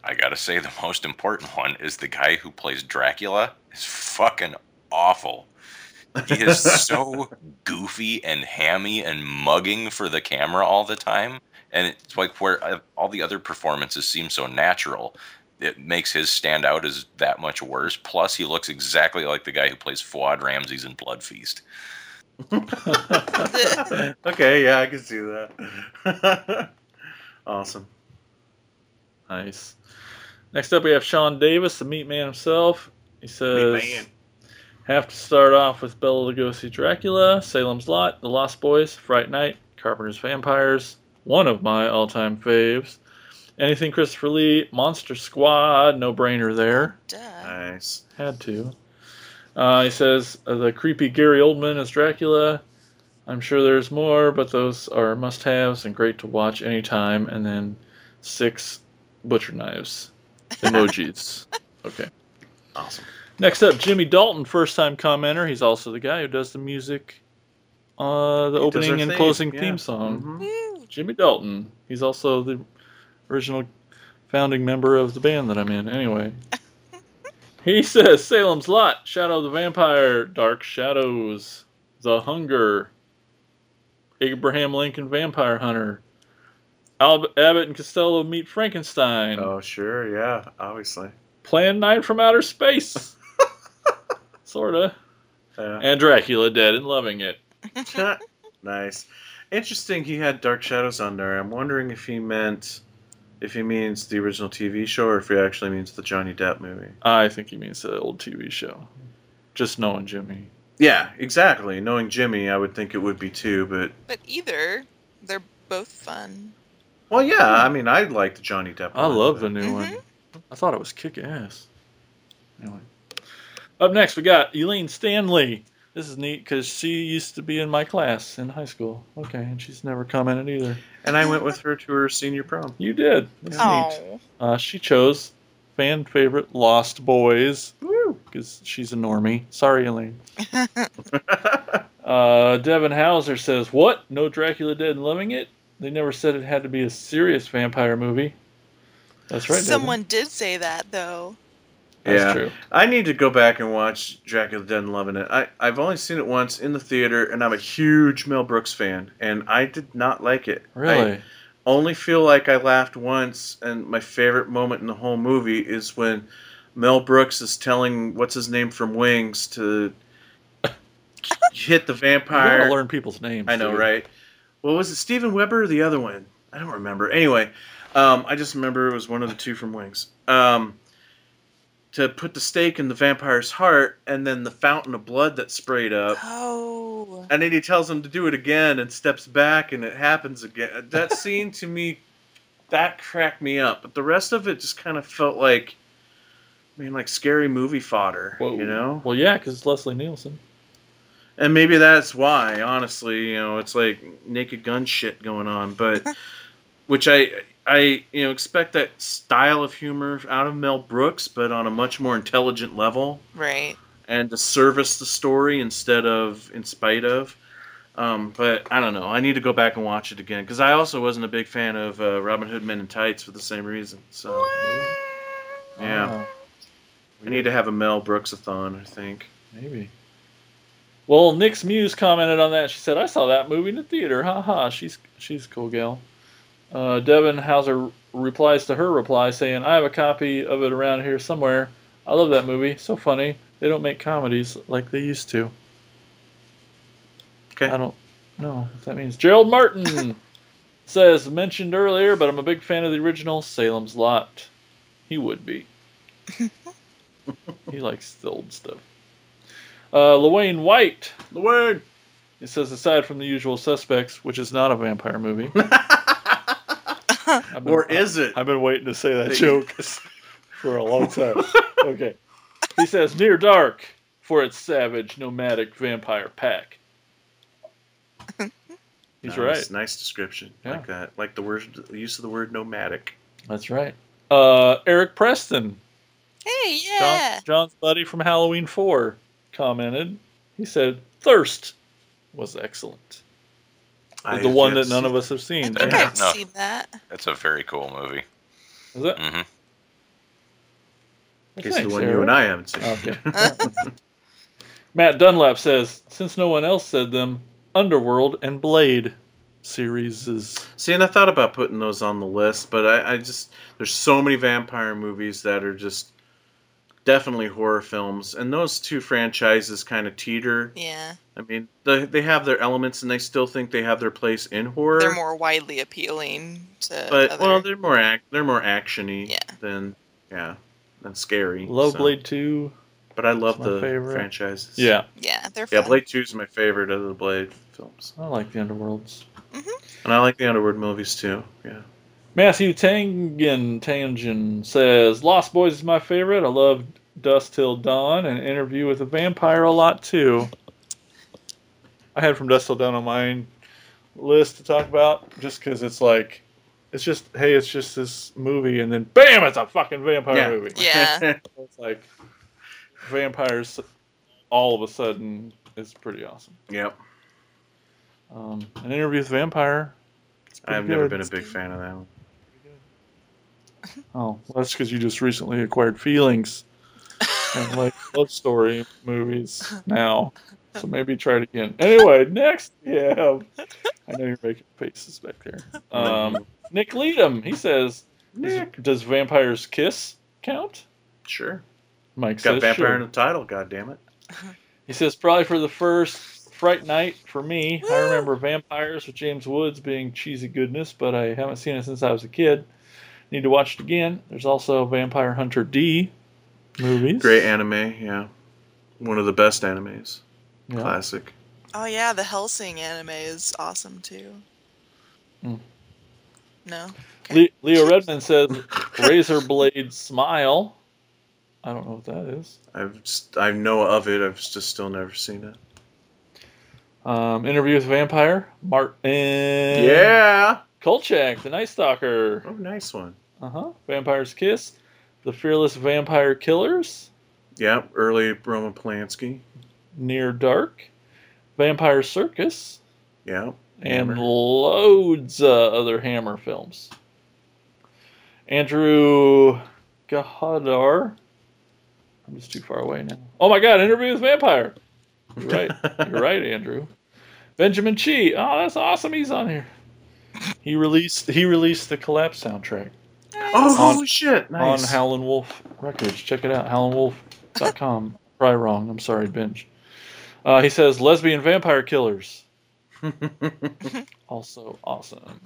I gotta say the most important one, is the guy who plays Dracula is fucking awful. He is so goofy and hammy and mugging for the camera all the time, and it's like where uh, all the other performances seem so natural. It makes his stand out as that much worse. Plus, he looks exactly like the guy who plays Fuad Ramses in Blood Feast. okay, yeah, I can see that. awesome. Nice. Next up, we have Sean Davis, the Meat Man himself. He says, "Have to start off with Bela Lugosi, Dracula, Salem's Lot, The Lost Boys, Fright Night, Carpenter's Vampires, one of my all-time faves. Anything Christopher Lee, Monster Squad, no brainer there. Duh. Nice. Had to. Uh, he says uh, the creepy Gary Oldman as Dracula. I'm sure there's more, but those are must-haves and great to watch anytime. And then six butcher knives emojis. okay. Awesome. Next up, Jimmy Dalton, first-time commenter. He's also the guy who does the music, uh, the He opening and theme, closing yeah. theme song. Mhm. Woo. Jimmy Dalton. He's also the original founding member of the band that I'm in. Anyway, he says Salem's Lot, Shadow of the Vampire, Dark Shadows, The Hunger, Abraham Lincoln Vampire Hunter, Al- Abbott and Costello meet Frankenstein, Oh, sure, yeah, obviously. Plan 9 from Outer Space, sorta, Yeah. and Dracula Dead and Loving It. nice. Interesting he had Dark Shadows on there. I'm wondering if he meant if he means the original TV show or if he actually means the Johnny Depp movie. I think he means the old TV show. Just knowing Jimmy. Yeah, exactly. Knowing Jimmy, I would think it would be too, but But either, they're both fun. well, yeah, I mean, I like the Johnny Depp. I one, love the but- new Mhm. one. I thought it was kick ass. Anyway. Up next, we got Eileen Stanley. This is neat because she used to be in my class in high school. Okay, and she's never commented either. And I went with her to her senior prom. You did. That's neat. Oh, Uh, she chose fan favorite Lost Boys because she's a normie. Sorry, Elaine. Uh, Devin Hauser says, "What? No Dracula Dead and Loving It? They never said it had to be a serious vampire movie." That's right. Devin. someone did say that though. That's Yeah. true. I need to go back and watch Dracula Dead and Loving It. I, I've only seen it once in the theater, and I'm a huge Mel Brooks fan, and I did not like it. I Really? only feel like I laughed once, and my favorite moment in the whole movie is when Mel Brooks is telling what's his name from Wings to hit the vampire. gotta learn people's names. I know, dude. right? What was it, Steven Weber or the other one? I don't remember. Anyway, um, I just remember it was one of the two from Wings. Um, to put the stake in the vampire's heart, and then the fountain of blood that sprayed up. Oh, And then he tells him to do it again and steps back and it happens again. That scene to me, that cracked me up. But the rest of it just kind of felt like, I mean, like scary movie fodder, Well, you know? Well, yeah, because it's Leslie Nielsen. And maybe that's why, honestly, you know, it's like naked gun shit going on. But, which I, I, you know, expect that style of humor out of Mel Brooks, but on a much more intelligent level right. and to service the story instead of in spite of. Um, but I don't know. I need to go back and watch it again because I also wasn't a big fan of uh, Robin Hood Men in Tights for the same reason. So yeah, Oh, I need to have a Mel Brooksathon. I think. maybe. Well, Nick's Muse commented on that. She said, "I saw that movie in the theater. Ha ha. She's she's a cool gal." Uh, Devin Hauser replies to her reply saying, "I have a copy of it around here somewhere. I love that movie. So funny. They don't make comedies like they used to." Okay. I don't know what that means. Gerald Martin says mentioned earlier, but I'm a big fan of the original Salem's Lot. He would be. he likes the old stuff. Uh, Lewayne White. The word. It says aside from the usual suspects, which is not a vampire movie. I've been- Or is it? I've been waiting to say that joke for a long time. okay. He says Near Dark, for its savage nomadic vampire pack. He's Nice, right. Nice description. Yeah. Like that. Like the word the use of the word nomadic. That's right. Uh, Eric Preston, Hey, John, yeah. John's buddy from Halloween 4, commented. He said, Thirst was excellent. I the one that none of us have I seen. think Yeah. I've No. seen that. It's a very cool movie. Is it? hmm In case the one you and I haven't seen. Okay. Matt Dunlap says, since no one else said them, Underworld and Blade series is. See, and I thought about putting those on the list, but I, I just there's so many vampire movies that are just definitely horror films, and those two franchises kind of teeter. Yeah. I mean, they they have their elements, and they still think they have their place in horror. They're more widely appealing to but other... well, they're more act they're more actiony Yeah. than yeah than scary. Low so- Blade 2. but I love the favorite. franchises. Yeah, yeah, they're yeah. Blade Two is my favorite of the Blade films, I like the Underworlds. Mm-hmm. and I like the Underworld movies too. Yeah. Matthew Tangen Tangen says, Lost Boys is my favorite. I love Dusk Till Dawn and Interview with a Vampire a lot too. I had From Dusk Till Dawn on my list to talk about just because it's like, it's just, hey, it's just this movie, and then bam, it's a fucking vampire Yeah. movie. Yeah. It's like vampires all of a sudden is pretty awesome. yep. Um, an Interview with Vampire. I've never good. been a big fan of that one. Oh, well, that's because you just recently acquired feelings and like love story movies now. So maybe try it again. Anyway, next we have. I know you're making faces back there. Um, Nick Leadham. He says, Nick. "Does Vampires Kiss count?" Sure. Mike Got says, vampire "Sure." in the title. God damn it. He says probably for the first Fright Night for me. I remember Vampires with James Woods being cheesy goodness, but I haven't seen it since I was a kid. Need to watch it again. There's also Vampire Hunter D movies. Great anime. Yeah. One of the best animes. Yeah. Classic. Oh yeah, the Hellsing anime is awesome too. Hmm. No. Le- Leo Redman says Razor Blade Smile. I don't know what that is. I've just, I know of it. I've just still never seen it. Um, Interview with Vampire. Martin. Yeah. Kolchak, the Night Stalker. Oh, nice one. Uh huh. Vampire's Kiss. The Fearless Vampire Killers. Yeah. Early Roman Polanski. Near Dark. Vampire Circus. Yeah. and Hammer. loads uh, other Hammer films. Andrew Gahadar. I'm just too far away now. Oh my God! Interview with Vampire. You're right. You're right, Andrew. Benjamin Chi. Oh, that's awesome. He's on here. He released he released the Collapse soundtrack Oh, On- holy shit. Nice. on Howlin' Wolf Records. Check it out. HowlinWolf.com. Probably wrong. I'm sorry, Benj. Uh, he says lesbian vampire killers. Also awesome.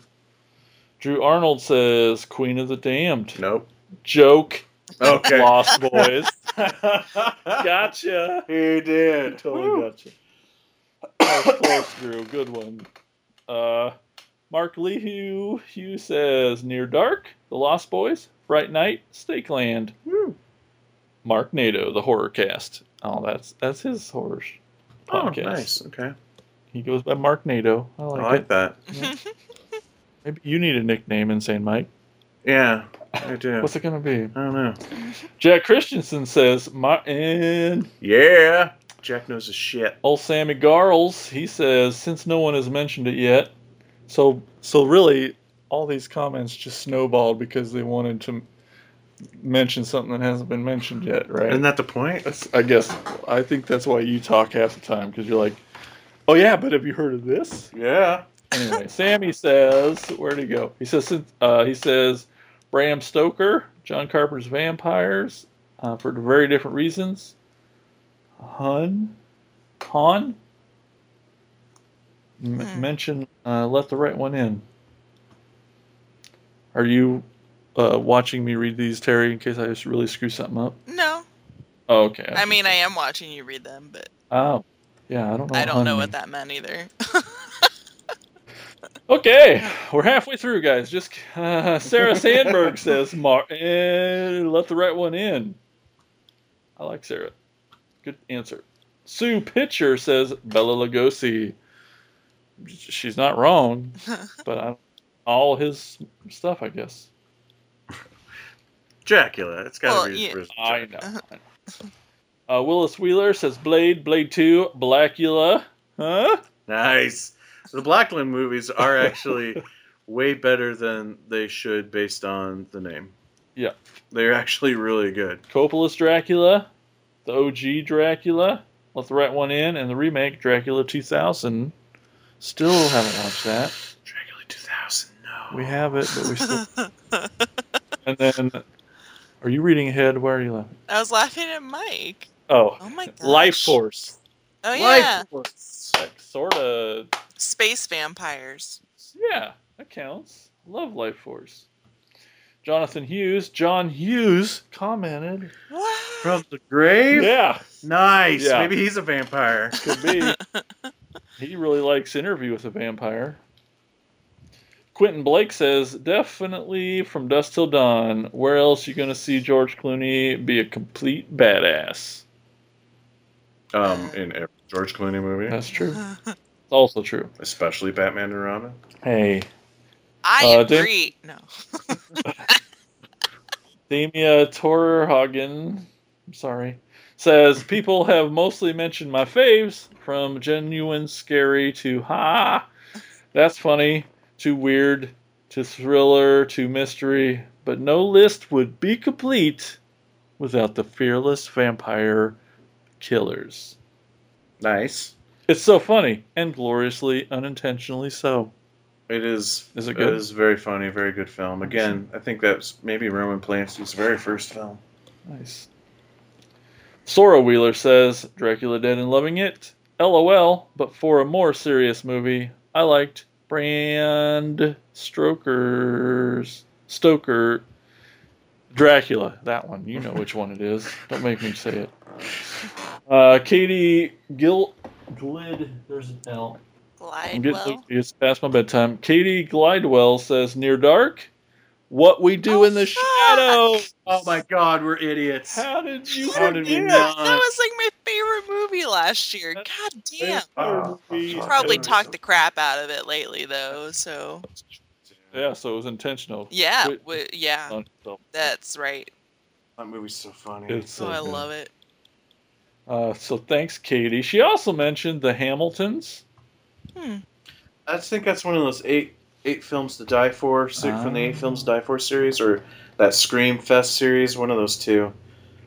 Drew Arnold says Queen of the Damned. nope. Joke. Okay. Lost Boys. Gotcha. He did. Totally gotcha. That was close, Drew. Good one. Uh, Mark Lehew Hugh says Near Dark, The Lost Boys, Fright Night, Stakeland. Woo. Mark Nato, the horror cast. Oh, that's that's his horror sh- Oh, nice. Okay. He goes by Mark Nato. I I like, like it. that. Maybe you need a nickname, Insane Mike. Yeah, I do. What's it gonna be? I don't know. Jack Christensen says Martin. Yeah. Jack knows his shit. Old Sammy Garles, he says, since no one has mentioned it yet, so so really all these comments just snowballed because they wanted to mention something that hasn't been mentioned yet, right? Isn't that the point? That's, I guess I think that's why you talk half the time because you're like, oh yeah, but have you heard of this? Yeah. Anyway, Sammy says, where'd he go? He says, since- uh, he says, Bram Stoker, John Carpenter's Vampires, uh, for very different reasons. Hun, Han, M- Hmm. mention, uh, let the right one in. Are you uh, watching me read these, Terry, in case I just really screw something up? No. Oh, okay. I mean, I am watching you read them, but Oh, yeah, I don't know. I don't hun know what that meant either. Okay, we're halfway through, guys. Just uh, Sarah Sandberg says, "Martin, let the right one in." I like Sarah. Good answer. Sue Pitcher says Bela Lugosi. She's not wrong, but I, all his stuff, I guess. Dracula. It's got to Well, be yeah. I know. Uh, Willis Wheeler says Blade, Blade 2, Blackula. Huh? Nice. The Blacula movies are actually way better than they should based on the name. Yeah. They're actually really good. Coppola's Dracula, the OG Dracula. Let the right one in, and the remake Dracula 2000. Still haven't watched that. Dracula 2000. No. We have it, but we still. and then, are you reading ahead? Where are you laughing? I was laughing at Mike. Oh, Oh my gosh. Lifeforce. Oh yeah. Lifeforce. Like, sort of. Space vampires. Yeah, that counts. Love Lifeforce. Jonathan Hughes, John Hughes commented. What? From the grave? Yeah, Nice. Yeah. Maybe he's a vampire. could be. he really likes Interview with a Vampire. Quentin Blake says, definitely from dusk till dawn. Where else you gonna see George Clooney be a complete badass? Um, in every George Clooney movie, That's true. It's also true. especially Batman and Robin. Hey, I Uh, Dan- agree. No. Damia Torhagen, I'm sorry, says people have mostly mentioned my faves from genuine scary to ha, that's funny to weird to thriller to mystery, but no list would be complete without the fearless vampire killers. Nice. It's so funny and gloriously unintentionally so. It is. Is it It good? is very funny, very good film. Again, I think that's maybe Roman Polanski's very first film. Nice. Sora Wheeler says Dracula Dead and Loving It. LOL, but for a more serious movie, I liked Bram Stoker's Stoker Dracula. That one. You know which one it is. Don't make me say it. Uh, Katie Gil Glid. There's an L. Glidewell. It's past my bedtime. Katie Glidewell says Near Dark. What we do Oh, in the fuck. shadows. Oh my God, we're idiots. How did you How did we not? That was like my favorite movie last year. That's God damn. Oh, Movie. Probably Yeah. talked the crap out of it lately though. So Yeah, so it was intentional. yeah, w- yeah, that's right. That movie's so funny. It's so Oh, I good. love it. Uh, so thanks, Katie. She also mentioned the Hamiltons. Hmm. I think that's one of those eight eight films to die for se- from the eight Ah. films to die for series, or that Scream Fest series. One of those two.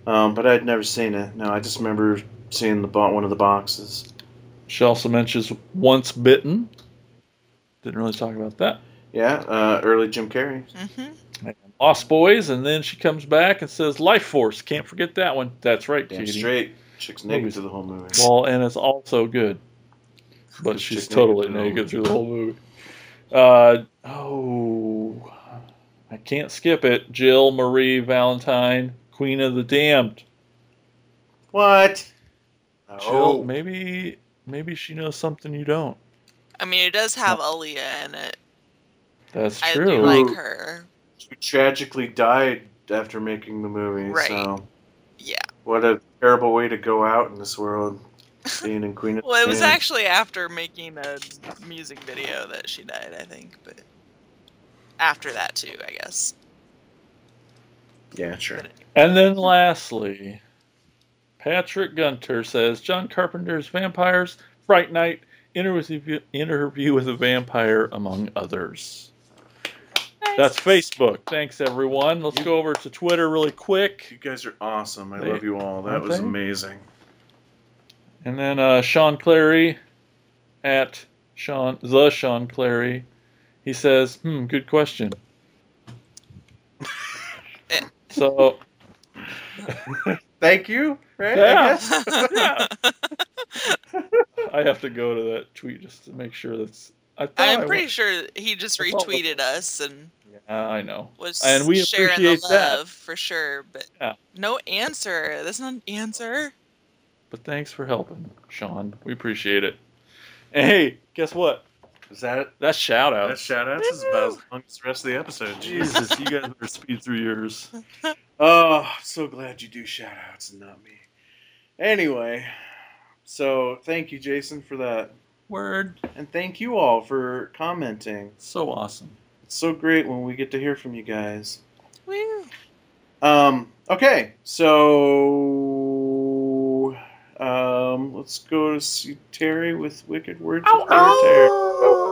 Um, but I'd never seen it. No, I just remember seeing the bo- one of the boxes. She also mentions Once Bitten. Didn't really talk about that. Yeah, uh, early Jim Carrey. Mm-hmm. Lost Boys, and then she comes back and says Lifeforce. Can't forget that one. That's right, Damn Katie. straight. Chick's naked Movies. through the whole movie. Well, and it's also good. But she's Chick totally through naked through the whole movie. Uh, oh, I can't skip it. Jill Marie Valentine, Queen of the Damned. What? Jill, Oh, maybe maybe she knows something you don't. I mean, it does have Aaliyah in it. That's I true. do like her. she tragically died after making the movie. Right. So Yeah. what a terrible way to go out in this world. Being in Queen Well, it was actually after making a music video that she died, I think. But after that too, I guess. Yeah, sure. But And then lastly, Patrick Gunter says John Carpenter's Vampires, Fright Night, interview, interview with a Vampire, among others. That's Facebook. Thanks, everyone. Let's go over to Twitter really quick. You guys are awesome. I They- love you all. That was they? amazing. And then uh, Sean Clary at Sean the Sean Clary. He says, "Hmm, good question." so Thank you. Right? Yeah. I guess. yeah, I have to go to that tweet just to make sure that's. I thought I I'm pretty went- sure he just I thought- retweeted us and Yeah, I know. was And we sharing appreciate the that. love for sure. But Yeah. no answer. That's not an answer. But thanks for helping, Sean. We appreciate it. And hey, guess what? Is that it? That's shout That out. shout outs is about as long as the rest of the episode. Jesus, you guys better speed through yours. Oh, I'm so glad you do shout outs and not me. Anyway, So thank you, Jason, for that. Word. And thank you all for commenting. So awesome. It's so great when we get to hear from you guys. Woo. Um, okay, so um, let's go to see Terry with Wicked Words Terry.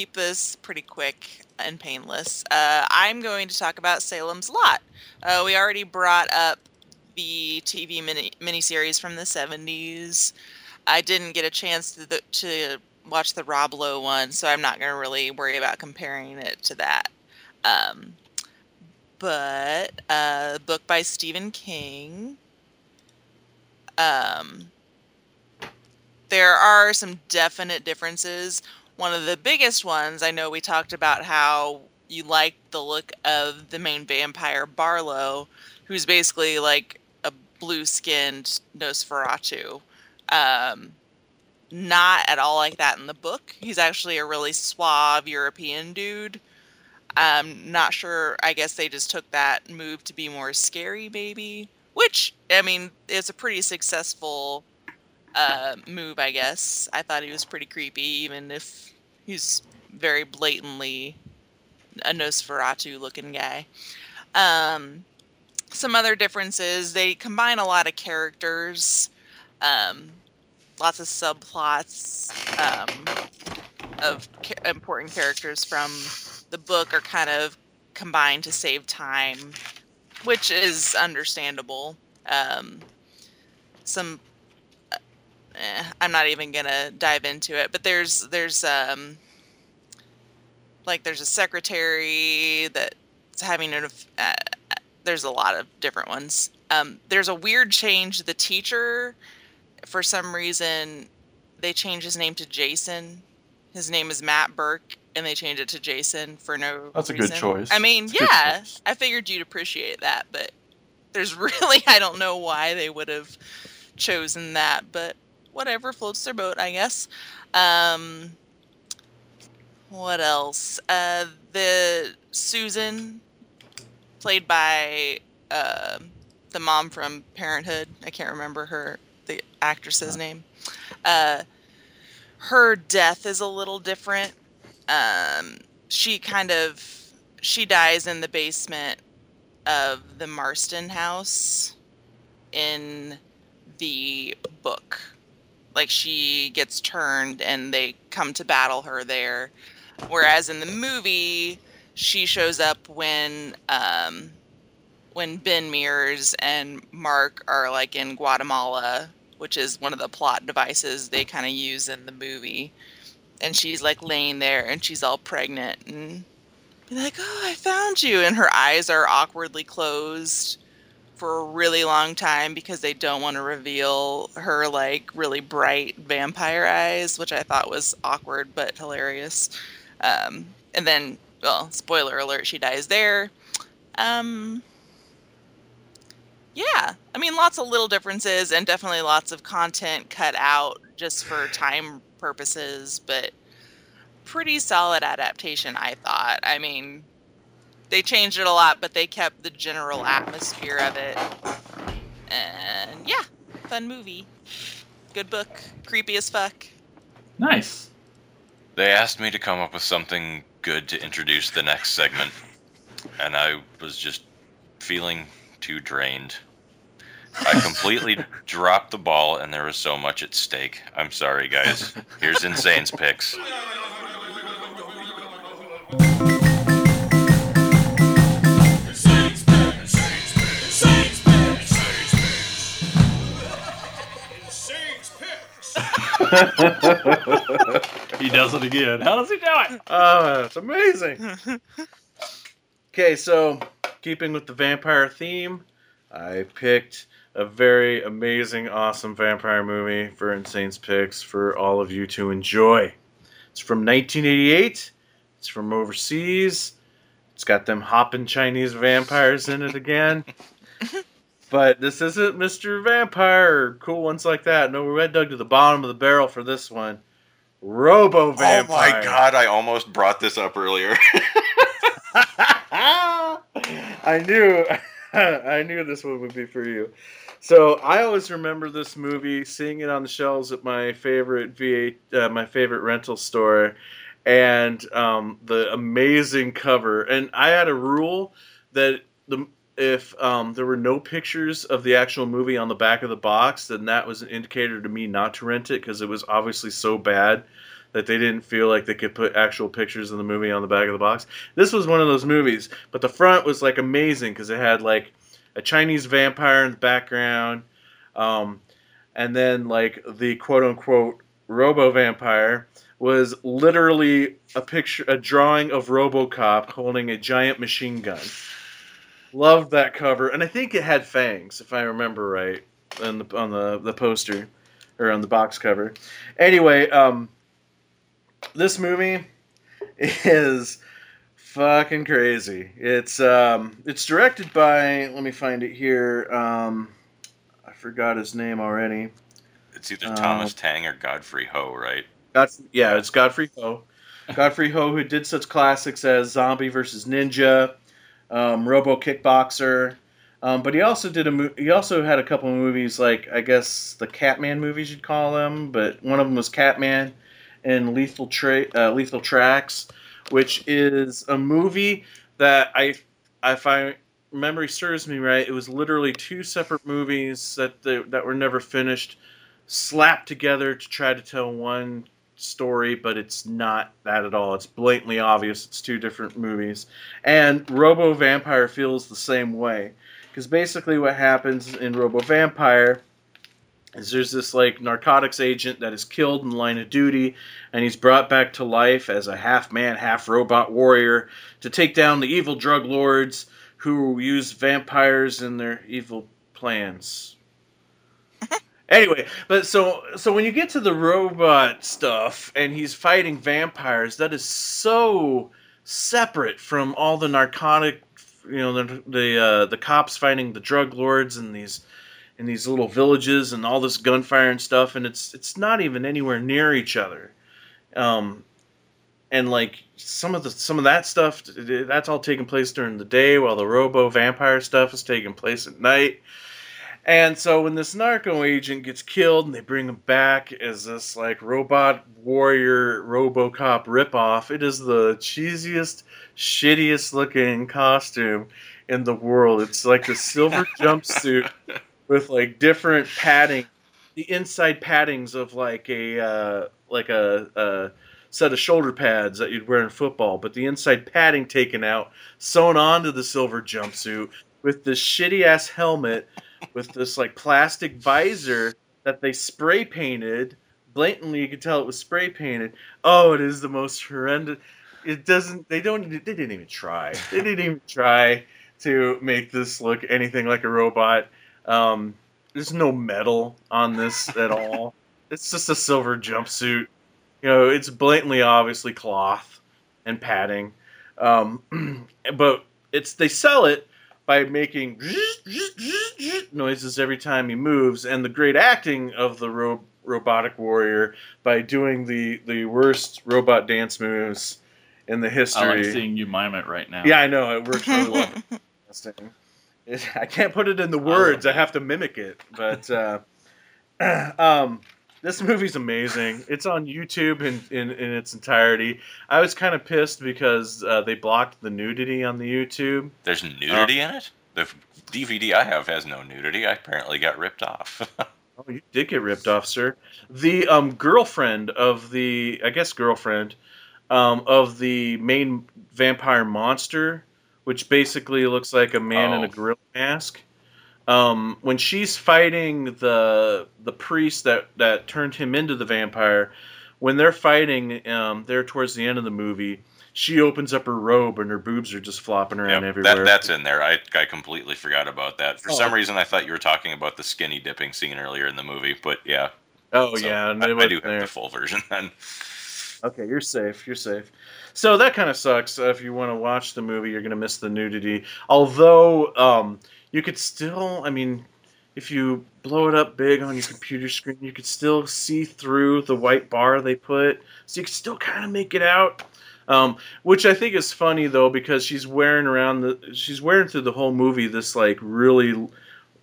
Keep this pretty quick and painless. Uh, I'm going to talk about Salem's Lot. Uh, we already brought up the TV mini miniseries from the 70s. I didn't get a chance to, the, to watch the Rob Lowe one, so I'm not going to really worry about comparing it to that. Um, but uh, book by Stephen King. Um, there are some definite differences. One of the biggest ones, I know we talked about how you liked the look of the main vampire, Barlow, who's basically like a blue skinned Nosferatu. Um, not at all like that in the book. He's actually a really suave European dude. I'm not sure. I guess they just took that move to be more scary, maybe. Which, I mean, it's a pretty successful uh, move, I guess. I thought he was pretty creepy, even if he's very blatantly a Nosferatu looking guy. Um, some other differences they combine a lot of characters, um, lots of subplots um, of ca- important characters from the book are kind of combined to save time, which is understandable. Um, some eh, I'm not even gonna dive into it, but there's there's um like there's a secretary that's having an uh, there's a lot of different ones. Um, there's a weird change. The teacher, for some reason, they changed his name to Jason. His name is Matt Burke, and they changed it to Jason for no. That's a good choice. I mean, good yeah. I figured you'd appreciate that, but there's really I don't know why they would have chosen that, but whatever floats their boat, I guess. Um, what else? Uh, the Susan, played by uh, the mom from Parenthood. I can't remember her the actress's name. Uh, her death is a little different. Um, she kind of she dies in the basement of the Marsten house in the book. Like she gets turned and they come to battle her there. Whereas in the movie, she shows up when um, when Ben Mears and Mark are like in Guatemala, which is one of the plot devices they kind of use in the movie. And she's like laying there and she's all pregnant and like, "Oh, I found you," and her eyes are awkwardly closed for a really long time because they don't want to reveal her like really bright vampire eyes, which I thought was awkward but hilarious. Um, and then, well, spoiler alert, she dies there. Um, yeah, I mean, lots of little differences and definitely lots of content cut out just for time purposes, but pretty solid adaptation, I thought. I mean, they changed it a lot, but they kept the general atmosphere of it. And yeah, fun movie. Good book. Creepy as fuck. Nice. They asked me to come up with something good to introduce the next segment, and I was just feeling too drained. I completely dropped the ball, and there was so much at stake. I'm sorry, guys. Here's Insane's picks. He does it again. How does he do it? Oh, it's amazing. okay, so keeping with the vampire theme, I picked a very amazing, awesome vampire movie for Insane's Picks for all of you to enjoy. It's from 1988. It's from overseas. It's got them hopping Chinese vampires in it again. but this isn't Mr. Vampire or cool ones like that. No, we dug to the bottom of the barrel for this one. Robo Vampire. Oh my god, I almost brought this up earlier. I knew, I knew this one would be for you. So I always remember this movie, seeing it on the shelves at my favorite V8, uh, my favorite rental store, and um, the amazing cover. And I had a rule that the if um, there were no pictures of the actual movie on the back of the box, then that was an indicator to me not to rent it because it was obviously so bad that they didn't feel like they could put actual pictures of the movie on the back of the box. This was one of those movies, but the front was like amazing because it had like a Chinese vampire in the background, um, and then like the quote unquote Robo Vampire was literally a picture, a drawing of RoboCop holding a giant machine gun. Loved that cover, and I think it had fangs, if I remember right, on the on the the poster or on the box cover. Anyway, um, this movie is fucking crazy. It's um, it's directed by let me find it here. Um, I forgot his name already. it's either Uh, Thomas Tang or Godfrey Ho, right? God, yeah, it's Godfrey Ho. Godfrey Ho, who did such classics as Zombie versus Ninja, um, Robo Kickboxer, um, but he also did a mo- he also had a couple of movies like I guess the Catman movies you'd call them, but one of them was Catman and Lethal Tra- uh, Lethal Tracks, which is a movie that I if I memory serves me right, it was literally two separate movies that that were never finished, slapped together to try to tell one story, but it's not that at all. It's blatantly obvious it's two different movies. And Robo Vampire feels the same way. Because basically, what happens in Robo Vampire is there's this like narcotics agent that is killed in line of duty, and he's brought back to life as a half man, half robot warrior to take down the evil drug lords who use vampires in their evil plans. Anyway, but so so when you get to the robot stuff and he's fighting vampires, that is so separate from all the narcotic, you know, the the uh, the cops fighting the drug lords and these in these little villages and all this gunfire and stuff, and it's it's not even anywhere near each other. Um, and like some of the some of that stuff, that's all taking place during the day, while the Robo Vampire stuff is taking place at night. And so when this narco agent gets killed and they bring him back as this like robot warrior RoboCop ripoff, it is the cheesiest, shittiest looking costume in the world. It's like a silver jumpsuit with like different padding, the inside paddings of like a uh, like a, a set of shoulder pads that you'd wear in football, but the inside padding taken out, sewn onto the silver jumpsuit with this shitty ass helmet with this like plastic visor that they spray painted. Blatantly, you could tell it was spray painted. Oh, it is the most horrendous. It doesn't. They don't. They didn't even try. They didn't even try to make this look anything like a robot. Um, there's no metal on this at all. It's just a silver jumpsuit. You know, it's blatantly, obviously cloth and padding. Um, but it's they sell it by making noises every time he moves, and the great acting of the ro- robotic warrior by doing the the worst robot dance moves in the history. I history. like seeing you mime it right now. Yeah, I know it works really well. I can't put it in the words. I, have to mimic it. But uh, um, this movie's amazing. It's on YouTube in, in, in its entirety. I was kind of pissed because uh, they blocked the nudity on the YouTube. There's nudity in it. The DVD I have has no nudity. I apparently got ripped off. Oh, you did get ripped off, sir. The um, girlfriend of the, I guess, girlfriend um, of the main vampire monster, which basically looks like a man in Oh. a gorilla mask. Um, when she's fighting the the priest that that turned him into the vampire, when they're fighting, um, there towards the end of the movie, she opens up her robe and her boobs are just flopping around Yep, everywhere. that, that's in there. I, I completely forgot about that. For Oh. some reason, I thought you were talking about the skinny dipping scene earlier in the movie. But yeah, oh so yeah, I, I do have there. the full version then. Okay, you're safe. You're safe. So that kind of sucks. Uh, if you want to watch the movie, you're going to miss the nudity. Although um, you could still, I mean, if you blow it up big on your computer screen, you could still see through the white bar they put. So you could still kind of make it out. Um, which I think is funny though because she's wearing around the she's wearing through the whole movie this like really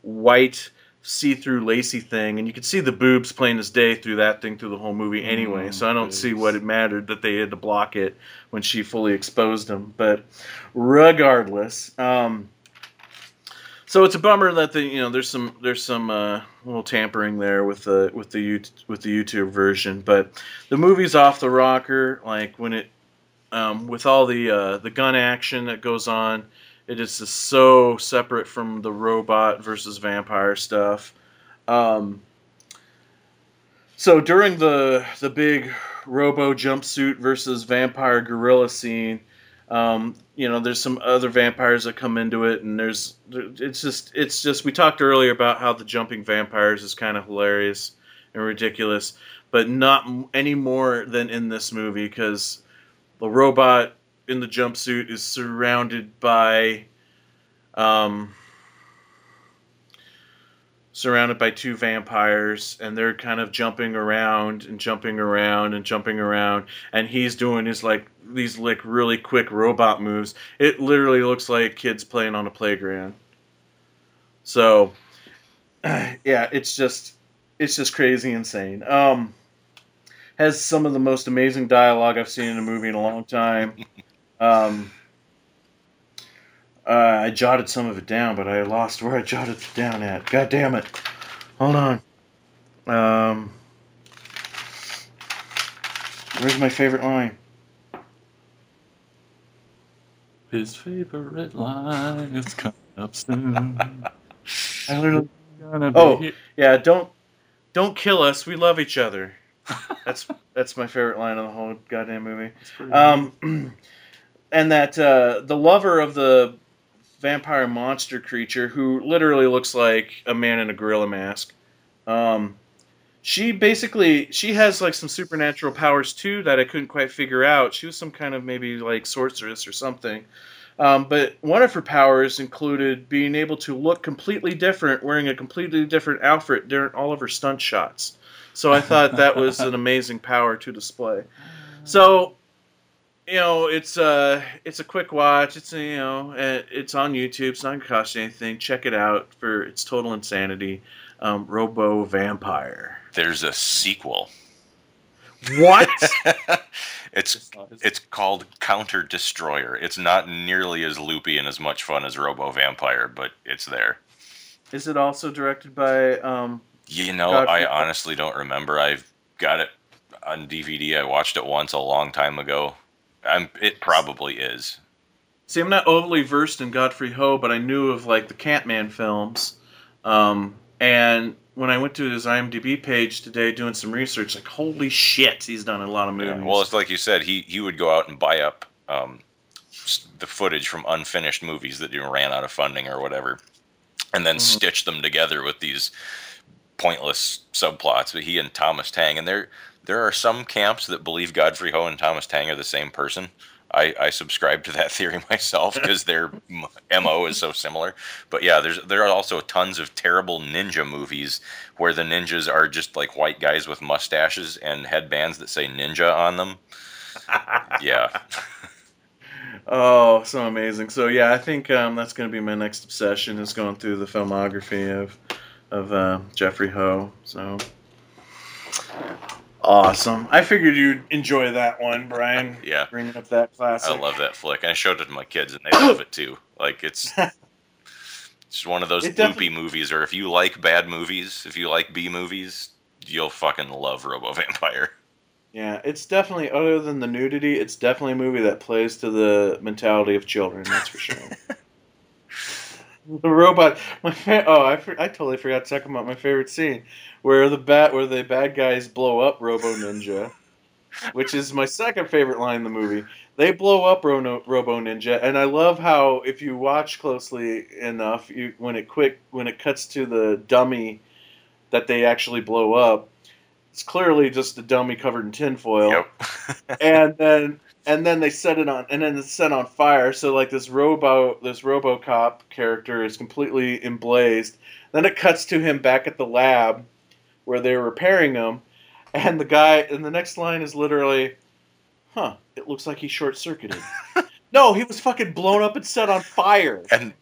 white see-through lacy thing, and you could see the boobs plain as day through that thing through the whole movie anyway. Mm, so I don't see what it mattered that they had to block it when she fully exposed them. But regardless, um, so it's a bummer that the you know there's some there's some uh, little tampering there with the with the with the YouTube version, but the movie's off the rocker. Like when it um, with all the uh, the gun action that goes on, it is just so separate from the robot versus vampire stuff. Um, so during the the big robo jumpsuit versus vampire gorilla scene, um, you know, there's some other vampires that come into it, and there's it's just it's just we talked earlier about how the jumping vampires is kind of hilarious and ridiculous, but not any more than in this movie because the robot in the jumpsuit is surrounded by um, surrounded by two vampires and they're kind of jumping around and jumping around and jumping around and he's doing his like these like really quick robot moves. It literally looks like kids playing on a playground. So yeah it's just it's just crazy insane. Um has some of the most amazing dialogue i've seen in a movie in a long time. Um uh, I jotted some of it down, but I lost where I jotted it down at. God damn it. Hold on. Um, where's my favorite line? His favorite line is coming up soon. I literally. Oh, yeah. Don't don't kill us. We love each other. That's that's my favorite line of the whole goddamn movie. Um, and that uh, the lover of the vampire monster creature, who literally looks like a man in a gorilla mask, um, she basically she has like some supernatural powers too that I couldn't quite figure out. She was some kind of maybe like sorceress or something. Um, but one of her powers included being able to look completely different, wearing a completely different outfit during all of her stunt shots. So I thought that was an amazing power to display. So, you know, it's uh it's a quick watch. It's you know, uh, it's on YouTube. It's not gonna cost you anything. Check it out for its total insanity. Um, Robo Vampire. There's a sequel. What? it's it's called Counter Destroyer. It's not nearly as loopy and as much fun as Robo Vampire, but it's there. Is it also directed by um? You know, Godfrey- I honestly don't remember. I've got it on DVD. I watched it once a long time ago. I'm, it probably is. See, I'm not overly versed in Godfrey Ho, but I knew of like the Catman films. Um, and when I went to his IMDb page today doing some research, like holy shit, he's done a lot of movies. Yeah, Well, it's like you said. He he would go out and buy up um, the footage from unfinished movies that you ran out of funding or whatever, and then Mhm. stitch them together with these pointless subplots. But he and Thomas Tang, and there there are some camps that believe Godfrey Ho and Thomas Tang are the same person. I, I subscribe to that theory myself because their mo is so similar. But yeah, there's there are also tons of terrible ninja movies where the ninjas are just like white guys with mustaches and headbands that say ninja on them. Yeah, oh, so amazing. So yeah, I think um, that's going to be my next obsession is going through the filmography of of uh, Jeffrey Ho. So awesome. I figured you'd enjoy that one, Brian. yeah. Bringing up that classic. I love that flick. I showed it to my kids, and they love it too. Like it's it's one of those It loopy movies. Or if you like bad movies, if you like B movies, you'll fucking love Robo Vampire. Yeah, it's definitely other than the nudity, it's definitely a movie that plays to the mentality of children. That's for sure. the robot, my fa- oh, I, for- I totally forgot to talk about my favorite scene where the bat where the bad guys blow up Robo Ninja, which is my second favorite line in the movie. They blow up Rono, Robo Ninja, and I love how if you watch closely enough, you when it quick when it cuts to the dummy that they actually blow up it's clearly just a dummy covered in tinfoil. Yep. and then and then they set it on and then it's set on fire. So like this robo this robocop character is completely emblazed. Then it cuts to him back at the lab where they're repairing him. And the guy and the next line is literally huh it looks like he short circuited no he was fucking blown up and set on fire. And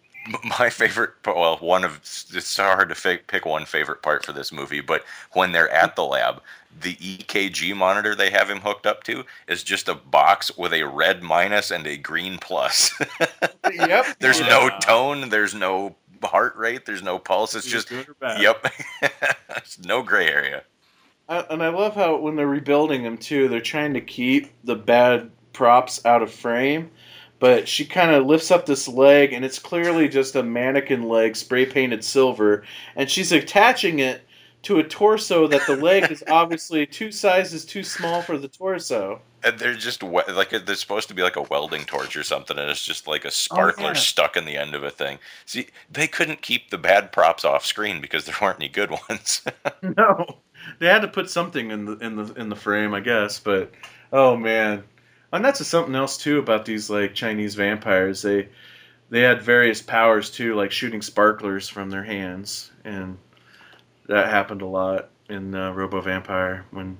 my favorite, well, one of it's so hard to pick one favorite part for this movie, but when they're at the lab, the EKG monitor they have him hooked up to is just a box with a red minus and a green plus. yep there's no tone, there's no heart rate, there's no pulse. It's just good or bad. yep, It's no gray area. I, and I love how when they're rebuilding him too, they're trying to keep the bad props out of frame. But she kind of lifts up this leg, and it's clearly just a mannequin leg, spray painted silver, and she's attaching it to a torso that the leg is obviously two sizes too small for the torso. And they're just we- like they're supposed to be like a welding torch or something, and it's just like a sparkler yeah. stuck in the end of a thing. See, they couldn't keep the bad props off screen because there weren't any good ones. No, they had to put something in the in the in the frame, I guess. But oh man, and that's something else too about these like Chinese vampires. They they had various powers too, like shooting sparklers from their hands, and that happened a lot in uh, Robo Vampire. When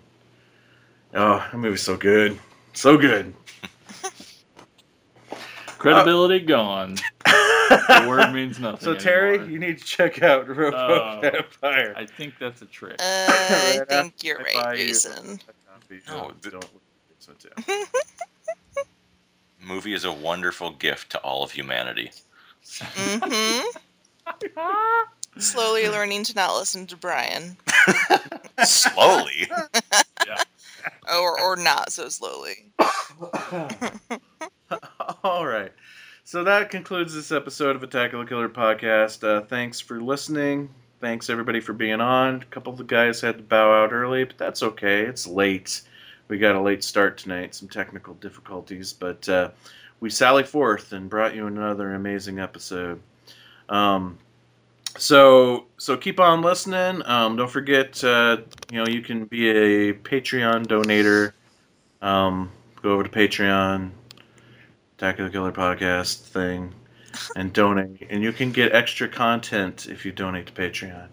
oh, that movie's so good, so good. Credibility gone. The word means nothing. So Terry, you need to check out Robo Oh. Vampire. I think that's a trick. Uh, I think you're I right, buy you- Jason. No, the- don't. So too. movie is a wonderful gift to all of humanity. hmm Slowly learning to not listen to Brian, Slowly. yeah. or or not so slowly. All right. So that concludes this episode of Attack of the Killer podcast. Uh, thanks for listening. Thanks everybody for being on. A couple of the guys had to bow out early, but that's okay. It's late. We got a late start tonight, some technical difficulties, but uh, we sally forth and brought you another amazing episode. Um, so so keep on listening. Um, don't forget, uh, you know, you can be a Patreon donator. Um, go over to Patreon, Attack of the Killer podcast thing, and donate. And you can get extra content if you donate to Patreon.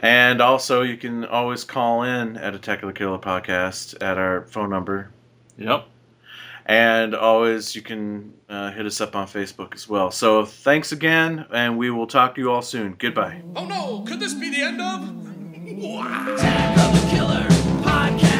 And also, you can always call in at Attack of the Killer podcast at our phone number. Yep. And always, you can uh, hit us up on Facebook as well. So thanks again, and we will talk to you all soon. Goodbye. Oh no, could this be the end of? Attack of the Killer Podcast.